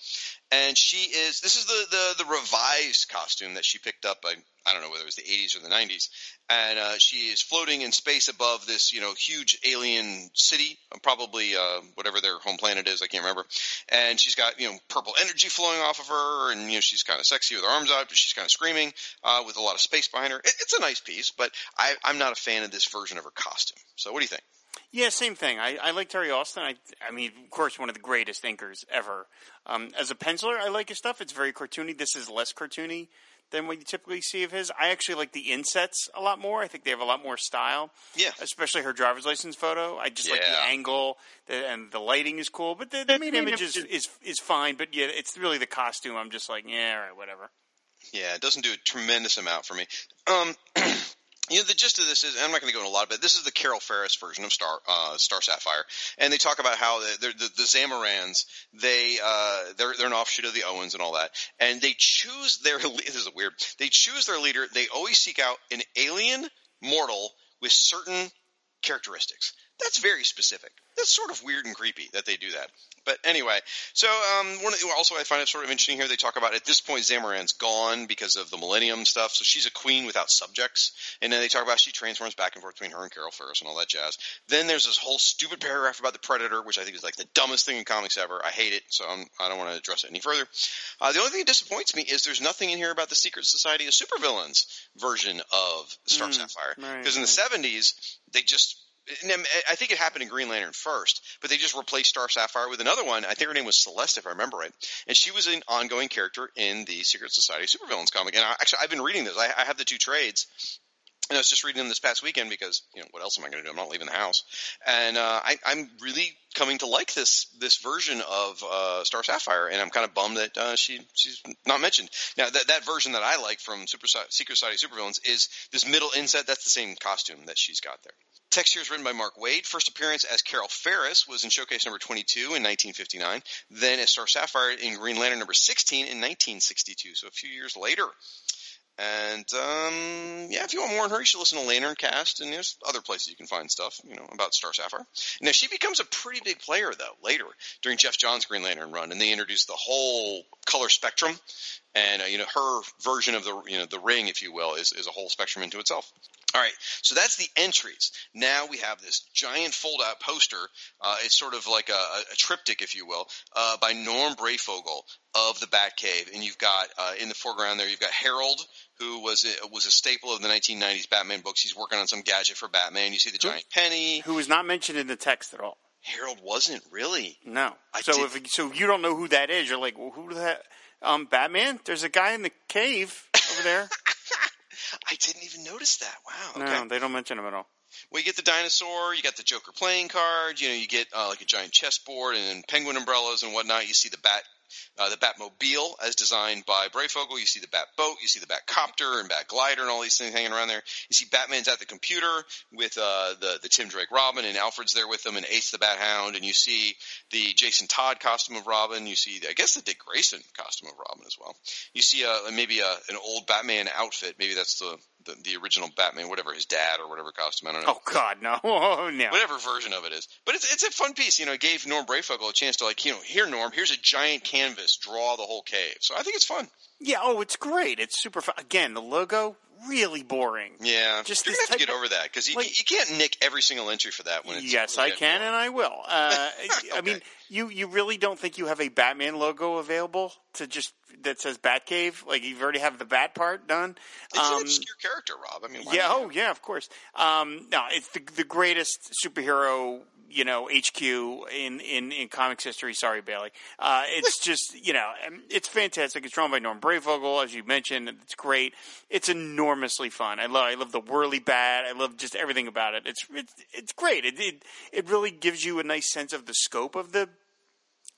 C: And she is, this is the, the, the revised costume that she picked up by, I don't know whether it was the 80s or the 90s. And uh, she is floating in space above this, you know, huge alien city, probably uh, whatever their home planet is, I can't remember. And she's got, you know, purple energy flowing off of her, and, you know, she's kind of sexy with her arms out, but she's kind of screaming uh, with a lot of space behind her. It, it's a nice piece, but I, I'm not a fan of this version of her costume. So what do you think?
D: Yeah, same thing. I, I like Terry Austin. I, I mean, of course, one of the greatest inkers ever. Um, as a penciler, I like his stuff. It's very cartoony. This is less cartoony than what you typically see of his. I actually like the insets a lot more. I think they have a lot more style.
C: Yeah.
D: Especially her driver's license photo. I just like the angle the, and the lighting is cool. But the, the main image is, is is fine. But yeah, it's really the costume. I'm just like, yeah, all right, whatever.
C: Yeah, it doesn't do a tremendous amount for me. Um, you know, the gist of this is, I'm not going to go into a lot it. This is the Carol Ferris version of Star uh, Star Sapphire, and they talk about how the, the, the Zamarons they uh, they're they're an offshoot of the Oans and all that, and they choose their this is weird. They choose their leader. They always seek out an alien mortal with certain characteristics. That's very specific. That's sort of weird and creepy that they do that. But anyway, so um, one of the, also I find it sort of interesting here. They talk about at this point Zamaron's gone because of the Millennium stuff, so she's a queen without subjects. And then they talk about she transforms back and forth between her and Carol Ferris and all that jazz. Then there's this whole stupid paragraph about the Predator, which I think is like the dumbest thing in comics ever. I hate it, so I'm, I don't want to address it any further. Uh, the only thing that disappoints me is there's nothing in here about the Secret Society of Supervillains version of Star Sapphire.
D: right,
C: Because in the 70s, they just Eh, I think it happened in Green Lantern first, but they just replaced Star Sapphire with another one. I think her name was Celeste, if I remember right, and she was an ongoing character in the Secret Society Supervillains comic. And I, actually, I've been reading this. I, I have the two trades. And I was just reading them this past weekend because you know what else am I going to do? I'm not leaving the house, and uh, I, I'm really coming to like this this version of uh, Star Sapphire, and I'm kind of bummed that uh, she she's not mentioned. Now that that version that I like from Super Secret Society Supervillains is this middle inset. That's the same costume that she's got there. Text here is written by Mark Waid. First appearance as Carol Ferris was in Showcase number 22 in 1959. Then as Star Sapphire in Green Lantern number 16 in 1962. So a few years later. And um, yeah, if you want more on her, you should listen to Lantern Cast, and there's other places you can find stuff, you know, about Star Sapphire. Now she becomes a pretty big player though later during Geoff Johns' Green Lantern run, and they introduce the whole color spectrum, and uh, you know her version of the you know the ring, if you will, is is a whole spectrum into itself. All right, so that's the entries. Now we have this giant fold-out poster. Uh, it's sort of like a, a triptych, if you will, uh, by Norm Breyfogle of the Batcave, and you've got uh, in the foreground there, you've got Harold, who was a, was a staple of the 1990s Batman books. He's working on some gadget for Batman. You see the giant penny.
D: Who was not mentioned in the text at all.
C: Harold wasn't really.
D: No.
C: I
D: so
C: did-
D: if so, you don't know who that is. You're like, well, who the? Um, Batman. There's a guy in the cave over there.
C: I didn't even notice that. Wow. Okay.
D: No, they don't mention him at all.
C: Well, you get the dinosaur, you got the Joker playing card, you know, you get uh, like a giant chessboard and penguin umbrellas and whatnot. You see the bat, uh, the Batmobile as designed by Breyfogle. You see the Bat boat, you see the Bat copter and Bat glider and all these things hanging around there. You see Batman's at the computer with uh, the the Tim Drake Robin and Alfred's there with them and Ace the Bat Hound. And you see the Jason Todd costume of Robin. You see, I guess, the Dick Grayson costume of Robin as well. You see uh, maybe a, an old Batman outfit. Maybe that's the, the the original Batman, whatever his dad or whatever costume. I don't know
D: Oh God, no, oh, no.
C: whatever version of it is. But it's it's a fun piece. You know, it gave Norm Breyfogle a chance to like, you know, here Norm, here's a giant canvas, draw the whole cave. So I think it's fun.
D: Yeah. Oh, it's great. It's super fun. Again, the logo really boring.
C: Yeah,
D: Just
C: you're gonna have to get over that because you,
D: like-
C: you can't nick every single entry for that when it's
D: Yes, I can, and I will. Uh, I mean, you you really don't think you have a Batman logo available to just that says Batcave? Like you already have the Bat part done.
C: It's an
D: Um,
C: obscure character, Rob. I mean, why
D: yeah, oh yeah, of course. Um, no, it's the the greatest superhero, you know, HQ in in in comics history. Sorry, Bailey. Uh, it's just you know, um, it's fantastic. It's drawn by Norm Breyfogle, as you mentioned. It's great. It's enormously fun. I love I love the whirly bat. I love just everything about it. It's it's it's great. It it it really gives you a nice sense of the scope of the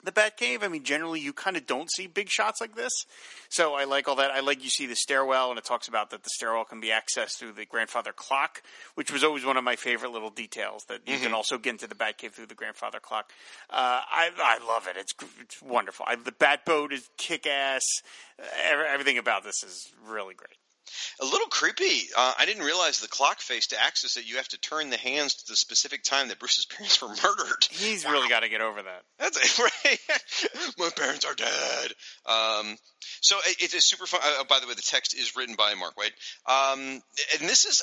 D: the Batcave. I mean, generally you kind of don't see big shots like this. So I like all that. I like you see the stairwell, and it talks about that the stairwell can be accessed through the grandfather clock, which was always one of my favorite little details. That you can also get into the Batcave through the grandfather clock. Uh, I I love it. It's it's wonderful. I, the Batboat is kick ass. Everything about this is really great.
C: A little creepy. Uh, I didn't realize the clock face to access it. You have to turn the hands to the specific time that Bruce's parents were murdered.
D: He's really got to get over that.
C: That's it, right. My parents are dead. Um, so it, it's super fun. Uh, by the way, the text is written by Mark White. Um, and this is.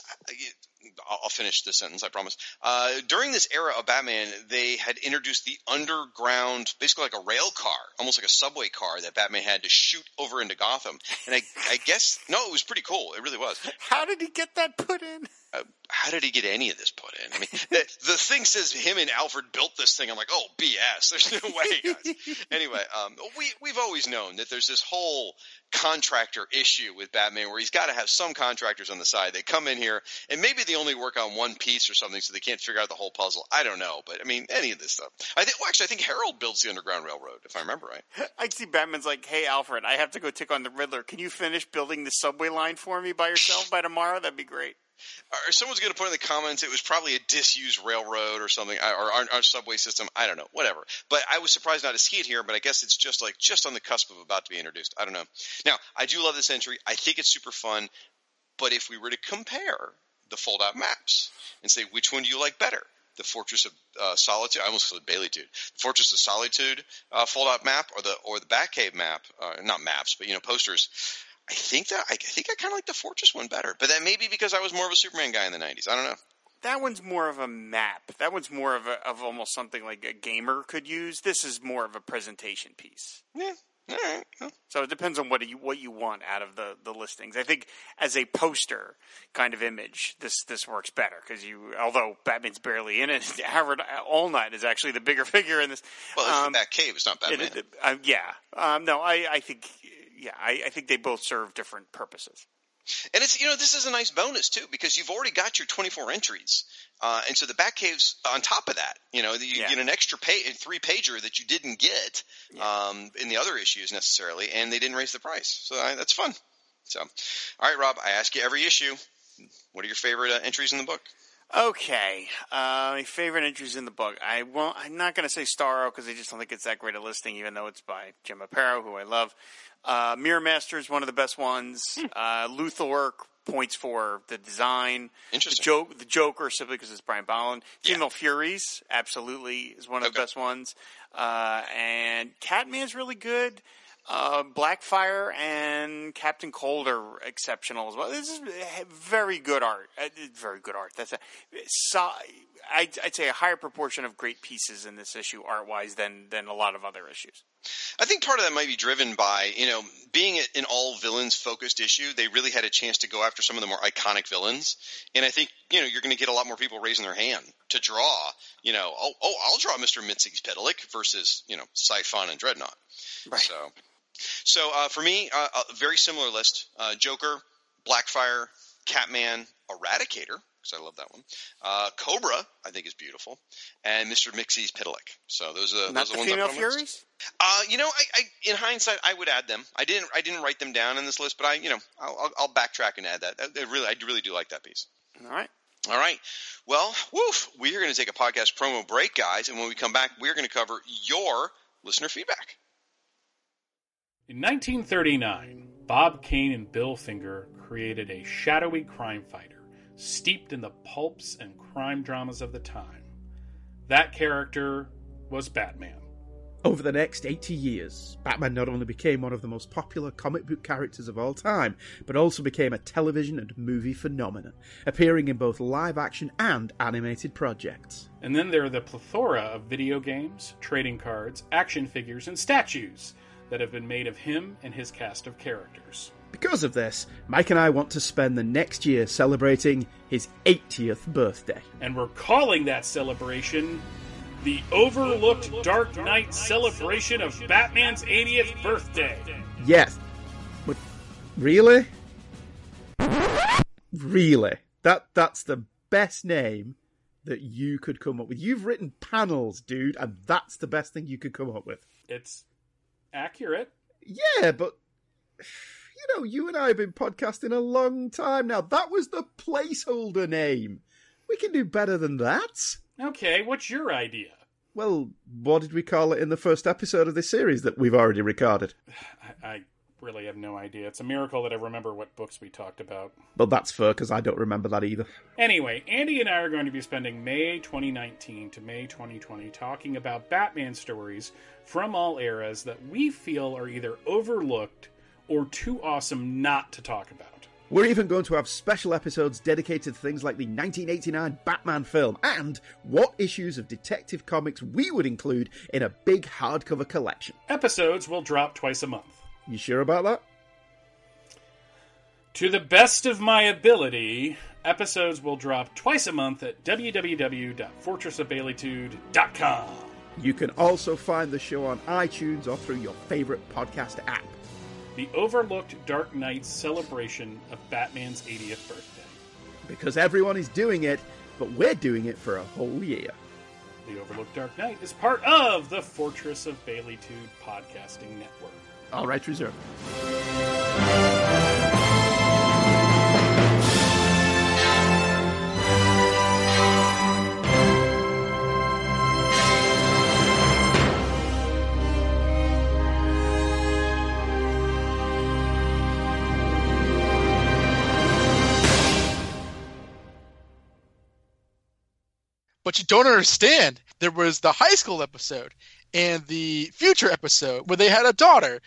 C: I'll finish this sentence, I promise. Uh, during this era of Batman, they had introduced the underground, basically like a rail car, almost like a subway car that Batman had to shoot over into Gotham. And I, I guess, no, it was pretty cool. It really was.
D: How did he get that put in?
C: Uh, how did he get any of this put in? I mean, the, the thing says him and Alfred built this thing. I'm like, oh, BS. There's no way, guys. anyway, um, we we've always known that there's this whole contractor issue with Batman where he's got to have some contractors on the side. They come in here and maybe they only work on one piece or something, so they can't figure out the whole puzzle. I don't know, but I mean, any of this stuff. I think. Well, actually, I think Harold builds the Underground Railroad, if I remember right.
D: I see Batman's like, "Hey, Alfred, I have to go tick on the Riddler. Can you finish building the subway line for me by yourself by tomorrow? That'd be great."
C: Or someone's going to put in the comments it was probably a disused railroad or something, or our, our subway system. I don't know, whatever. But I was surprised not to see it here. But I guess it's just like just on the cusp of about to be introduced. I don't know. Now I do love this entry. I think it's super fun. But if we were to compare the fold-out maps and say which one do you like better, the Fortress of uh, Solitude, I almost said Baileytude, the Fortress of Solitude uh, fold-out map, or the or the Batcave map, uh, not maps, but you know posters. I think that I think I kind of like the Fortress one better, but that may be because I was more of a Superman guy in the '90s. I don't know.
D: That one's more of a map. That one's more of a, of almost something like a gamer could use. This is more of a presentation piece.
C: Yeah, all right. Well,
D: So it depends on what you what you want out of the, the listings. I think as a poster kind of image, this this works better because you although Batman's barely in it, Howard Allnut is actually the bigger figure in this.
C: well, it's
D: Um,
C: the Batcave. It's not
D: it-
C: Batman.
D: it- uh, yeah, um, no, I, I think yeah, I, I think they both serve different purposes.
C: And it's you know this is a nice bonus too because you've already got your 24 entries, uh, and so the Batcave's on top of that. You know you
D: Yeah.
C: get an extra pay, three pager that you didn't get um, in the other issues necessarily, and they didn't raise the price, so I, that's fun. So, all right, Rob, I ask you every issue. What are your favorite uh, entries in the book?
D: Okay, uh, my favorite entries in the book. I won't. I'm not going to say Starro because I just don't think it's that great a listing, even though it's by Jim Aparo, who I love. Uh, Mirror Master is one of the best ones. Uh, Luthor points for the design.
C: Interesting.
D: The, joke, the Joker simply because it's Brian Bolland.
C: Yeah.
D: Furies absolutely is one of the best ones. Uh, and Catman's really good. Uh, Blackfire and Captain Cold are exceptional as well. This is very good art. Uh, very good art. That's a so, I'd, I'd say a higher proportion of great pieces in this issue art wise than than a lot of other issues.
C: I think part of that might be driven by, you know, being an all villains focused issue, they really had a chance to go after some of the more iconic villains. And I think, you know, you're going to get a lot more people raising their hand to draw, you know, oh, oh I'll draw Mr. Mxyzptlk versus, you know, Siphon and Dreadnought.
D: Right.
C: So, so uh, for me, uh, a very similar list: uh, Joker, Blackfire, Catman, Eradicator, because I love that one. Uh, Cobra, I think, is beautiful, and Mr. Mixie's Mxyzptlk. So those are
D: Not
C: those
D: the
C: are ones I
D: female
C: put on.
D: Furies.
C: Uh, you know, I, I in hindsight, I would add them. I didn't, I didn't write them down in this list, but I, you know, I'll, I'll, I'll backtrack and add that. I, I really, I really do like that piece.
D: All right.
C: All right. Well, woof. We are going to take a podcast promo break, guys, and when we come back, we're going to cover your listener feedback.
E: In 1939, Bob Kane and Bill Finger created a shadowy crime fighter steeped in the pulps and crime dramas of the time. That character was Batman.
F: Over the next 80 years, Batman not only became one of the most popular comic book characters of all time, but also became a television and movie phenomenon, appearing in both live action and animated projects.
E: And then there are the plethora of video games, trading cards, action figures, and statues that have been made of him and his cast of characters.
F: Because of this, Mike and I want to spend the next year celebrating his 80th birthday.
E: And we're calling that celebration the Overlooked Dark Knight celebration of Batman's 80th birthday.
F: Yes. But really? Really? That that's the best name that you could come up with. You've written panels, dude, and that's the best thing you could come up with.
E: It's accurate.
F: Yeah, but you know, you and I have been podcasting a long time now. That was the placeholder name. We can do better than that.
E: Okay, what's your idea?
F: Well, what did we call it in the first episode of this series that we've already recorded?
E: I, I really have no idea. It's a miracle that I remember what books we talked about.
F: But that's fair because I don't remember that either.
E: Anyway, Andy and I are going to be spending May 2019 to May 2020 talking about Batman stories from all eras that we feel are either overlooked or too awesome not to talk about.
F: We're even going to have special episodes dedicated to things like the 1989 Batman film and what issues of Detective Comics we would include in a big hardcover collection.
E: Episodes will drop twice a month.
F: You sure about that?
E: To the best of my ability, episodes will drop twice a month at www.fortressofbaileytude.com.
F: You can also find the show on iTunes or through your favorite podcast app.
E: The overlooked Dark Knight celebration of Batman's 80th birthday.
F: Because everyone is doing it, but we're doing it for a whole year.
E: The Overlooked Dark Knight is part of the Fortress of Baileytude podcasting network.
F: All rights reserved.
G: But you don't understand. There was the high school episode and the future episode where they had a daughter.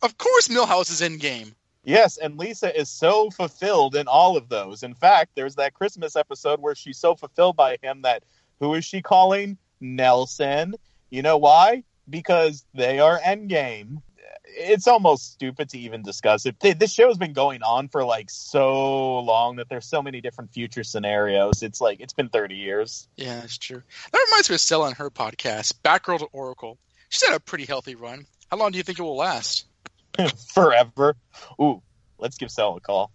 G: Of course, Milhouse is in game.
H: Yes, and Lisa is so fulfilled in all of those. In fact, there's that Christmas episode where she's so fulfilled by him that who is she calling? Nelson. You know why? Because they are endgame. It's almost stupid to even discuss it. This show has been going on for like so long that there's so many different future scenarios. It's like it's been 30 years.
G: Yeah, that's true. That reminds me of Stella and her podcast, Batgirl to Oracle. She's had a pretty healthy run. How long do you think it will last?
H: Forever. Ooh, let's give Stella a call.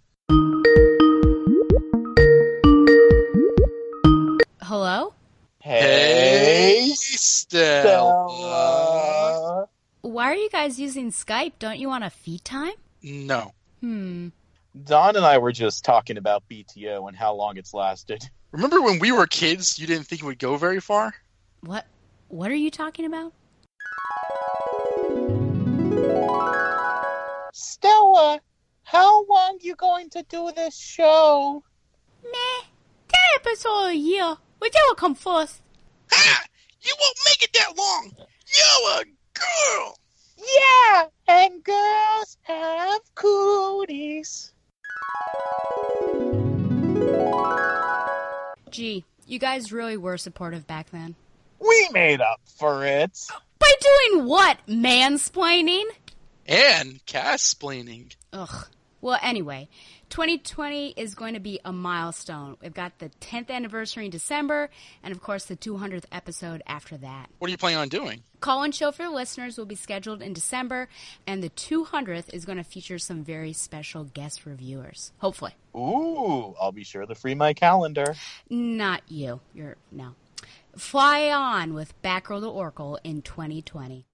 I: Hello?
H: Hey,
G: Stella.
H: Stella.
I: Why are you guys using Skype? Don't you want a feed time?
G: No.
I: Hmm.
H: Don and I were just talking about BTO and how long it's lasted.
G: Remember when we were kids, you didn't think it would go very far?
I: What what are you talking about?
H: Stella, how long you going to do this show?
I: Meh. Ten episodes a year. Whichever come first.
G: Ha! You won't make it that long. You're a girl.
H: Yeah, and girls have cooties.
J: Gee, you guys really were supportive back then.
H: We made up for it.
J: By doing what? Mansplaining?
G: And cast-splaining.
J: Ugh. Well, anyway, 2020 is going to be a milestone. We've got the 10th anniversary in December, and of course, the 200th episode after that.
G: What are you planning on doing?
J: Call in show for listeners will be scheduled in December, and the 200th is going to feature some very special guest reviewers. Hopefully.
H: Ooh, I'll be sure to free my calendar.
J: Not you. You're, no. Fly on with Batgirl to Oracle in 2020.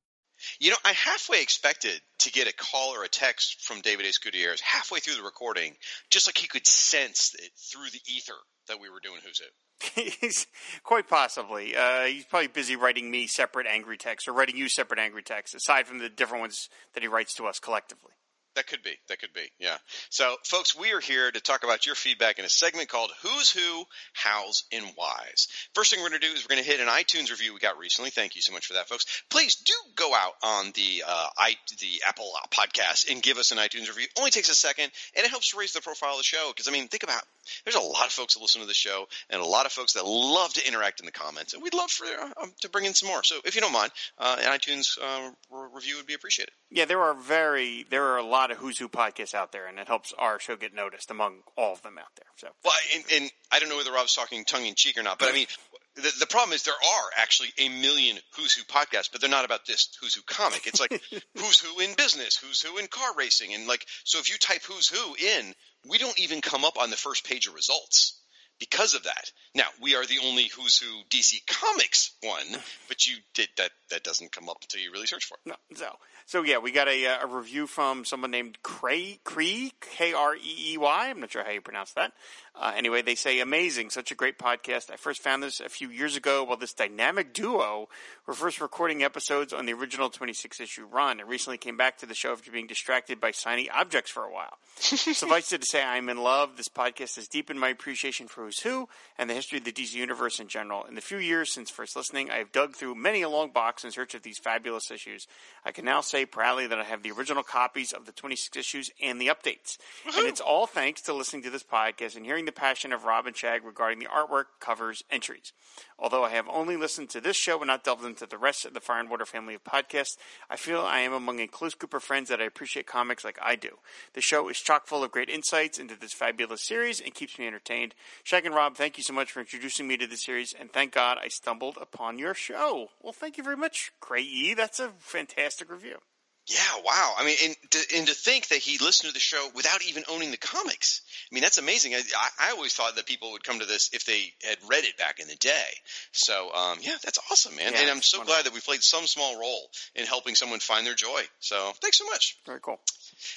C: You know, I halfway expected to get a call or a text from David A. Gutierrez halfway through the recording, just like he could sense it through the ether that we were doing Who's Who.
D: he's quite possibly. Uh, he's probably busy writing me separate angry texts or writing you separate angry texts, aside from the different ones that he writes to us collectively.
C: That could be. That could be. Yeah. So, folks, we are here to talk about your feedback in a segment called Who's Who, How's, and Why's. First thing we're going to do is we're going to hit an iTunes review we got recently. Thank you so much for that, folks. Please do go out on the uh, i the Apple podcast and give us an iTunes review. It only takes a second, and it helps raise the profile of the show. Because I mean, think about there's a lot of folks that listen to the show, and a lot of folks that love to interact in the comments, and we'd love for uh, to bring in some more. So, if you don't mind, uh, an iTunes uh, re- review would be appreciated.
D: Yeah, there are very there are a lot of Who's Who podcasts out there, and it helps our show get noticed among all of them out there. So,
C: Well, and, and I don't know whether Rob's talking tongue in cheek or not, but I mean, the, the problem is there are actually a million Who's Who podcasts, but they're not about this Who's Who comic. It's like Who's Who in business, Who's Who in car racing, and like so. If you type Who's Who in, we don't even come up on the first page of results because of that. Now we are the only Who's Who DC Comics one, but you did that. That doesn't come up until you really search for it.
D: no, so so yeah, we got a, uh, a review from someone named Cray Cree K R E E Y. I'm not sure how you pronounce that. Uh, anyway, they say amazing, such a great podcast. I first found this a few years ago while this dynamic duo were first recording episodes on the original 26 issue run. I recently came back to the show after being distracted by shiny objects for a while. Suffice it to say, I'm in love. This podcast has deepened my appreciation for Who's Who and the history of the DC Universe in general. In the few years since first listening, I have dug through many a long box in search of these fabulous issues. I can now say proudly that I have the original copies of the 26 issues and the updates. And it's all thanks to listening to this podcast and hearing the passion of Rob and Shag regarding the artwork, covers, entries. Although I have only listened to this show and not delved into the rest of the Fire and Water family of podcasts, I feel I am among a close group of friends that I appreciate comics like I do. The show is chock full of great insights into this fabulous series and keeps me entertained. Shag and Rob, thank you so much for introducing me to the series, and thank God I stumbled upon your show. Well, thank you very much, Cray E. That's a fantastic review.
C: Yeah, wow. I mean, and to, and to think that he listened to the show without even owning the comics. I mean, that's amazing. I, I, always thought that people would come to this if they had read it back in the day. So, um, yeah, that's awesome, man.
D: Yeah,
C: and I'm so
D: wonderful.
C: glad that we played some small role in helping someone find their joy. So, thanks so much.
D: Very cool.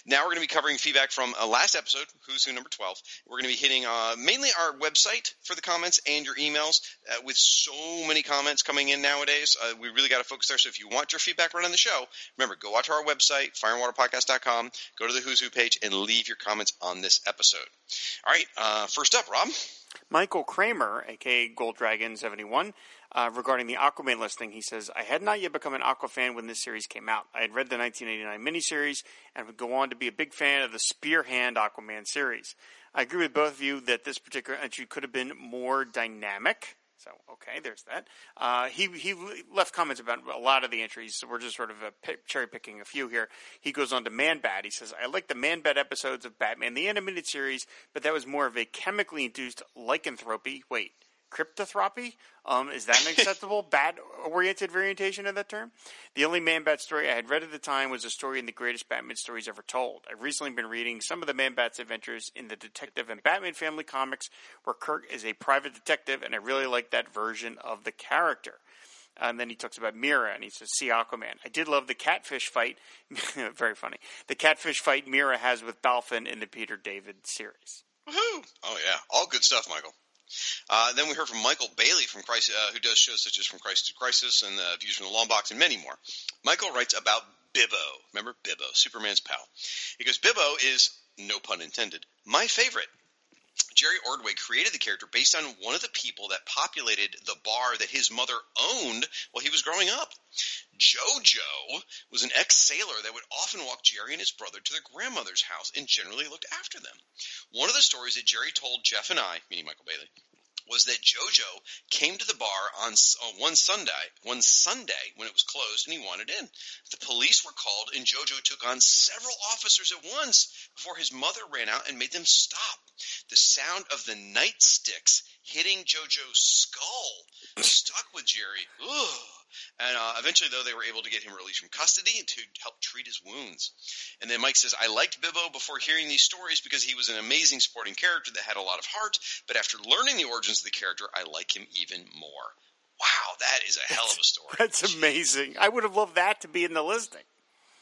C: Now we're going to be covering feedback from uh, last episode, Who's Who number 12. We're going to be hitting uh, mainly our website for the comments and your emails. Uh, with so many comments coming in nowadays, uh, we really got to focus there. So if you want your feedback right on the show, remember, go out to our website, fireandwaterpodcast.com, go to the Who's Who page, and leave your comments on this episode. All right, uh, first up, Rob.
D: Michael Kramer, aka Gold Dragon seventy one, uh, regarding the Aquaman listing, he says, "I had not yet become an Aqua fan when this series came out. I had read the 1989 miniseries and would go on to be a big fan of the Spearhand Aquaman series. I agree with both of you that this particular entry could have been more dynamic." So okay, there's that. Uh, he he left comments about a lot of the entries, so we're just sort of uh, cherry picking a few here. He goes on to Man Bat. He says, "I like the Man Bat episodes of Batman the animated series, but that was more of a chemically induced lycanthropy. Wait, cryptothropy? Um, is that an acceptable bat-oriented variation of that term? The only Man-Bat story I had read at the time was a story in the greatest Batman stories ever told. I've recently been reading some of the Man-Bat's adventures in the Detective and Batman family comics, where Kirk is a private detective, and I really like that version of the character. And then he talks about Mera, and he says, "See Aquaman." I did love the catfish fight. Very funny. The catfish fight Mera has with Balfin in the Peter David series.
C: Woohoo! Oh yeah, all good stuff, Michael. Uh, then we heard from Michael Bailey from Crisis, uh, who does shows such as From Crisis to Crisis and uh, Views from the Long Box and many more. Michael writes about Bibbo. Remember Bibbo, Superman's pal. He goes, Bibbo is, no pun intended, my favorite. Jerry Ordway created the character based on one of the people that populated the bar that his mother owned while he was growing up. Jojo was an ex-sailor that would often walk Jerry and his brother to their grandmother's house and generally looked after them. One of the stories that Jerry told Jeff and I, meaning Michael Bailey, was that Jojo came to the bar on one Sunday, one Sunday when it was closed, and he wanted in. The police were called, and Jojo took on several officers at once before his mother ran out and made them stop. The sound of the nightsticks hitting Jojo's skull stuck with Jerry. Ugh. And uh, eventually, though, they were able to get him released from custody and to help treat his wounds. And then Mike says, I liked Bibbo before hearing these stories because he was an amazing supporting character that had a lot of heart. But after learning the origins of the character, I like him even more. Wow, that is a hell of a story.
D: That's amazing. I would have loved that to be in the listing.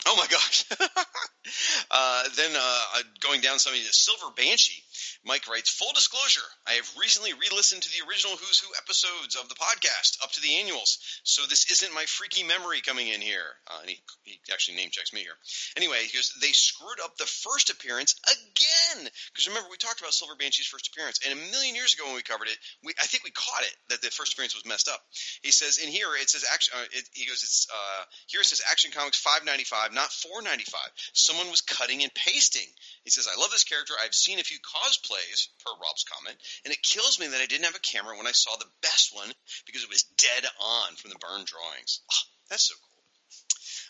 C: Oh my gosh. uh, then uh, going down something to Silver Banshee. Mike writes, full disclosure, I have recently re-listened to the original Who's Who episodes of the podcast up to the annuals, so this isn't my freaky memory coming in here. Uh, and he, he actually name checks me here. Anyway, he goes, they screwed up the first appearance again. Because remember, we talked about Silver Banshee's first appearance, and a million years ago when we covered it, we, I think we caught it that the first appearance was messed up. He says in here it says action. Uh, it, he goes, it's uh, here it says Action Comics 595, not 495. Someone was cutting and pasting. He says, I love this character. I've seen a few cosplays, per Rob's comment, and it kills me that I didn't have a camera when I saw the best one because it was dead on from the Byrne drawings. Oh, that's so cool.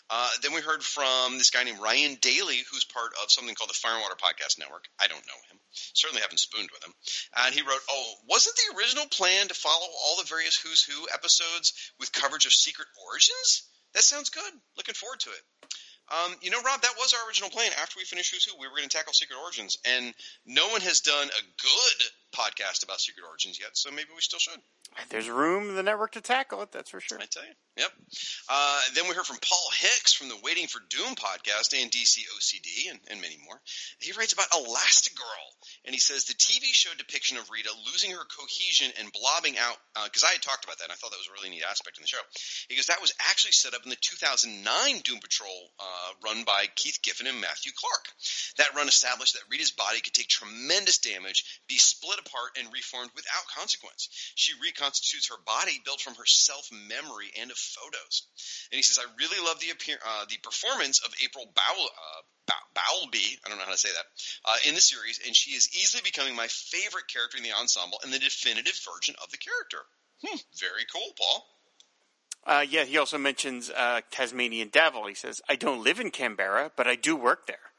C: Uh, then we heard from this guy named Ryan Daly, who's part of something called the Fire and Water Podcast Network. I don't know him. Certainly haven't spooned with him. And he wrote, Oh, wasn't the original plan to follow all the various Who's Who episodes with coverage of Secret Origins? That sounds good. Looking forward to it. Um, you know, Rob, that was our original plan. After we finished Who's Who, we were going to tackle Secret Origins, and no one has done a good podcast about Secret Origins yet, so maybe we still should.
D: There's room in the network to tackle it, that's for sure.
C: I tell you. Yep. Uh, then we heard from Paul Hicks from the Waiting for Doom podcast and DC OCD and, and many more. He writes about Elastigirl, and he says the TV show depiction of Rita losing her cohesion and blobbing out, because uh, I had talked about that, and I thought that was a really neat aspect in the show. He goes, that was actually set up in the 2009 Doom Patrol uh, run by Keith Giffen and Matthew Clark. That run established that Rita's body could take tremendous damage, be split apart, and reformed without consequence. She reconstitutes her body built from her self memory and of photos. And he says, I really love the appear, uh, the performance of April Bowl, uh, Bowlby, I don't know how to say that, uh, in the series, and she is easily becoming my favorite character in the ensemble and the definitive version of the character. Hmm, very cool, Paul.
D: Uh, yeah, he also mentions uh, Tasmanian Devil. He says, I don't live in Canberra, but I do work there.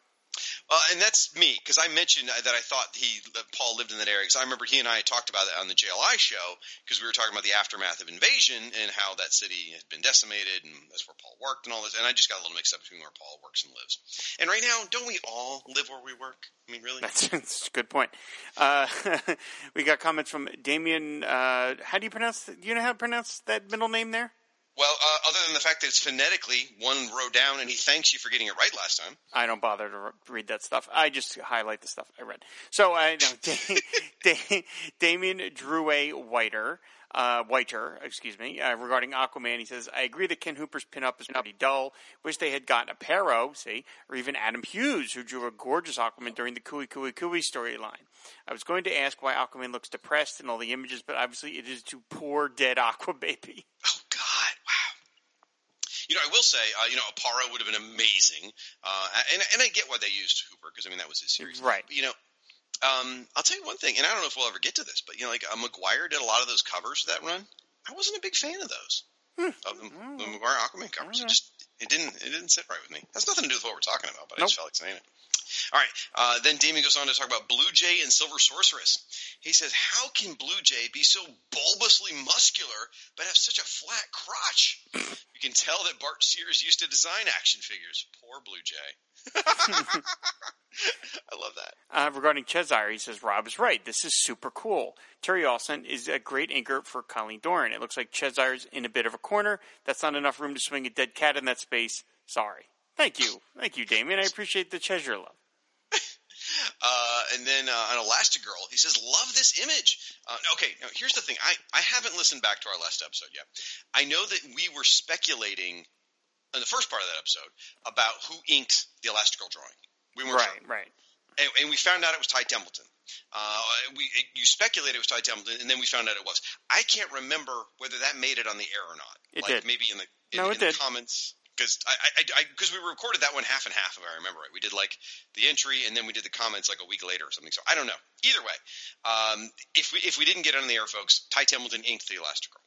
C: Uh, and that's me because I mentioned that I thought he that Paul lived in that area because I remember he and I talked about it on the JLI show because we were talking about the aftermath of invasion and how that city had been decimated and that's where Paul worked and all this and I just got a little mixed up between where Paul works and lives. And right now, don't we all live where we work? I mean, really?
D: That's, that's a good point. Uh, we got comments from Damien. Uh, how do you pronounce? Do you know how to pronounce that middle name there?
C: Well, uh, other than the fact that it's phonetically one row down, and he thanks you for getting it right last time.
D: I don't bother to read that stuff. I just highlight the stuff I read. So I know da- da- Damien Drew Whiter. Uh, Whiter, excuse me, uh, regarding Aquaman, he says, I agree that Ken Hooper's pinup is pretty dull. Wish they had gotten Aparo, see, or even Adam Hughes, who drew a gorgeous Aquaman during the Kui Kui Kui storyline. I was going to ask why Aquaman looks depressed in all the images, but obviously it is to poor dead Aqua Baby.
C: Oh. You know, I will say, uh, you know, Aparo would have been amazing, uh, and and I get why they used Hooper because I mean that was his series,
D: Right.
C: But, you know, um, I'll tell you one thing, and I don't know if we'll ever get to this, but you know, like uh, Maguire did a lot of those covers that run. I wasn't a big fan of those of the, the Maguire Aquaman covers. It just it didn't it didn't sit right with me. Has nothing to do with what we're talking about, but I just felt like saying it. All right. Uh, then Damien goes on to talk about Blue Jay and Silver Sorceress. He says, "How can Blue Jay be so bulbously muscular but have such a flat crotch? You can tell that Bart Sears used to design action figures. Poor Blue Jay." I love that.
D: Uh, regarding Cheshire, he says Rob is right. This is super cool. Terry Olsen is a great anchor for Colleen Doran. It looks like Cheshire's in a bit of a corner. That's not enough room to swing a dead cat in that space. Sorry. Thank you, thank you, Damien. I appreciate the Cheshire love.
C: Uh, and then uh, on Elastigirl, he says, "Love this image." Uh, okay, now here's the thing. I I haven't listened back to our last episode yet. I know that we were speculating in the first part of that episode about who inked the Elastigirl drawing. We weren't
D: Right,
C: sure.
D: right.
C: and, and we found out it was Ty Templeton. Uh, we you speculated it was Ty Templeton, and then we found out it was. I can't remember whether that made it on the air or not.
D: It
C: like
D: did.
C: Maybe in the in,
D: No,
C: in
D: it
C: the comments because I because we recorded that one half and half if I remember right. We did like the entry and then we did the comments like a week later or something. So I don't know. Either way, um, if we if we didn't get on the air, folks, Ty Templeton inked the Elastigirl.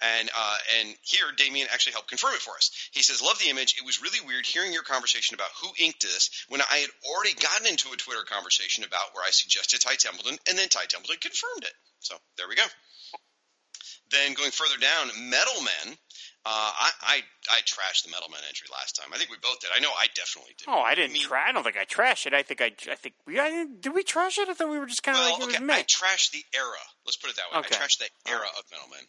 C: And uh, and here Damien actually helped confirm it for us. He says, "Love the image. It was really weird hearing your conversation about who inked this when I had already gotten into a Twitter conversation about where I suggested Ty Templeton, and then Ty Templeton confirmed it. So there we go. Then going further down, Metal Men. Uh, I, I I trashed the Metal Men entry last time. I think we both did. I know I definitely did.
D: Oh, I didn't
C: mean-
D: try. I don't think I trashed it. I think I. I think we. I, didn't- we trash it? I thought we were just kind of
C: Well,
D: like it
C: okay,
D: was
C: I trashed the era. Let's put it that way.
D: Okay.
C: I trashed the era of Metal Men.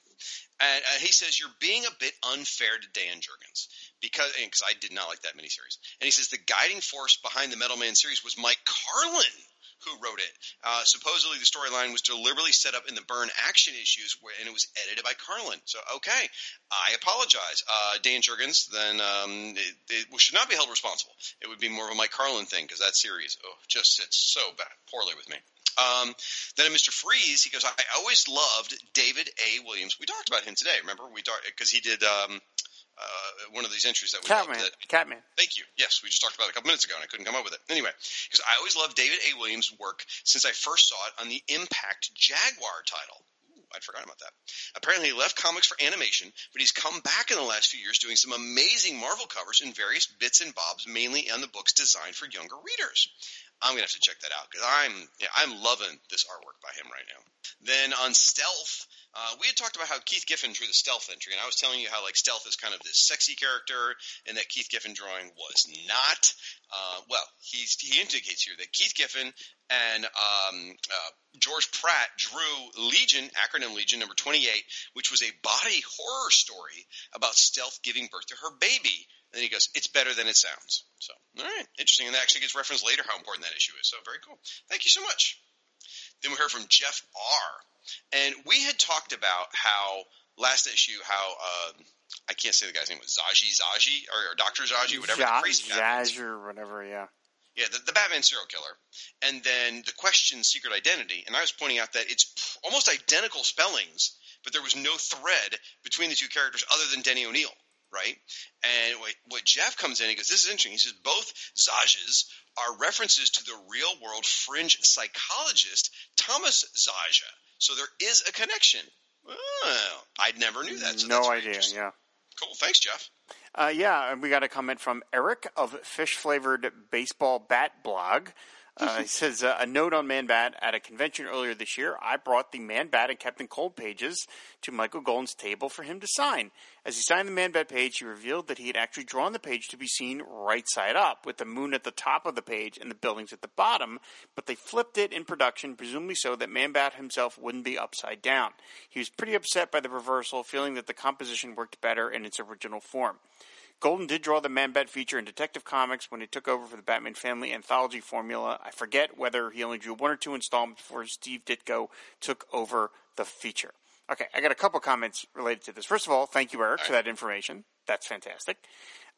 C: And uh, he says you're being a bit unfair to Dan Jurgens because because I did not like that miniseries. And he says the guiding force behind the Metal Man series was Mike Carlin. Who wrote it? Uh, supposedly, the storyline was deliberately set up in the Byrne action issues, where, and it was edited by Carlin. So, okay, I apologize, uh, Dan Jurgens. Then um, it, it should not be held responsible. It would be more of a Mike Carlin thing because that series oh, just sits so bad, poorly with me. Um, then Mr. Freeze, he goes, I always loved David A. Williams. We talked about him today. Remember, we talked because he did um, uh, one of these entries that we
D: Catman.
C: loved. That,
D: Catman.
C: Thank you. Yes, we just talked about it a couple minutes ago, and I couldn't come up with it. Anyway, because I always loved David A. Williams' work since I first saw it on the Impact Jaguar title. Ooh, I'd forgotten about that. Apparently, he left comics for animation, but he's come back in the last few years doing some amazing Marvel covers in various bits and bobs, mainly on the books designed for younger readers. I'm gonna have to check that out because I'm yeah, I'm loving this artwork by him right now. Then on Stealth, uh, we had talked about how Keith Giffen drew the Stealth entry, and I was telling you how like Stealth is kind of this sexy character, and that Keith Giffen drawing was not. Uh, well, he's, he indicates here that Keith Giffen and um, uh, George Pratt drew Legion, acronym Legion number 28, which was a body horror story about Stealth giving birth to her baby. And then he goes, "It's better than it sounds." So, all right, interesting, and that actually gets referenced later how important that issue is. So, very cool. Thank you so much. Then we heard from Jeff R. And we had talked about how last issue, how uh, I can't say the guy's name was Zaji Zaji or, or Doctor Zaji, whatever.
D: Ja-
C: the crazy
D: or whatever. Yeah.
C: yeah, the, the Batman serial killer, and then the question secret identity. And I was pointing out that it's almost identical spellings, but there was no thread between the two characters other than Denny O'Neil, right? And what, what Jeff comes in, he goes, "This is interesting." He says both Zajas are references to the real world fringe psychologist Thomas Szasz. So there is a connection. Oh, I never knew that. So
D: no idea. Yeah.
C: Cool. Thanks, Jeff.
D: Uh, yeah, and we got a comment from Eric of Fish Flavored Baseball Bat Blog. Uh, he says, uh, a note on Man Bat. At a convention earlier this year, I brought the Man Bat and Captain Cold pages to Michael Golden's table for him to sign. As he signed the Man Bat page, he revealed that he had actually drawn the page to be seen right side up, with the moon at the top of the page and the buildings at the bottom, but they flipped it in production, presumably so that Man Bat himself wouldn't be upside down. He was pretty upset by the reversal, feeling that the composition worked better in its original form. Golden did draw the Man Bat feature in Detective Comics when he took over for the Batman Family anthology formula. I forget whether he only drew one or two installments before Steve Ditko took over the feature. Okay, I got a couple comments related to this. First of all, thank you, Eric, for that information. That's fantastic.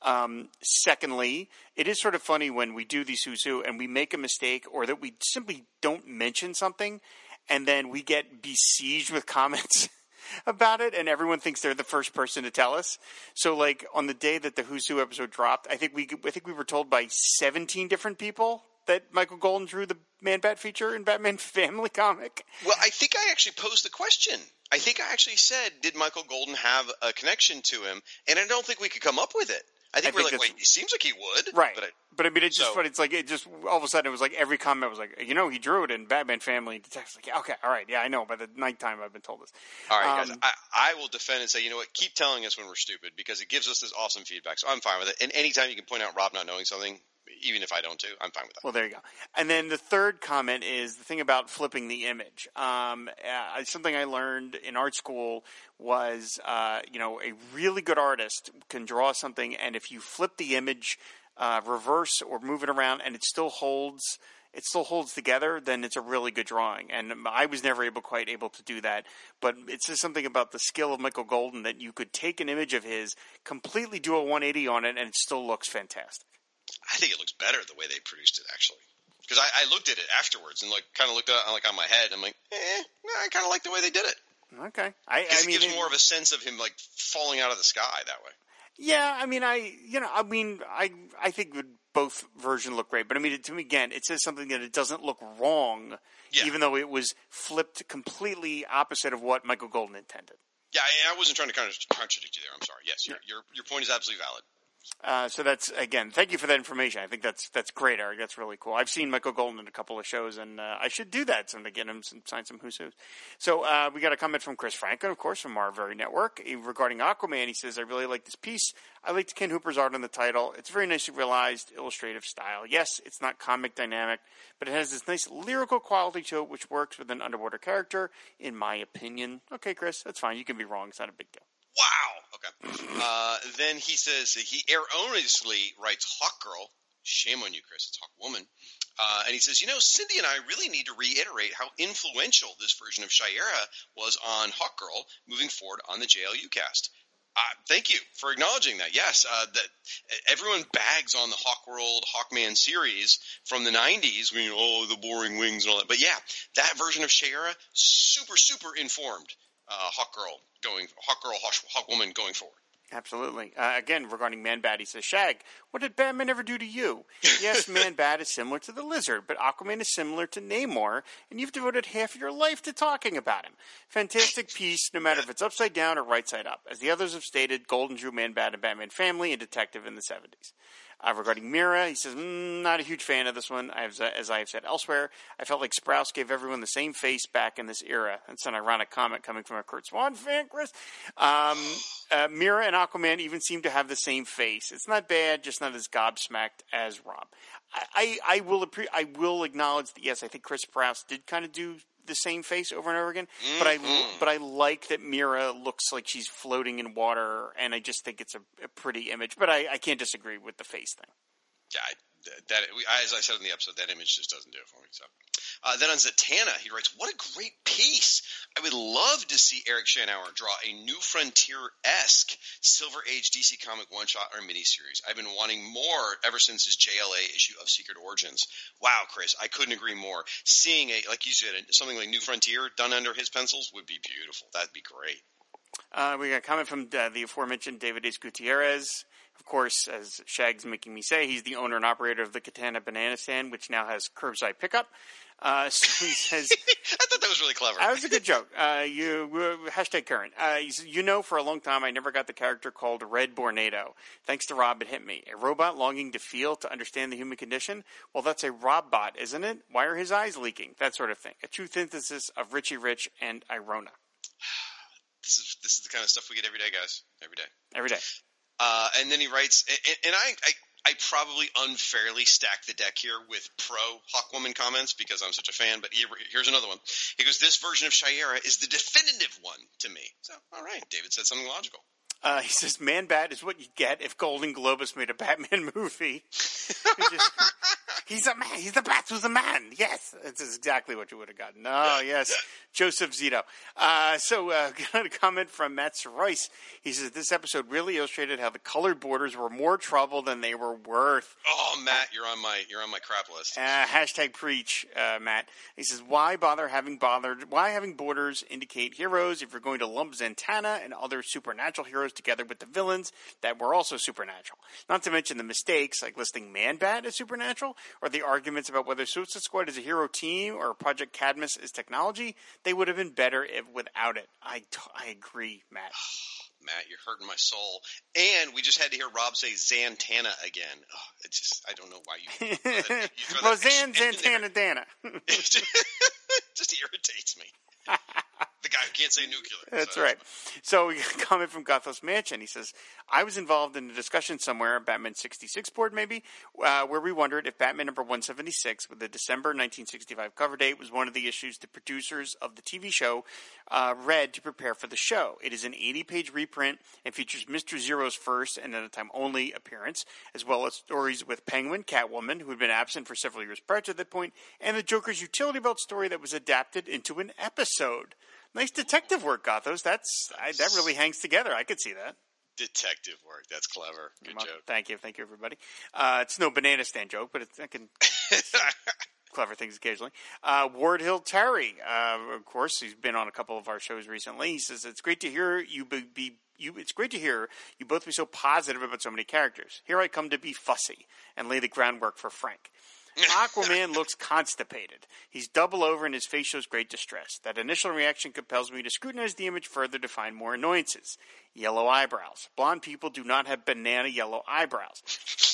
D: Um, secondly, it is sort of funny when we do these Who's Who and we make a mistake or that we simply don't mention something and then we get besieged with comments about it and everyone thinks they're the first person to tell us. So like on the day that the Who's Who episode dropped, I think we I think we were told by 17 different people that Michael Golden drew the Man Bat feature in Batman Family comic.
C: Well, I think I actually posed the question. I think I actually said, did Michael Golden have a connection to him? And I don't think we could come up with it. I think
D: I
C: we're
D: think
C: like, wait, it seems like he would.
D: Right.
C: But I,
D: But I mean, it's just
C: So-
D: funny. It's like it just all of a sudden it was like every comment was like, you know, he drew it in Batman Family Detectives. Like, okay, all right, yeah, I know. By the nighttime, I've been told this.
C: all right, guys,
D: Um,
C: I, I will defend and say, you know what? Keep telling us when we're stupid because it gives us this awesome feedback. So I'm fine with it. And anytime you can point out Rob not knowing something, even if I don't do, I'm fine with that.
D: Well, there you go. And then the third comment is the thing about flipping the image. Um, uh, something I learned in art school was, uh, you know, a really good artist can draw something, and if you flip the image, uh, reverse or move it around, and it still holds. It still holds together, then it's a really good drawing. And I was never able, quite able to do that. But it's just something about the skill of Michael Golden that you could take an image of his, completely do a 180 on it, and it still looks fantastic.
C: I think it looks better the way they produced it, actually. because I, I looked at it afterwards and like kind of looked at like on my head. I'm like, eh, no, I kind of like the way they did it.
D: Okay, I, I
C: it
D: mean,
C: gives more of a sense of him like falling out of the sky that way.
D: Yeah, I mean, I you know, I mean, I I think both versions look great, but I mean, to me again, it says something that it doesn't look wrong,
C: Yeah.
D: even though it was flipped completely opposite of what Michael Golden intended.
C: Yeah, I, I wasn't trying to kind of contradict you there. I'm sorry. Yes, your your your point is absolutely valid.
D: Uh, so that's again, thank you for that information. I think that's that's great, Eric. That's really cool. I've seen Michael Golden in a couple of shows, and uh, I should do that someday. Get him some, sign some Who's Who's. So uh, we got a comment from Chris Franklin, of course, from our very network eh, regarding Aquaman. He says, "I really like this piece. I liked Ken Hooper's art on the title. It's very nicely realized, illustrative style. Yes, it's not comic dynamic, but it has this nice lyrical quality to it, which works with an underwater character, in my opinion. Okay, Chris, that's fine. You can be wrong. It's not a big deal."
C: Wow. Okay. Uh, then he says he erroneously writes Hawk Girl. Shame on you, Chris. It's Hawk Woman. Uh, and he says, you know, Cindy and I really need to reiterate how influential this version of Shiera was on Hawk Girl moving forward on the JLU cast. Uh, thank you for acknowledging that. Yes, uh, that everyone bags on the Hawk World Hawkman series from the '90s. We know oh the boring wings and all that, but yeah, that version of Shayera super super informed Hawk Girl going Hawk Girl Hawk, Woman going forward.
D: Absolutely. Uh, again, regarding Man Bat, he says, Shag, what did Batman ever do to you? yes, Man Bat is similar to the Lizard, but Aquaman is similar to Namor, and you've devoted half of your life to talking about him. Fantastic piece, no matter if it's upside down or right side up. As the others have stated, Golden drew Man Bat and Batman Family and Detective in the 70s. Uh, regarding Mera, he says, mm, not a huge fan of this one. Have, as I have said elsewhere, I felt like Sprouse gave everyone the same face back in this era. That's an ironic comment coming from a Curt Swan fan, Chris. Um, uh, Mera and Aquaman even seem to have the same face. It's not bad, just not as gobsmacked as Rob. I, I, I will appre- I will acknowledge that yes, I think Chris Sprouse did kind of do the same face over and over again. But I mm-hmm. but I like that Mera looks like she's floating in water, and I just think it's a, a pretty image. But I, I can't disagree with the face thing.
C: I, that as I said in the episode, that image just doesn't do it for me. So, uh, then on Zatanna, he writes, "What a great piece! I would love to see Eric Shanower draw a New Frontier esque Silver Age DC comic one shot or miniseries. I've been wanting more ever since his JLA issue of Secret Origins. Wow, Chris, I couldn't agree more. Seeing a like you said, something like New Frontier done under his pencils would be beautiful. That'd be great."
D: Uh, we got a comment from uh, the aforementioned David Ace Gutierrez. Of course, as Shag's making me say, he's the owner and operator of the Katana Banana Stand, which now has curbside pickup. Uh, so he says,
C: I thought that was really clever.
D: That was a good joke. Uh, you uh, hashtag current. Uh, you know, for a long time, I never got the character called Red Bornado. Thanks to Rob, it hit me. A robot longing to feel, to understand the human condition. Well, that's a Robbot, isn't it? Why are his eyes leaking? That sort of thing. A true synthesis of Richie Rich and Irona.
C: This is this is the kind of stuff we get every day, guys. Every day.
D: Every day.
C: Uh, and then he writes, and, and I, I, I probably unfairly stack the deck here with pro Hawkwoman comments because I'm such a fan. But here, here's another one. He goes, "This version of Shayera is the definitive one to me." So, all right, David said something logical.
D: Uh, he says, "Man Bat is what you get if Golan-Globus made a Batman movie." Just, he's a man. He's the Bat who's a man. Yes, that's exactly what you would have gotten. Oh, yes, Joseph Zito. Uh, so, uh, got a comment from Matt Royce. He says this episode really illustrated how the colored borders were more trouble than they were worth.
C: Oh, Matt, you're on my you're on my crap list.
D: Uh, hashtag preach, uh, Matt. He says, "Why bother having bothered? Why having borders indicate heroes if you're going to lump Zantana and other supernatural heroes together with the villains that were also supernatural? Not to mention the mistakes like listing Man Bat as supernatural, or the arguments about whether Suicide Squad is a hero team or Project Cadmus is technology. They would have been better if without it. I t- I agree, Matt."
C: Matt, you're hurting my soul. And we just had to hear Rob say Zantana again. Oh, it just, I don't know why you. you throw that- you throw that
D: Roseanne
C: in there.
D: Zantana Dana.
C: It just irritates me. the guy who can't say nuclear.
D: That's
C: So-
D: right. So we got a comment from Gothos Mansion. He says, I was involved in a discussion somewhere, Batman 66 board maybe, uh, where we wondered if Batman number 176 with the December 1965 cover date was one of the issues the producers of the TV show uh, read to prepare for the show. It is an 80 page reprint and features Mr. Zero's first and at a time only appearance, as well as stories with Penguin, Catwoman, who had been absent for several years prior to that point, and the Joker's utility belt story that was adapted into an episode. Nice detective work, Gothos. That's I, that really hangs together. I could see that.
C: Detective work. That's clever. Good
D: Well,
C: joke.
D: Thank you, thank you, everybody. Uh, it's no banana stand joke, but it's, I can clever things occasionally. Uh, Ward Hill Terry, uh, of course, he's been on a couple of our shows recently. He says it's great to hear you be, be you. It's great to hear you both be so positive about so many characters. Here I come to be fussy and lay the groundwork for Frank. Aquaman looks constipated. He's double over and his face shows great distress. That initial reaction compels me to scrutinize the image further to find more annoyances. Yellow eyebrows. Blonde people do not have banana yellow eyebrows.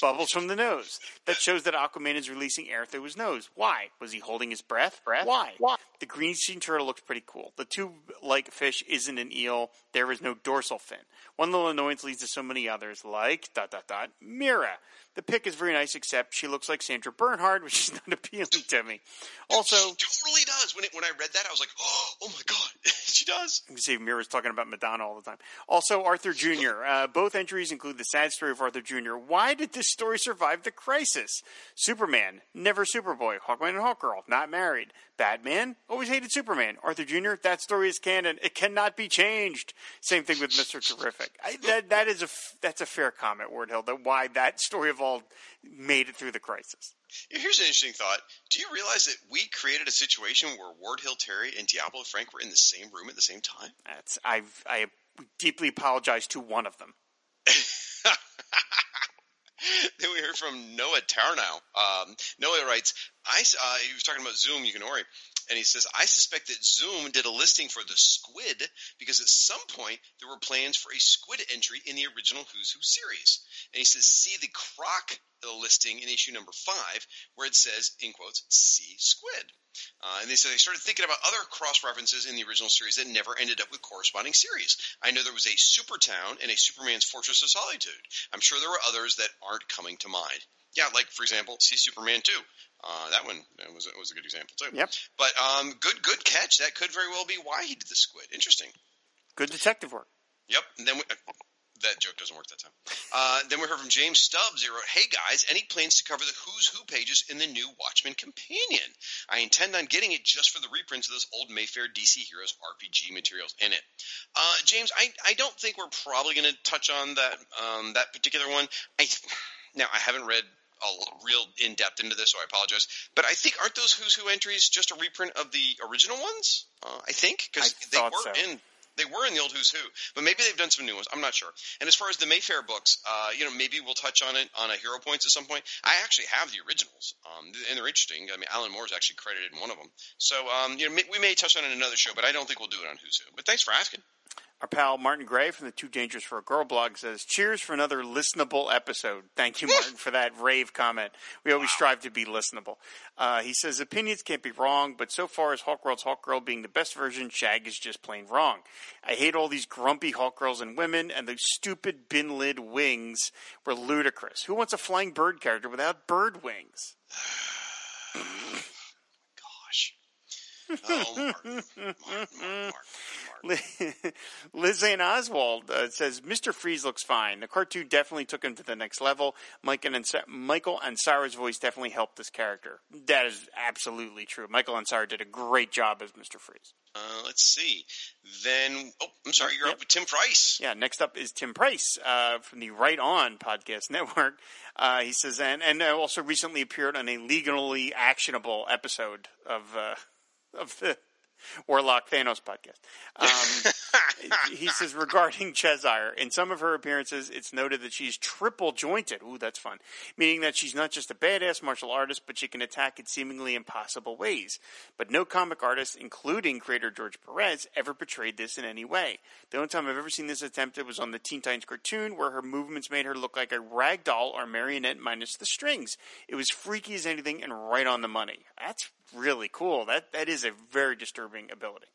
D: Bubbles from the nose. That shows that Aquaman is releasing air through his nose. Why? Was he holding his breath? Breath? Why? Why? The green sea turtle looks pretty cool. The tube-like fish isn't an eel. There is no dorsal fin. One little annoyance leads to so many others, like dot dot dot. Mera. The pic is very nice, except she looks like Sandra Bernhard, which is not appealing to me. Also,
C: she totally does. When it, when I read that, I was like, oh my god, she does.
D: You can see Mera's talking about Madonna all the time. Also, Arthur Jr. Uh, both entries include the sad story of Arthur Jr. Why did this story survive the crisis? Superman, never Superboy. Hawkman and Hawkgirl, not married. Batman, always hated Superman. Arthur Jr., that story is canon. It cannot be changed. Same thing with Mr. Terrific. I, that, that is a, that's a fair comment, Ward Hill, that why that story of all made it through the crisis.
C: Here's an interesting thought. Do you realize that we created a situation where Ward Hill Terry and Diablo Frank were in the same room at the same time?
D: That's I've I deeply apologize to one of them.
C: then we heard from Noah Tarnow. Um, Noah writes, I, uh, he was talking about Zoom Yukinori, and he says, I suspect that Zoom did a listing for the squid because at some point there were plans for a squid entry in the original Who's Who series. And he says, see the croc listing in issue number five where it says, in quotes, see squid. Uh, and they said they started thinking about other cross references in the original series that never ended up with corresponding series. I know there was a Supertown and a Superman's Fortress of Solitude. I'm sure there were others that aren't coming to mind. Yeah, like for example, see Superman 2. Uh, that one was was a good example too.
D: Yep.
C: But um, good good catch. That could very well be why he did the squid. Interesting.
D: Good detective work.
C: Yep. And then we, uh, that joke doesn't work that time. Uh, then we heard from James Stubbs. He wrote, "Hey guys, any plans to cover the Who's Who pages in the new Watchmen Companion? I intend on getting it just for the reprints of those old Mayfair DC Heroes RPG materials in it." Uh, James, I I don't think we're probably going to touch on that um, that particular one. I now I haven't read a real in depth into this, so I apologize. But I think aren't those Who's Who entries just a reprint of the original ones? Uh, I think because they were
D: so.
C: in they were in the old Who's Who, but maybe they've done some new ones. I'm not sure. And as far as the Mayfair books, uh, you know, maybe we'll touch on it on a Hero Points at some point. I actually have the originals, um, and they're interesting. I mean, Alan Moore's actually credited in one of them. So, um, you know, we may touch on it in another show, but I don't think we'll do it on Who's Who. But thanks for asking.
D: Our pal Martin Gray from the Too Dangerous for a Girl blog says, Cheers for another listenable episode. Thank you, Martin, for that rave comment. We always strive to be listenable. Uh, he says, Opinions can't be wrong, but so far as Hawkworld's Hawkgirl being the best version, Shag is just plain wrong. I hate all these grumpy Hawkgirls and women, and those stupid bin lid wings were ludicrous. Who wants a flying bird character without bird wings?
C: Gosh. Oh, Martin. Martin, Martin, Martin, Martin.
D: Liz Ann Oswald uh, says Mr. Freeze looks fine. The cartoon definitely took him to the next level. Mike and Ansa- Michael Ansara's voice definitely helped this character. That is absolutely true. Michael Ansara did a great job as Mr. Freeze.
C: Uh, let's see. Then, oh, I'm sorry, you're
D: Yep.
C: up with Tim Price.
D: Yeah, next up is Tim Price uh, from the Right On Podcast Network. Uh, he says, and, and uh, also recently appeared on a legally actionable episode of uh, of the Warlock Thanos podcast. Um, he says regarding Cheshire, in some of her appearances, it's noted that she's triple jointed. Ooh, that's fun. Meaning that she's not just a badass martial artist, but she can attack in seemingly impossible ways. But no comic artist, including creator George Perez, ever portrayed this in any way. The only time I've ever seen this attempted was on the Teen Titans cartoon, where her movements made her look like a rag doll or marionette minus the strings. It was freaky as anything and right on the money. That's really cool. That that is a very disturbing ability.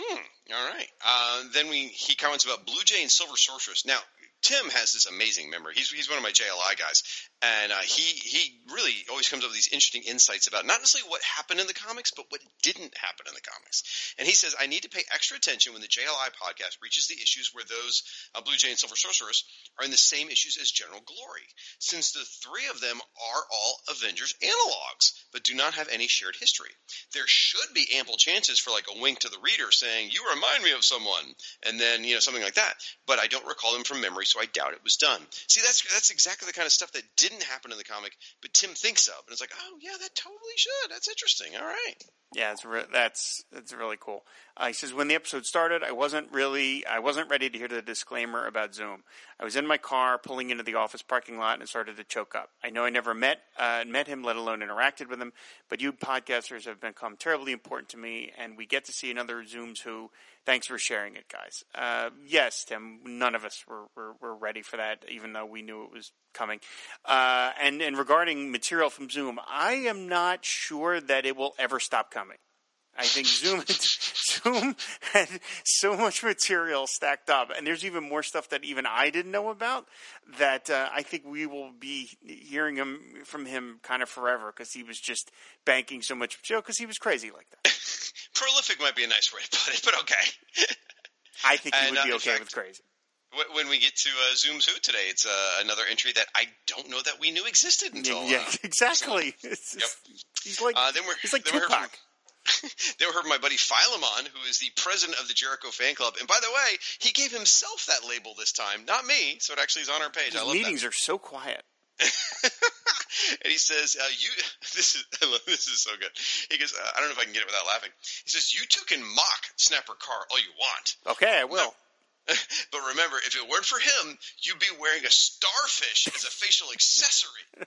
C: Hmm. All right. Uh, then we he comments about Blue Jay and Silver Sorceress. Now Tim has this amazing memory. He's he's one of my JLI guys, and uh, he he really always comes up with these interesting insights about not necessarily what happened in the comics, but what didn't happen in the comics. And he says I need to pay extra attention when the JLI podcast reaches the issues where those uh, Blue Jay and Silver Sorceress are in the same issues as General Glory, since the three of them are all Avengers analogs, but do not have any shared history. There should be ample chances for like a wink to the reader saying, "You remind me of someone," and then you know something like that. But I don't recall them from memory so I doubt it was done. See, that's that's exactly the kind of stuff that didn't happen in the comic, but Tim thinks of, and it's like, oh yeah, that totally should. That's interesting. All right.
D: Yeah, it's re- that's that's really cool. Uh, he says when the episode started, I wasn't really I wasn't ready to hear the disclaimer about Zoom. I was in my car pulling into the office parking lot and started to choke up. I know I never met uh, met him, let alone interacted with him, but you podcasters have become terribly important to me, and we get to see another Zooms who. Thanks for sharing it, guys. Uh, yes, Tim. None of us were, were, were ready for that, even though we knew it was coming. Uh, and and regarding material from Zoom, I am not sure that it will ever stop coming. I think Zoom Zoom had so much material stacked up, and there's even more stuff that even I didn't know about. That uh, I think we will be hearing him from him kind of forever because he was just banking so much material because he was crazy like that.
C: Prolific might be a nice way to put it, but okay.
D: I think he
C: And,
D: would
C: uh,
D: be
C: in
D: okay
C: fact-
D: with crazy.
C: When we get to uh, Zoom's Who today, it's uh, another entry that I don't know that we knew existed until.
D: yeah,
C: uh,
D: exactly. It's
C: Yep.
D: He's like
C: Uh, then we're
D: he's like
C: then we heard from,
D: Tupac.
C: then we heard my buddy Philemon, who is the president of the Jericho fan club. And by the way, he gave himself that label this time, not me. So it actually is on our page. I
D: His
C: love
D: meetings are so quiet.
C: and he says, uh, "You, this is love, this is so good." He goes, uh, "I don't know if I can get it without laughing." He says, "You two can mock Snapper Carr all you want."
D: Okay, I will.
C: But remember, if it weren't for him, you'd be wearing a starfish as a facial accessory.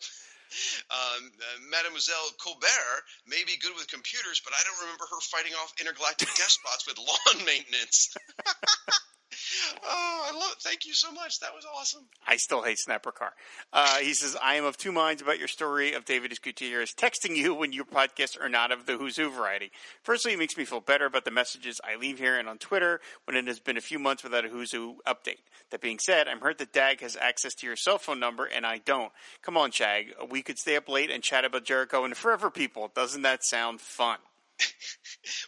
C: Um, uh, Mademoiselle Colbert may be good with computers, but I don't remember her fighting off intergalactic despots with lawn maintenance. Oh, I love it. Thank you so much. That was awesome.
D: I still hate Snapper Carr. Uh, he says, I am of two minds about your story of David Gutierrez texting you when your podcasts are not of the Who's Who variety. Firstly, it makes me feel better about the messages I leave here and on Twitter when it has been a few months without a Who's Who update. That being said, I'm hurt that Dag has access to your cell phone number and I don't. Come on, Shag. We could stay up late and chat about Jericho and the Forever People. Doesn't that sound fun?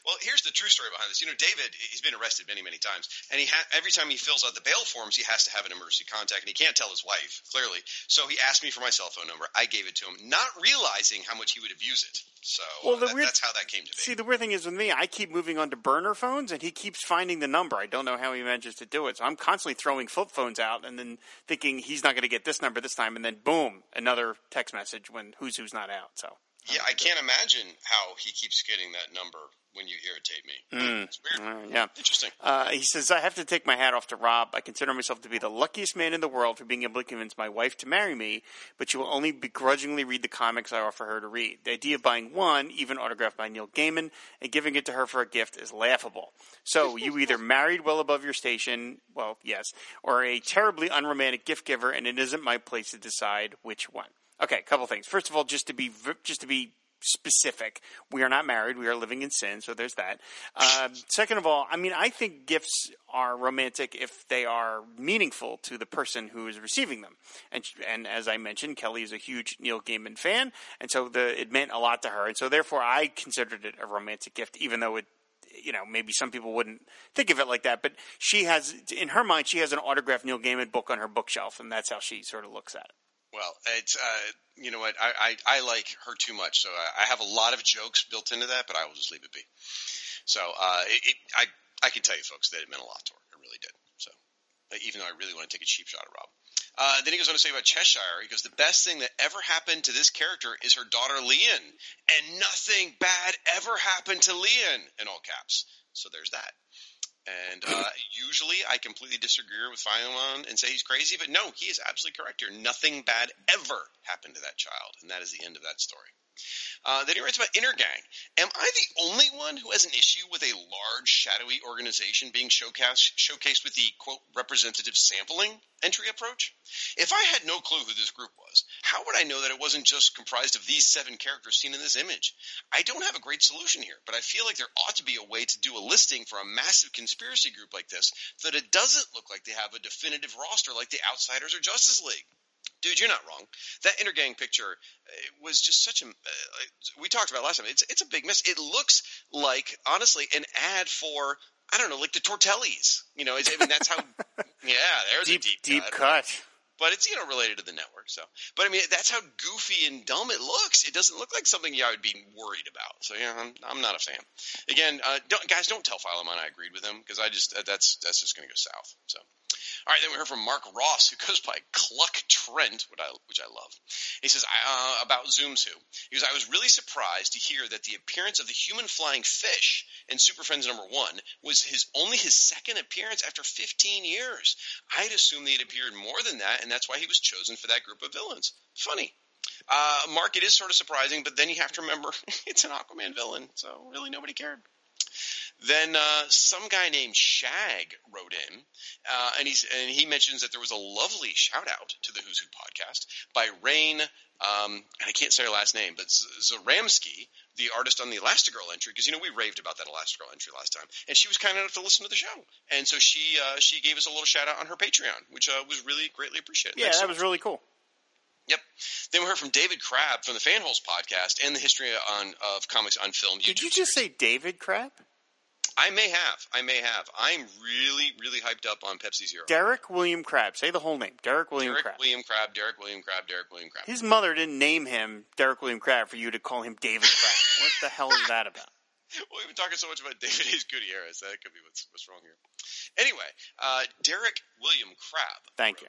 C: Well, here's the true story behind this. You know, David, he's been arrested many, many times, and he ha- every time he fills out the bail forms, he has to have an emergency contact, and he can't tell his wife clearly. So he asked me for my cell phone number. I gave it to him, not realizing how much he would abuse it. So
D: Well, the
C: that-
D: weird-
C: that's how that came to be.
D: See, the weird thing is with me, I keep moving on to burner phones, and he keeps finding the number. I don't know how he manages to do it. So I'm constantly throwing flip phones out, and then thinking he's not going to get this number this time, and then boom, another text message when who's who's not out. So
C: yeah, I can't imagine how he keeps getting that number when you irritate me. It's weird.
D: uh, yeah.
C: Interesting.
D: Uh, he says, I have to take my hat off to Rob. I consider myself to be the luckiest man in the world for being able to convince my wife to marry me, but she will only begrudgingly read the comics I offer her to read. The idea of buying one, even autographed by Neil Gaiman, and giving it to her for a gift is laughable. So you either married well above your station, well, yes, or a terribly unromantic gift giver, and it isn't my place to decide which one. Okay, a couple things. First of all, just to be just to be specific. We are not married. We are living in sin. So there's that. Um, second of all, I mean, I think gifts are romantic if they are meaningful to the person who is receiving them. And and as I mentioned, Kelly is a huge Neil Gaiman fan, and so the it meant a lot to her, and so therefore I considered it a romantic gift, even though it. You know, maybe some people wouldn't think of it like that, but she has, in her mind, she has an autographed Neil Gaiman book on her bookshelf, and that's how she sort of looks at it.
C: Well, it's uh, you know what I, I I like her too much, so I, I have a lot of jokes built into that, but I will just leave it be. So uh, it, it, I I can tell you folks that it meant a lot to her. It really did. So uh, even though I really want to take a cheap shot at Rob. Uh, then he goes on to say about Cheshire. He goes, the best thing that ever happened to this character is her daughter Lian, and nothing bad ever happened to Lian in all caps. So there's that. And uh, usually I completely disagree with Philemon and say he's crazy, but no, he is absolutely correct here. Nothing bad ever happened to that child, and that is the end of that story. Uh, then he writes about Intergang. Am I the only one who has an issue with a large, shadowy organization being showcased, showcased with the, quote, representative sampling entry approach? If I had no clue who this group was, how would I know that it wasn't just comprised of these seven characters seen in this image? I don't have a great solution here, but I feel like there ought to be a way to do a listing for a massive conspiracy group like this so that it doesn't look like they have a definitive roster like the Outsiders or Justice League dude, you're not wrong. That intergang picture uh, was just such a. Uh, we talked about it last time. It's it's a big mess. It looks like honestly an ad for I don't know, like the Tortellis. You know, it's, I mean that's how. yeah, there's
D: Deep,
C: a deep
D: deep
C: cut.
D: cut.
C: But it's you know related to the network. So, but I mean that's how goofy and dumb it looks. It doesn't look like something yeah, I would be worried about. So yeah, I'm, I'm not a fan. Again, uh, don't, guys, don't tell Philemon I agreed with him because I just that's that's just going to go south. So. All right, then we heard from Mark Ross, who goes by Cluck Trent, which I, which I love. He says uh, about Zoom's Who. He goes, I was really surprised to hear that the appearance of the human flying fish in Super Friends number one was his only his second appearance after 15 years. I'd assumed he'd appeared more than that, and that's why he was chosen for that group of villains. Funny. Uh, Mark, it is sort of surprising, but then you have to remember it's an Aquaman villain, so really nobody cared. Then uh, some guy named Shag wrote in, uh, and he's and he mentions that there was a lovely shout out to the Who's Who podcast by Rain, um, and I can't say her last name, but Zaramsky, the artist on the Elastigirl entry, because you know we raved about that Elastigirl entry last time, and she was kind enough to listen to the show, and so she uh, she gave us a little shout out on her Patreon, which uh, was really greatly appreciated.
D: Yeah,
C: Thanks so
D: that was really cool.
C: Yep. Then we heard from David Crabb from the Fanholes podcast and the history on of comics on film.
D: Did you just
C: series.
D: say David Crab?
C: I may have. I may have. I'm really, really hyped up on Pepsi Zero.
D: Derek William Crab. Say the whole name. Derek William
C: Derek
D: Crab.
C: William Crab. Derek William Crab. Derek William Crab.
D: His mother didn't name him Derek William Crab for you to call him David Crab. what the hell is that about?
C: Well, we've been talking so much about David Hayes Gutierrez. That could be what's, what's wrong here. Anyway, uh, Derek William Crab.
D: Thank you.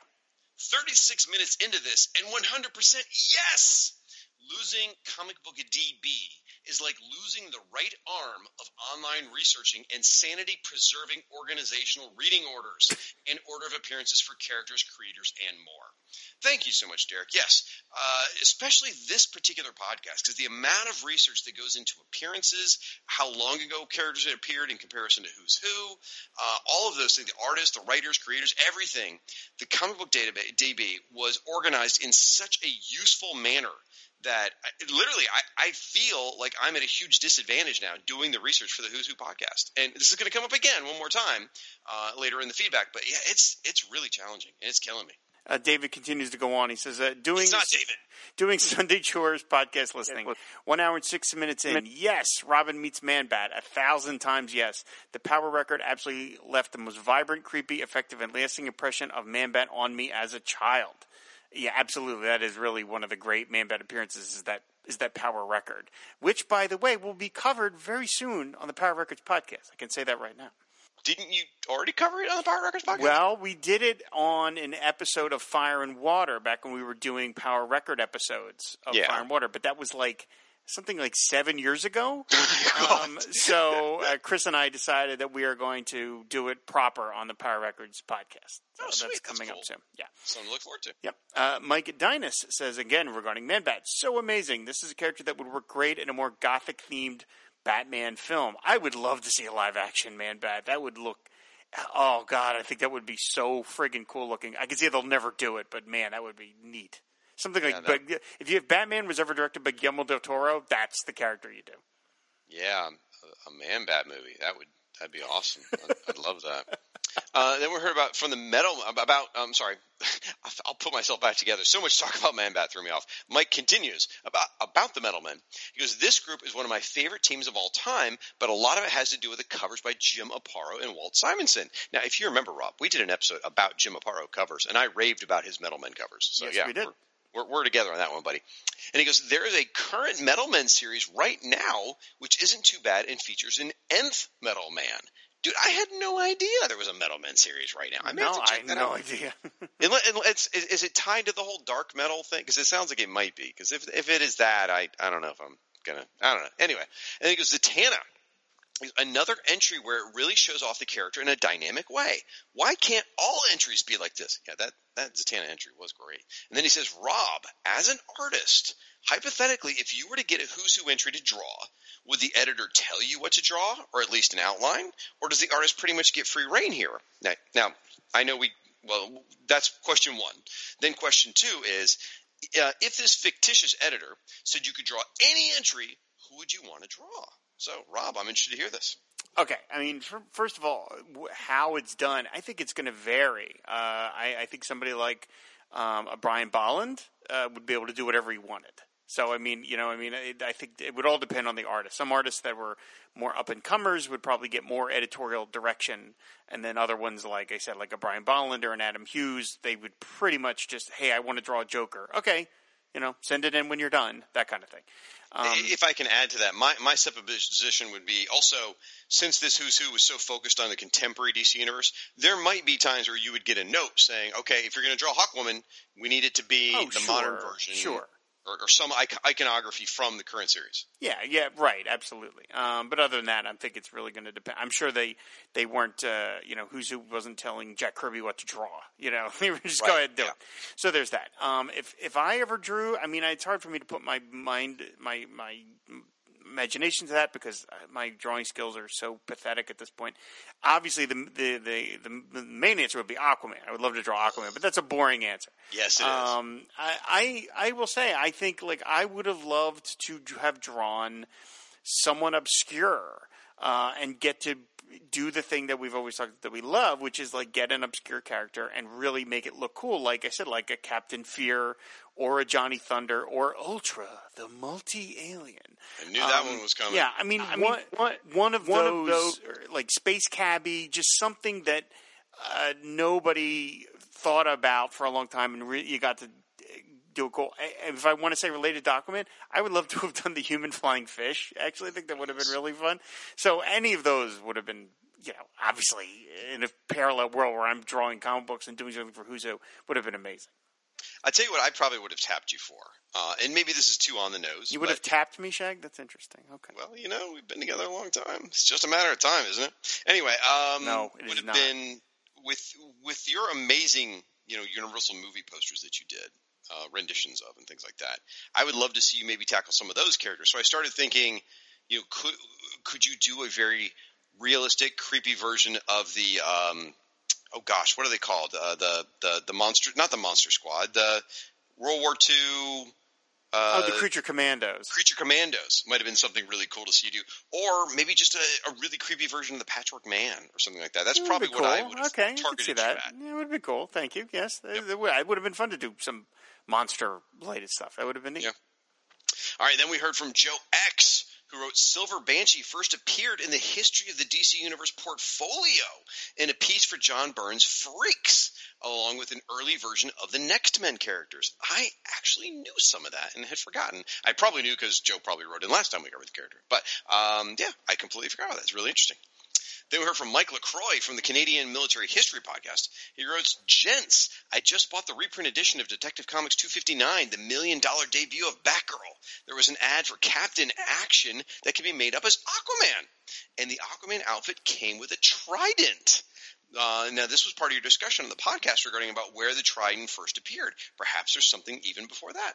C: 36 minutes into this, and 100% yes! Losing comic book DB is like losing the right arm of online researching and sanity preserving organizational reading orders and order of appearances for characters, creators, and more. Thank you so much, Derek. Yes, uh, especially this particular podcast, because the amount of research that goes into appearances, how long ago characters appeared in comparison to who's who, uh, all of those things, the artists, the writers, creators, everything. The comic book database, DB was organized in such a useful manner that I- literally I, I feel like I'm at a huge disadvantage now doing the research for the Who's Who podcast. And this is going to come up again one more time uh, later in the feedback. But yeah, it's it's really challenging and it's killing me.
D: Uh, David continues to go on. He says, uh, "Doing
C: not David.
D: doing Sunday chores podcast listening. One hour and six minutes in. Yes, Robin meets Man Bat. A thousand times yes. The power record absolutely left the most vibrant, creepy, effective, and lasting impression of Man Bat on me as a child. Yeah, absolutely. That is really one of the great Man Bat appearances. Is that is that power record, which, by the way, will be covered very soon on the Power Records podcast. I can say that right now.
C: Didn't you already cover it on the Power Records podcast?
D: Well, we did it on an episode of Fire and Water back when we were doing Power Record episodes of
C: Yeah.
D: Fire and Water, but that was like something like seven years ago. Um, so uh, Chris and I decided that we are going to do it proper on the Power Records podcast. So
C: Oh, sweet.
D: that's
C: That's
D: coming
C: cool.
D: up soon. Yeah.
C: Something to look forward to.
D: Yep. Uh, Mike Dinas says again regarding Man Bat, so amazing. This is a character that would work great in a more gothic themed Batman film. I would love to see a live action Man Bat. That would look. Oh God, I think that would be so friggin' cool looking. I can see they'll never do it, but man, that would be neat. Something like,
C: Yeah, that-
D: if you if Batman was ever directed by Guillermo del Toro, that's the character you do.
C: Yeah, a, a Man Bat movie. That would that'd be awesome. I'd, I'd love that. Uh, then we heard about from the metal about. I'm sorry, I'll put myself back together. So much talk about Man Bat threw me off. Mike continues about about the Metal Men. He goes, "This group is one of my favorite teams of all time, but a lot of it has to do with the covers by Jim Aparo and Walt Simonson. Now, if you remember, Rob, we did an episode about Jim Aparo covers, and I raved about his Metal Men covers. So
D: Yes,
C: yeah,
D: we did.
C: We're, we're, together on that one, buddy. And he goes, there is a current Metal Men series right now, which isn't too bad and features an nth Metal Man. Dude, I had no idea there was a Metal Men series right now. I
D: no, I had no
C: out.
D: idea.
C: Unle- unle- it's- is, is it tied to the whole dark metal thing? Because it sounds like it might be. Because if if it is that, I I don't know if I'm gonna. I don't know. Anyway, and he goes Zatanna. Another entry where it really shows off the character in a dynamic way. Why can't all entries be like this? Yeah, that that Zatanna entry was great. And then he says, Rob, as an artist, hypothetically, if you were to get a Who's Who entry to draw, would the editor tell you what to draw, or at least an outline, or does the artist pretty much get free reign here? Now, now I know we. Well, that's question one. Then question two is, uh, if this fictitious editor said you could draw any entry, who would you want to draw? So, Rob, I'm interested to hear this.
D: Okay, I mean, fir- first of all, how it's done, I think it's going to vary. Uh, I, I think somebody like um, a Brian Bolland uh, would be able to do whatever he wanted. So, I mean, you know, I mean, it, I think it would all depend on the artist. Some artists that were more up and comers would probably get more editorial direction, and then other ones, like I said, like a Brian Bolland or an Adam Hughes, they would pretty much just, hey, I want to draw a Joker. Okay, You know, send it in when you're done. That kind of thing. Um,
C: if I can add to that, my, my supposition would be also since this Who's Who was so focused on the contemporary DC universe, there might be times where you would get a note saying, "Okay, if you're going to draw Hawkwoman, we need it to be
D: Oh,
C: the
D: sure,
C: modern version,
D: sure.
C: Or, or some iconography from the current series."
D: Yeah, yeah, right, absolutely. Um, but other than that, I think it's really going to depend. I'm sure they they weren't, uh, you know, who's who wasn't telling Jack Kirby what to draw. You know, they were just go ahead and do
C: yeah.
D: it. So there's that. Um, if if I ever drew, I mean, it's hard for me to put my mind, my my imagination to that because uh, my drawing skills are so pathetic at this point. Obviously, the the the, the, main answer would be Aquaman. I would love to draw Aquaman, but that's a boring answer.
C: Yes, it is.
D: Um, I, I I will say I think like I would have loved to have drawn someone obscure uh, and get to do the thing that we've always talked that we love, which is like get an obscure character and really make it look cool. Like I said, like a Captain Fear or a Johnny Thunder or Ultra, the multi alien.
C: I knew that one was coming.
D: Yeah, I mean,
E: I
D: one,
E: mean,
D: one, one of
E: one of
D: those,
E: those-
D: or, like Space Cabbie, just something that uh, nobody thought about for a long time, and re- you got to uh, do a cool. If I want to say related document, I would love to have done the human flying fish. Actually, I think that would have been really fun. So any of those would have been, you know, obviously in a parallel world where I'm drawing comic books and doing something for Who's Who would have been amazing.
C: I tell you what, I probably would have tapped you for, uh, and maybe this is too on the nose.
D: You would have tapped me, Shag. That's interesting. Okay.
C: Well, you know, we've been together a long time. It's just a matter of time, isn't it? Anyway, um,
D: No, it
C: would have
D: not.
C: been with with your amazing, you know, Universal movie posters that you did, uh, renditions of, and things like that. I would love to see you maybe tackle some of those characters. So I started thinking, you know, could could you do a very realistic, creepy version of the um, oh gosh, what are they called? Uh, the the the monster, not the Monster Squad, the World War II. Uh,
D: oh, the Creature Commandos.
C: Creature Commandos might have been something really cool to see you do, or maybe just a, a really creepy version of the Patchwork Man or something like that. That's
D: That would
C: probably
D: be
C: what I would have
D: okay,
C: targeted
D: see that.
C: at.
D: Yeah, it would be cool. Thank you. Yes, it- it would it would have been fun to do some monster related stuff. That would have been neat.
C: Yeah. All right, then we heard from Joe X, who wrote Silver Banshee first appeared in the History of the DC Universe portfolio in a piece for John Byrne's Freaks, along with an early version of the Next Men characters. I actually knew some of that and had forgotten. I probably knew because Joe probably wrote in last time we covered the character. But um, yeah, I completely forgot about that. It's really interesting. Then we heard from Mike LaCroix from the Canadian Military History Podcast. He wrote, Gents, I just bought the reprint edition of Detective Comics 259, the million dollar debut of Batgirl. There was an ad for Captain Action that could be made up as Aquaman. And the Aquaman outfit came with a trident. Uh, now, this was part of your discussion on the podcast regarding about where the trident first appeared. Perhaps there's something even before that.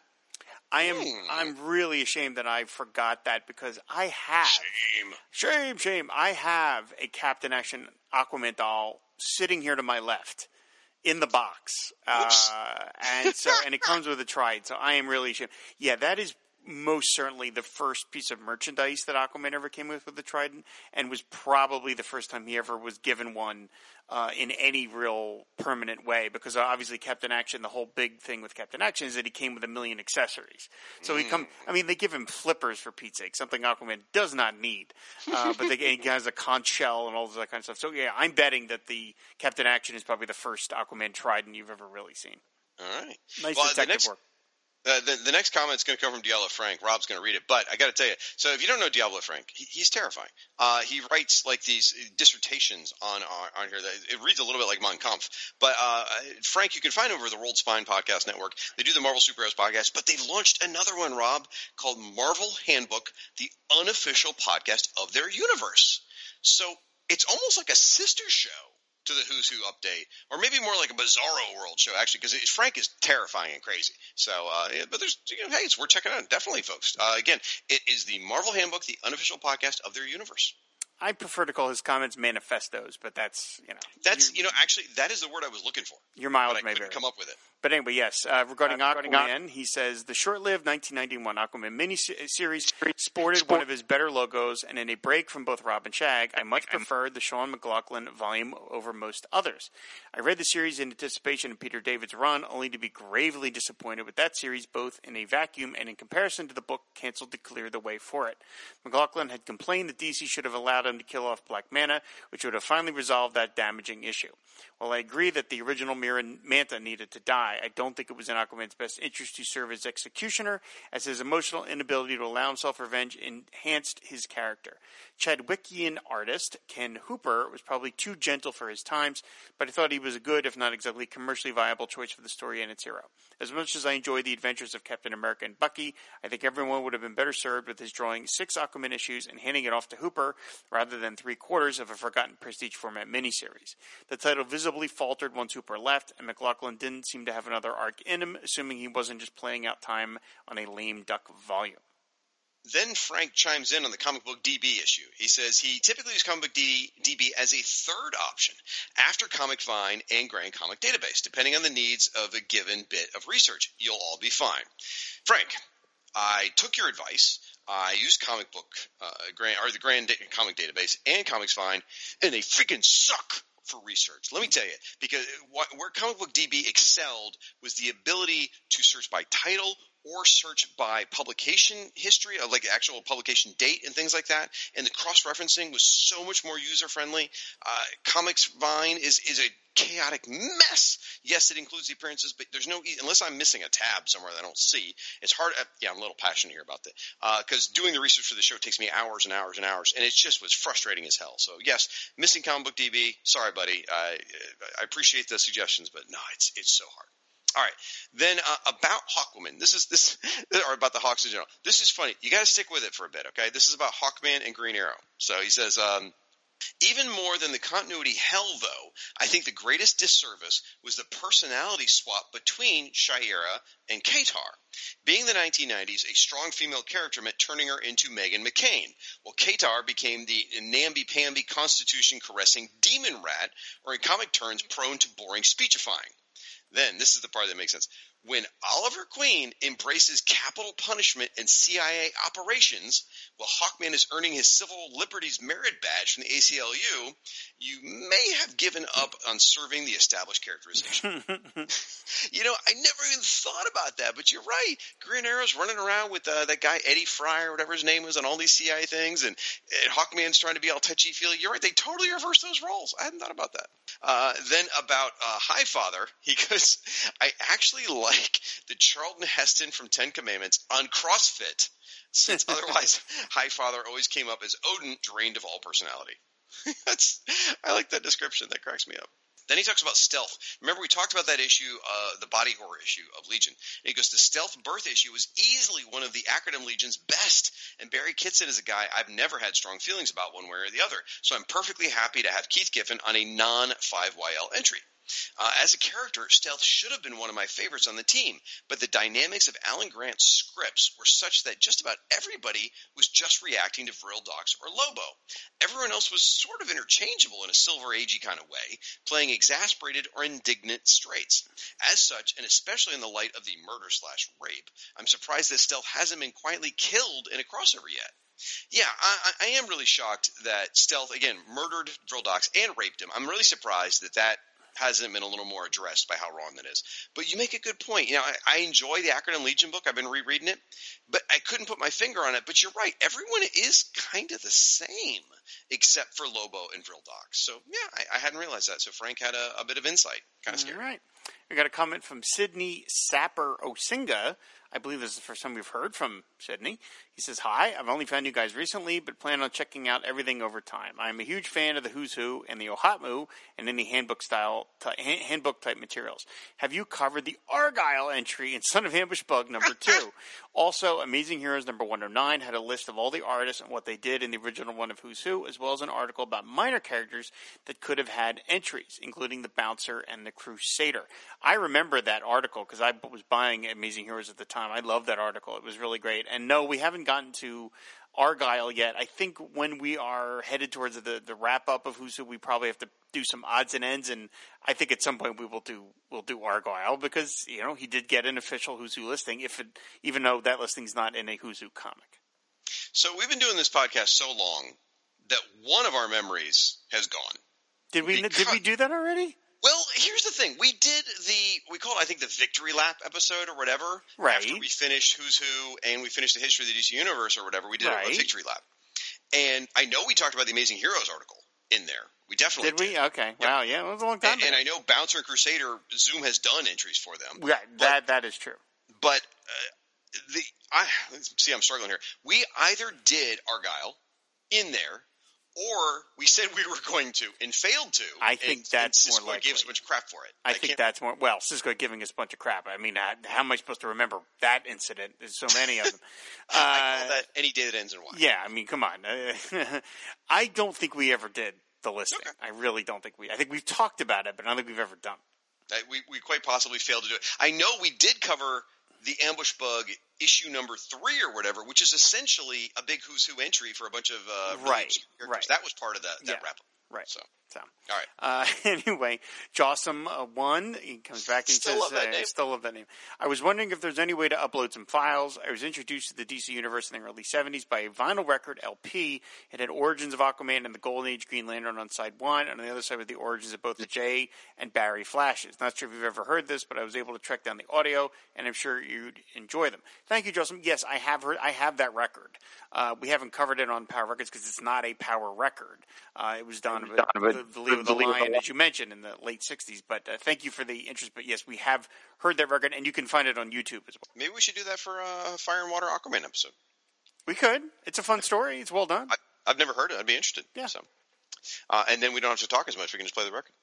D: I am
C: Hmm.
D: I'm really ashamed that I forgot that because I have
C: Shame.
D: shame shame I have a Captain Action Aquaman doll sitting here to my left in the box, uh, and so and it comes with a trident. So I am really ashamed. Yeah, that is most certainly the first piece of merchandise that Aquaman ever came with with the trident, and was probably the first time he ever was given one uh, in any real permanent way. Because obviously, Captain Action, the whole big thing with Captain Action is that he came with a million accessories. So he come. I mean, they give him flippers for Pete's sake, something Aquaman does not need. Uh, but they, he has a conch shell and all of that kind of stuff. So yeah, I'm betting that the Captain Action is probably the first Aquaman trident you've ever really seen.
C: All right.
D: Nice
C: Well, the
D: detective
C: next-
D: work.
C: Uh, the, the next comment is going to come from Diablo Frank. Rob's going to read it, but I got to tell you. So if you don't know Diablo Frank, he, he's terrifying. Uh, he writes like these dissertations on on, here. That, it reads a little bit like Mein Kampf. But uh, Frank, you can find over the Rolled Spine Podcast Network. They do the Marvel Superheroes podcast, but they've launched another one, Rob, called Marvel Handbook, the unofficial podcast of their universe. So it's almost like a sister show to the Who's Who update, or maybe more like a Bizarro World show, actually, because Frank is terrifying and crazy. So, uh, yeah, but there's, you know, hey, it's worth checking out. Definitely, folks. Uh, again, it is the Marvel Handbook, the unofficial podcast of their universe.
D: I prefer to call his comments manifestos, but that's you know
C: That's, you know, actually, that is the word I was looking for,
D: your
C: I
D: may vary.
C: come up with it.
D: But anyway, yes. Uh, regarding
E: Uh, regarding
D: Aquaman, he says the short-lived 1991 Aquaman miniseries sported one of his better logos, and in a break from both Rob and Shag, I much preferred the Shaun McLaughlin volume over most others. I read the series in anticipation of Peter David's run, only to be gravely disappointed with that series, both in a vacuum and in comparison to the book canceled to clear the way for it. McLaughlin had complained that DC should have allowed him to kill off Black Manta, which would have finally resolved that damaging issue. While I agree that the original Mirror Manta needed to die, I don't think it was in Aquaman's best interest to serve as executioner, as his emotional inability to allow himself revenge enhanced his character. Chadwickian artist Ken Hooper was probably too gentle for his times, but I thought he was a good, if not exactly commercially viable, choice for the story and its hero. As much as I enjoy the adventures of Captain America and Bucky, I think everyone would have been better served with his drawing six Aquaman issues and handing it off to Hooper rather than three quarters of a forgotten prestige format miniseries. The title visibly faltered once Hooper left, and McLaughlin didn't seem to have another arc in him, assuming he wasn't just playing out time on a lame duck volume.
C: Then Frank chimes in on the comic book DB issue. He says he typically uses comic book D- DB as a third option after Comic Vine and Grand Comic Database, depending on the needs of a given bit of research. You'll all be fine. Frank, I took your advice. I used comic book, uh, Grand, or the Grand Comic Database and Comics Vine, and they freaking suck for research. Let me tell you, because what, where Comic Book DB excelled was the ability to search by title or search by publication history, uh, like actual publication date and things like that. And the cross referencing was so much more user friendly. Uh, Comics Vine is is a chaotic mess. Yes, it includes the appearances, but there's no unless I'm missing a tab somewhere that I don't see. It's hard. Uh, yeah, I'm a little passionate here about that because doing the research for the show takes me hours and hours and hours, and it just was frustrating as hell. So yes, missing comic book DB. Sorry, buddy. I appreciate the suggestions, but no, it's it's so hard. All right. Then uh, about Hawkwoman. This is this or about the Hawks in general. This is funny. You got to stick with it for a bit, okay? This is about Hawkman and Green Arrow. So he says, um, even more than the continuity hell, though, I think the greatest disservice was the personality swap between Shaira and Katar. Being the 1990s, a strong female character meant turning her into Meghan McCain, while Katar became the namby-pamby constitution caressing demon rat, or in comic terms, prone to boring speechifying. Then, this is the part that makes sense. When Oliver Queen embraces capital punishment and CIA operations, while Hawkman is earning his civil liberties merit badge from the ACLU, you may have given up on serving the established characterization. you know, I never even thought about that, but you're right. Green Arrow's running around with uh, that guy Eddie Fyers or whatever his name was on all these CIA things, and, and Hawkman's trying to be all touchy feely. You're right. They totally reversed those roles. I hadn't thought about that. Uh, then about uh, Highfather, he goes, I actually like the Charlton Heston from Ten Commandments on CrossFit, since otherwise Highfather always came up as Odin drained of all personality. That's I like that description. That cracks me up. Then he talks about stealth. Remember, we talked about that issue, uh, the body horror issue of Legion. And he goes, the stealth birth issue was easily one of the acronym Legion's best. And Barry Kitson is a guy I've never had strong feelings about one way or the other. So I'm perfectly happy to have Keith Giffen on a non 5YL entry. Uh, as a character, Stealth should have been one of my favorites on the team, but the dynamics of Alan Grant's scripts were such that just about everybody was just reacting to Vril Dox or Lobo. Everyone else was sort of interchangeable in a Silver Agey kind of way, playing exasperated or indignant straights. As such, and especially in the light of the murder slash rape, I'm surprised that Stealth hasn't been quietly killed in a crossover yet. Yeah, I, I am really shocked that Stealth again murdered Vril Dox and raped him. I'm really surprised that that hasn't been a little more addressed by how wrong that is. But you make a good point. You know, I, I enjoy the Acronym Legion book. I've been rereading it, but I couldn't put my finger on it. But you're right. Everyone is kind of the same, except for Lobo and Vril Dox. So yeah, I, I hadn't realized that. So Frank had a, a bit of insight. Kind of scary.
D: All right. We got a comment from Sydney Sapper Osinga. I believe this is the first time we've heard from Sydney. He says, Hi, I've only found you guys recently, but plan on checking out everything over time. I'm a huge fan of the Who's Who and the OHOTMU and any handbook style, handbook type materials. Have you covered the Argyle entry in Son of Ambush Bug number two? also, Amazing Heroes number 109 had a list of all the artists and what they did in the original one of Who's Who, as well as an article about minor characters that could have had entries, including the Bouncer and the Crusader. I remember that article because I was buying Amazing Heroes at the time. I loved that article. It was really great. And no, we haven't gotten to Argyle yet. I think when we are headed towards the, the wrap up of Who's Who, we probably have to do some odds and ends. And I think at some point we will do we'll do Argyle because you know he did get an official Who's Who listing, if it, even though that listing's not in a Who's Who comic.
C: So we've been doing this podcast so long that one of our memories has gone.
D: Did we
C: Because-
D: did we do that already?
C: Well, here's the thing. We did the we called it, I think the victory lap episode or whatever.
D: Right.
C: After we finished Who's Who and we finished the history of the DC universe or whatever, we did
D: Right.
C: a victory lap. And I know we talked about the Amazing Heroes article. in there. We definitely
D: Did we? Okay. Wow. Yeah, it was a long time.
C: And, and I know Bouncer and Crusader, Zoom has done entries for them.
D: yeah, that that is true.
C: But uh, the I see, I'm struggling here. We either did Argyle in there, or we said we were going to and failed to.
D: I think
C: and,
D: that's
C: and Siskoid
D: more
C: gave us a bunch of crap for it.
D: I, think that's more. Well, Siskoid giving us a bunch of crap. I mean, how, how am I supposed to remember that incident? There's so many of them.
C: I
D: Uh,
C: call that any day that ends in Y.
D: yeah, I mean, come on. I don't think we ever did the listing.
C: Okay.
D: I really don't think we. I think we've talked about it, but I don't think we've ever done. it.
C: That we, we quite possibly failed to do it. I know we did cover the ambush bug issue number three or whatever, which is essentially a big who's who entry for a bunch of uh,
D: Right,
C: characters.
D: right.
C: That was part of that, that
D: Yeah.
C: wrap up.
D: Right.
C: So,
D: So,
C: all right.
D: uh, anyway, Jossum uh, one. He comes back and
C: Still
D: says, uh. "Still love that name." I was wondering if there's any way to upload some files. I was introduced to the DC universe in the early '70s by a vinyl record LP. It had origins of Aquaman and the Golden Age Green Lantern on side one, and on the other side were the origins of both the Jay and Barry Flashes. Not sure if you've ever heard this, but I was able to track down the audio, and I'm sure you'd enjoy them. Thank you, Jossum. Yes, I have heard. I have that record. Uh, we haven't covered it on Power Records because it's not a Power record. Uh, it was done,
H: done
D: with
H: with
D: the, the League of the
H: the League of the
D: Lion, as you mentioned, in the late '60s. But uh, thank you for the interest. But yes, we have heard that record, and you can find it on YouTube as well.
C: Maybe we should do that for a Fire and Water Aquaman episode.
D: We could. It's a fun story. It's well done.
C: I, I've never heard it. I'd be interested.
D: Yeah.
C: So, uh, and then we don't have to talk as much. We can just play the record.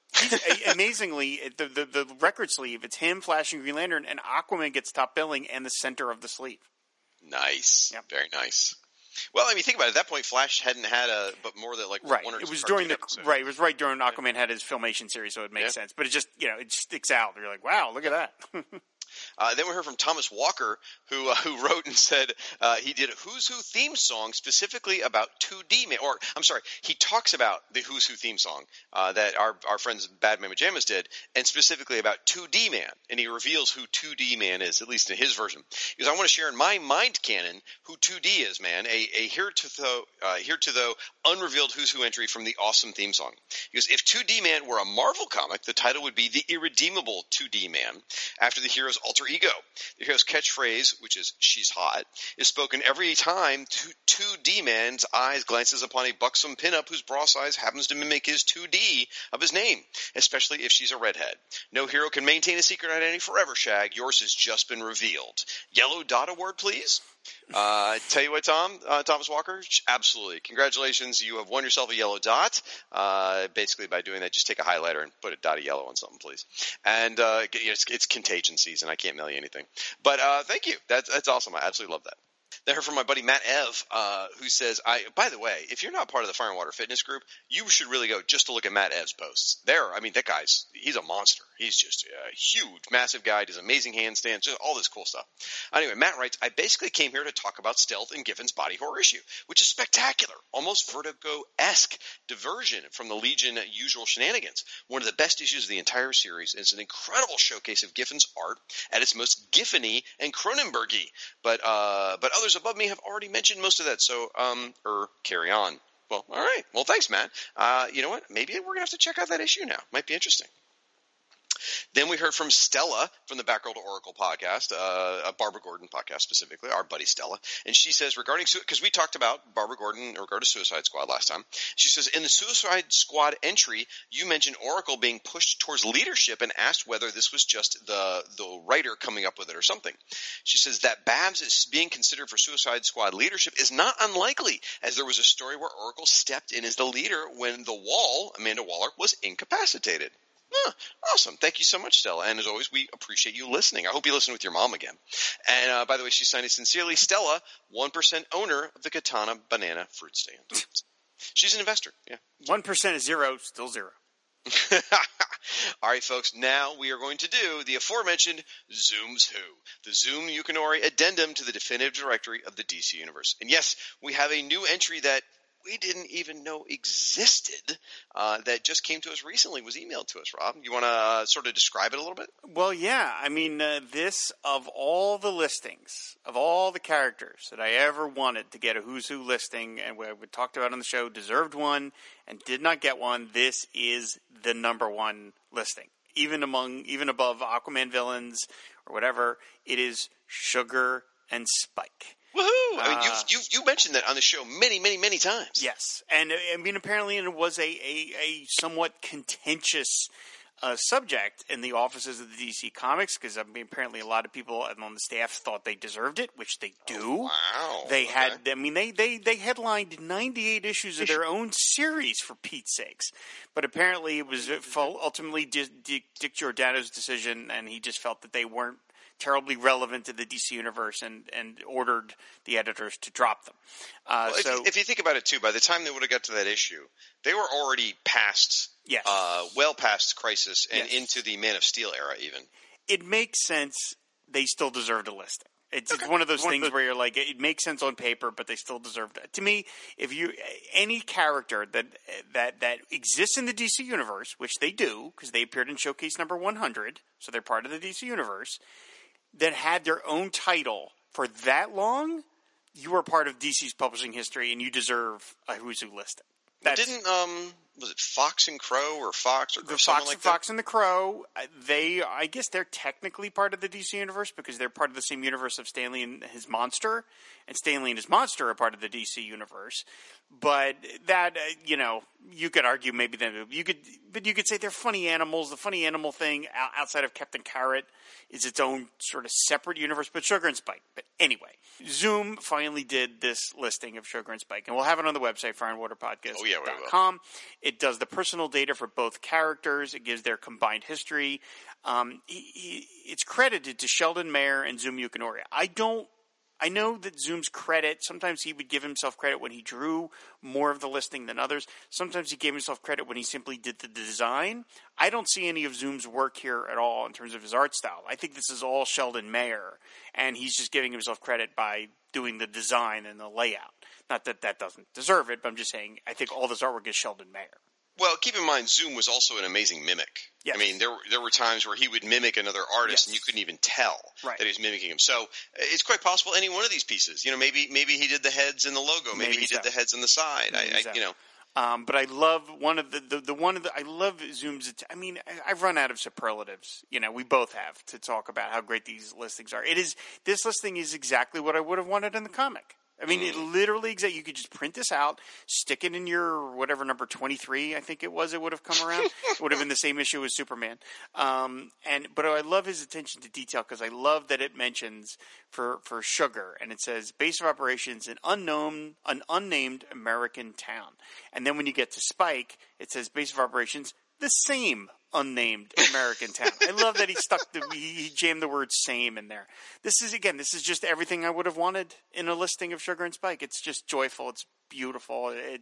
D: Amazingly, the, the the record sleeve, it's him flashing Green Lantern, and Aquaman gets top billing and the center of the sleeve.
C: Nice.
D: Yep.
C: Very nice. Well, I mean, think about it. At that point, Flash hadn't had a, but more than like
D: Right.
C: one or
D: It was during the
C: episodes.
D: right. It was right during Aquaman had his filmation series, so it makes
C: Yeah.
D: sense. But it just you know it sticks out. You're like, wow, look at that.
C: Uh, then we heard from Thomas Walker, who uh, who wrote and said uh, he did a Who's Who theme song specifically about 2D man. Or I'm sorry, he talks about the Who's Who theme song uh, that our our friends Bad Man Pajamas did, and specifically about 2D man. And he reveals who 2D man is, at least in his version. He goes, I want to share in my mind canon who 2D is, man. A a here to though uh, here to though unrevealed Who's Who entry from the awesome theme song. Goes, if 2D man were a Marvel comic, the title would be the Irredeemable 2D man, after the hero's alter ego. The hero's catchphrase, which is "She's hot," is spoken every time 2D man's eyes glances upon a buxom pinup whose bra size happens to mimic his 2D of his name, especially if she's a redhead. No hero can maintain a secret identity forever. Shag, yours has just been revealed. Yellow dot award, please. Uh, tell you what, Tom, uh, Thomas Walker, absolutely. Congratulations. You have won yourself a yellow dot. Uh, basically, by doing that, just take a highlighter and put a dot of yellow on something, please. And uh, it's, it's contagion season. I can't mail you anything. But uh, thank you. That's, that's awesome. I absolutely love that. Heard from my buddy Matt Ev, uh, who says, "I by the way, if you're not part of the Fire and Water Fitness Group, you should really go just to look at Matt Ev's posts. There, I mean, that guy's he's a monster. He's just a huge, massive guy. Does amazing handstands, just all this cool stuff. Anyway, Matt writes, I basically came here to talk about Stealth and Giffen's body horror issue, which is spectacular, almost Vertigo-esque diversion from the Legion usual shenanigans. One of the best issues of the entire series. It's an incredible showcase of Giffen's art at its most Giffen-y and Cronenbergy. But uh, but others above me have already mentioned most of that. So um, or carry on. Well, all right. Well, thanks, Matt. Uh, you know what? Maybe we're gonna have to check out that issue now. Might be interesting. Then we heard from Stella from the Batgirl to Oracle podcast, uh, a Barbara Gordon podcast specifically, our buddy Stella. And she says regarding, because we talked about Barbara Gordon in regard to Suicide Squad last time. She says, in the Suicide Squad entry, you mentioned Oracle being pushed towards leadership and asked whether this was just the, the writer coming up with it or something. She says that Babs is being considered for Suicide Squad leadership is not unlikely, as there was a story where Oracle stepped in as the leader when the Wall, Amanda Waller, was incapacitated. Huh, awesome. Thank you so much, Stella. And as always, we appreciate you listening. I hope you listen with your mom again. And uh, by the way, she signed it sincerely. Stella, 1% owner of the Katana Banana Fruit Stand. She's an investor. Yeah.
D: One percent is zero, still zero.
C: All right, folks. Now we are going to do the aforementioned Zoom's Who, the Zoom Yukinori addendum to the definitive directory of the DC Universe. And yes, we have a new entry that we didn't even know existed uh, that just came to us recently, was emailed to us. Rob, you want to uh, sort of describe it a little bit?
D: Well, yeah. I mean, uh, this of all the listings of all the characters that I ever wanted to get a Who's Who listing, and we, we talked about on the show, deserved one and did not get one. This is the number one listing, even among even above Aquaman villains or whatever. It is Sugar and Spike.
C: Woohoo! I mean,
D: Uh,
C: you've, you've you mentioned that on the show many, many, many times.
D: Yes, and uh, I mean, apparently, it was a, a, a somewhat contentious uh, subject in the offices of the DC Comics because I mean, apparently, a lot of people on the staff thought they deserved it, which they do.
C: Wow.
D: They
C: okay.
D: had, I mean, they, they, they headlined 98 issues of their own series for Pete's sakes. But apparently it was ultimately Dick, Dick Giordano's decision, and he just felt that they weren't terribly relevant to the DC universe and, and ordered the editors to drop them. Uh,
C: Well,
D: so,
C: you, if you think about it too, by the time they would have got to that issue, they were already past,
D: yes.
C: uh, well past Crisis and
D: Yes.
C: into the Man of Steel era, even.
D: it makes sense. They still deserved a listing. It's, it's one of those
A: One of
D: things
A: the-
D: where you're like, it makes sense on paper, but they still deserved it. To me, if you any character that that that exists in the DC universe, which they do because they appeared in Showcase number 100, so they're part of the DC universe, that had their own title for that long, you are part of DC's publishing history, and you deserve a Who's Who listing. That's,
C: Didn't um was it Fox and Crow or Fox or
D: the
C: something
D: Fox,
C: like
D: Fox and the Crow, uh, they, I guess they're technically part of the DC universe because they're part of the same universe of Stanley and his monster, and Stanley and his monster are part of the DC universe. But that, uh, you know, you could argue maybe that you could, but you could say they're funny animals. The funny animal thing outside of Captain Carrot is its own sort of separate universe, but Sugar and Spike. But anyway, Zoom finally did this listing of Sugar and Spike, and we'll have it on the website, fireandwaterpodcast.com.
C: Oh, yeah,
D: com. It does the personal data for both characters. It gives their combined history. Um, he, he, it's credited to Sheldon Mayer and Zoom Yukinori. I don't. I know that Zoom's credit. Sometimes he would give himself credit when he drew more of the listing than others. Sometimes he gave himself credit when he simply did the design. I don't see any of Zoom's work here at all in terms of his art style. I think this is all Sheldon Mayer, and he's just giving himself credit by doing the design and the layout. Not that that doesn't deserve it, but I'm just saying I think all this artwork is Sheldon Mayer.
C: Well, keep in mind, Zoom was also an amazing mimic.
D: Yes.
C: I mean, there were- there were times where he would mimic another artist, and you couldn't even tell
D: Right.
C: that he was mimicking him. So uh, it's quite possible any one of these pieces. You know, maybe maybe he did the heads and the logo. Maybe,
D: Maybe
C: he did the heads on the side. I,
D: so.
C: I, you know,
D: Um, but I love one of the, the, the one of the I love Zoom's. I mean, I- I've run out of superlatives. You know, we both have to talk about how great these listings are. It is this listing is exactly what I would have wanted in the comic. I mean, it literally exactly. You could just print this out, stick it in your whatever number twenty three, I think it was. It would have come around. it would have been the same issue as Superman. Um, and but I love his attention to detail because I love that it mentions for for sugar and it says base of operations an unknown an unnamed American town. And then when you get to Spike, it says base of operations the same unnamed American town. I love that he stuck the he, he jammed the word same in there. This is again, this is just everything I would have wanted in a listing of Sugar and Spike. It's just joyful, it's beautiful. It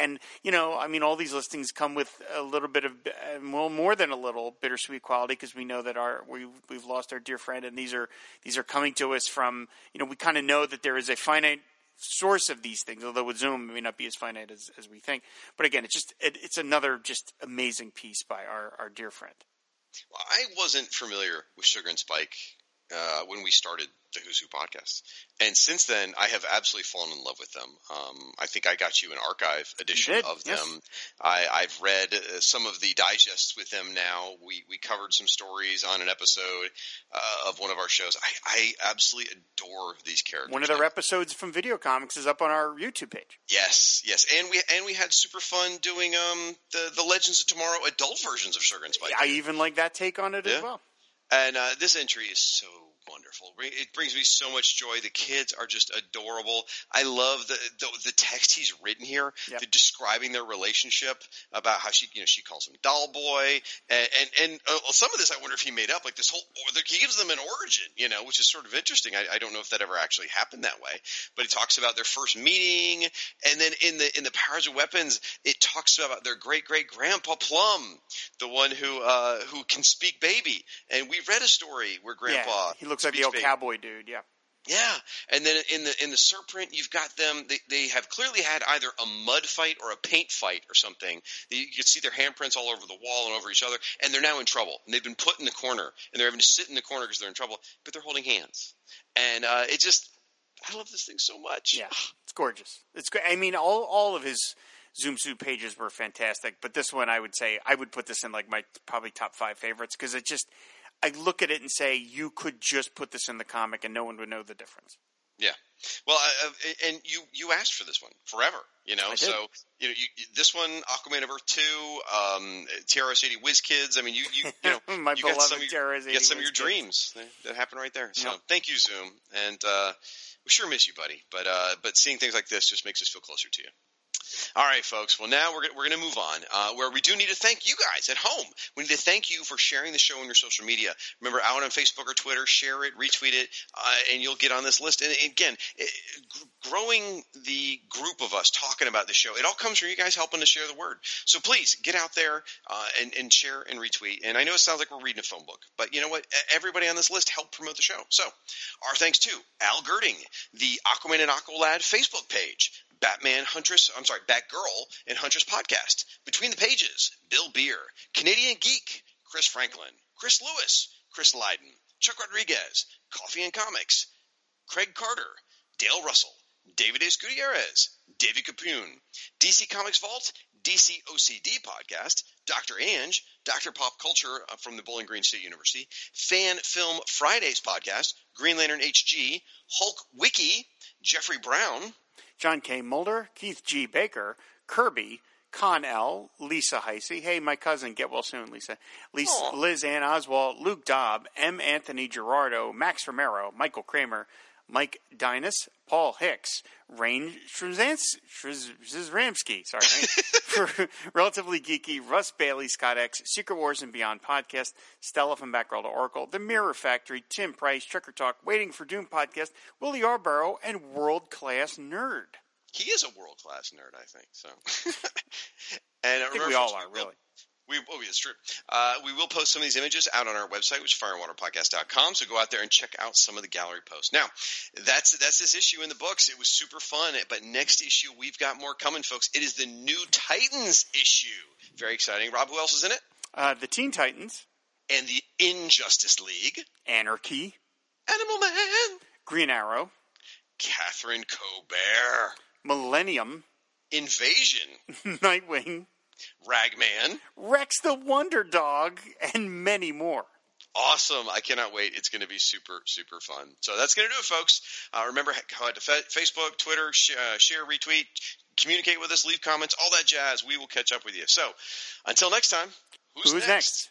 D: and you know, I mean, all these listings come with a little bit of, uh, well, more than a little bittersweet quality because we know that our we we've lost our dear friend, and these are these are coming to us from you know we kind of know that there is a finite source of these things, although with Zoom it may not be as finite as, as we think. But again, it's just it, it's another just amazing piece by our our dear friend.
C: Well, I wasn't familiar with Sugar and Spike uh, when we started the Who's Who podcast, and since then I have absolutely fallen in love with them. Um, I think I got you an archive edition
D: did,
C: of
D: yes.
C: them. I, I've read uh, some of the digests with them now. We we covered some stories on an episode uh, of one of our shows. I, I absolutely adore these characters.
D: One of their episodes from Video Comics is up on our YouTube page.
C: Yes, yes, and we and we had super fun doing um the the Legends of Tomorrow adult versions of Sugar and Spike.
D: I even like that take on it as well.
C: And uh, this entry is so wonderful. It brings me so much joy. The kids are just adorable. I love the the, the text he's written here,
D: Yep.
C: the describing their relationship about how she you know she calls him doll boy, and and, and uh, some of this I wonder if he made up. Like this whole he gives them an origin, you know, which is sort of interesting. I, I don't know if that ever actually happened that way, but he talks about their first meeting, and then in the in the powers of weapons, it talks about their great great grandpa Plum, the one who uh, who can speak baby, and we read a story where grandpa
D: yeah, he looks like the old cowboy dude. Yeah.
C: Yeah, and then in the in the Serprint, you've got them. They they have clearly had either a mud fight or a paint fight or something. You can see their handprints all over the wall and over each other, and they're now in trouble. And they've been put in the corner, and they're having to sit in the corner because they're in trouble. But they're holding hands, and uh, it just I love this thing so much.
D: Yeah, it's gorgeous. It's great. I mean, all all of his Zoom's Who pages were fantastic, but this one I would say I would put this in like my probably top five favorites because it just I look at it and say you could just put this in the comic and no one would know the difference.
C: Yeah. Well, uh, and you you asked for this one forever, you know. So you know, you, this one, Aquaman of Earth two, um, TRS eighty Whiz Kids. I mean, you you you know,
D: My
C: you got some of your,
D: TRS-80
C: you got some of your dreams that, that happen right there. So
D: Yep.
C: thank you, Zoom, and uh, we sure miss you, buddy. But uh, but seeing things like this just makes us feel closer to you. All right, folks. Well, now we're, we're going to move on, uh, where we do need to thank you guys at home. We need to thank you for sharing the show on your social media. Remember, out on Facebook or Twitter, share it, retweet it, uh, and you'll get on this list. And again, it, gr- growing the group of us talking about the show, it all comes from you guys helping to share the word. So please get out there uh, and, and share and retweet. And I know it sounds like we're reading a phone book, but you know what? Everybody on this list helped promote the show. So our thanks to Al Girding, the Aquaman and Aqualad Facebook page, Batman Huntress, I'm sorry, Batgirl and Huntress podcast, Between the Pages, Bill Beer, Canadian Geek, Chris Franklin, Chris Lewis, Chris Leiden, Chuck Rodriguez, Coffee and Comics, Craig Carter, Dale Russell, David S. Gutierrez, David Capoon, DC Comics Vault, DC OCD podcast, Dr. Ange, Dr. Pop Culture uh, from the Bowling Green State University, Fan Film Fridays podcast, Green Lantern HG, Hulk Wiki, Jeffrey Brown,
D: John K. Mulder, Keith G. Baker, Kirby, Con L, Lisa Heisey. Hey, my cousin, get well soon, Lisa. Lisa. Liz Ann Oswald, Luke Dobb, M. Anthony Gerardo, Max Romero, Michael Kramer, Mike Dinas, Paul Hicks, Rain Shrizramsky, sorry, for Relatively Geeky, Russ Bailey, Scott X, Secret Wars and Beyond podcast, Stella from Batgirl to Oracle, The Mirror Factory, Tim Price, Tricker Talk, Waiting for Doom podcast, Willie Yarborough, and World Class Nerd.
C: he is a world class nerd, I think. So, and
D: I think we all are, really.
C: We, oh, it's true. Uh, we will post some of these images out on our website, which is fireandwaterpodcast.com. So go out there and check out some of the gallery posts. Now, that's that's this issue in the books. It was super fun, but next issue we've got more coming, folks. It is the new Titans issue. Very exciting. Rob, who else is in it?
D: Uh, the Teen Titans,
C: And the Injustice League,
D: Anarchy,
C: Animal Man,
D: Green Arrow,
C: Catherine Cobert,
D: Millennium,
C: Invasion,
D: Nightwing,
C: Ragman.
D: Rex the Wonder Dog, and many more.
C: Awesome. I cannot wait. It's going to be super, super fun. So that's going to do it, folks. Uh, remember, out to Facebook, Twitter, sh- uh, share, retweet, communicate with us, leave comments, all that jazz. We will catch up with you. So until next time, who's,
D: Who's next?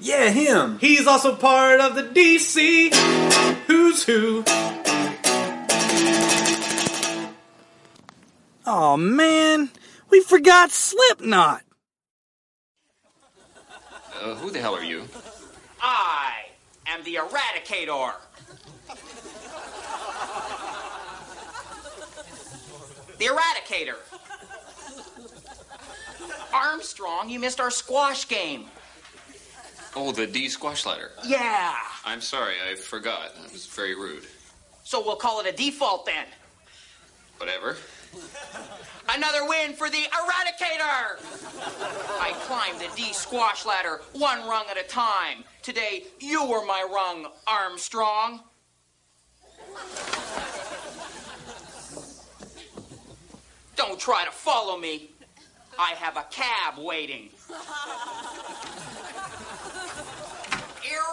A: Yeah, him.
B: He's also part of the DC Who's Who.
K: Oh man, we forgot Slipknot.
L: Uh, who the hell are you?
M: I am the Eradicator. The Eradicator. Armstrong, you missed our squash game.
L: Oh, the D squash ladder.
M: Yeah.
L: I'm sorry, I forgot. That was very rude.
M: So we'll call it a default then.
L: Whatever.
M: Another win for the Eradicator! I climbed the D squash ladder one rung at a time. Today, you were my rung, Armstrong. Don't try to follow me. I have a cab waiting.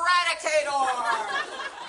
M: Eradicator!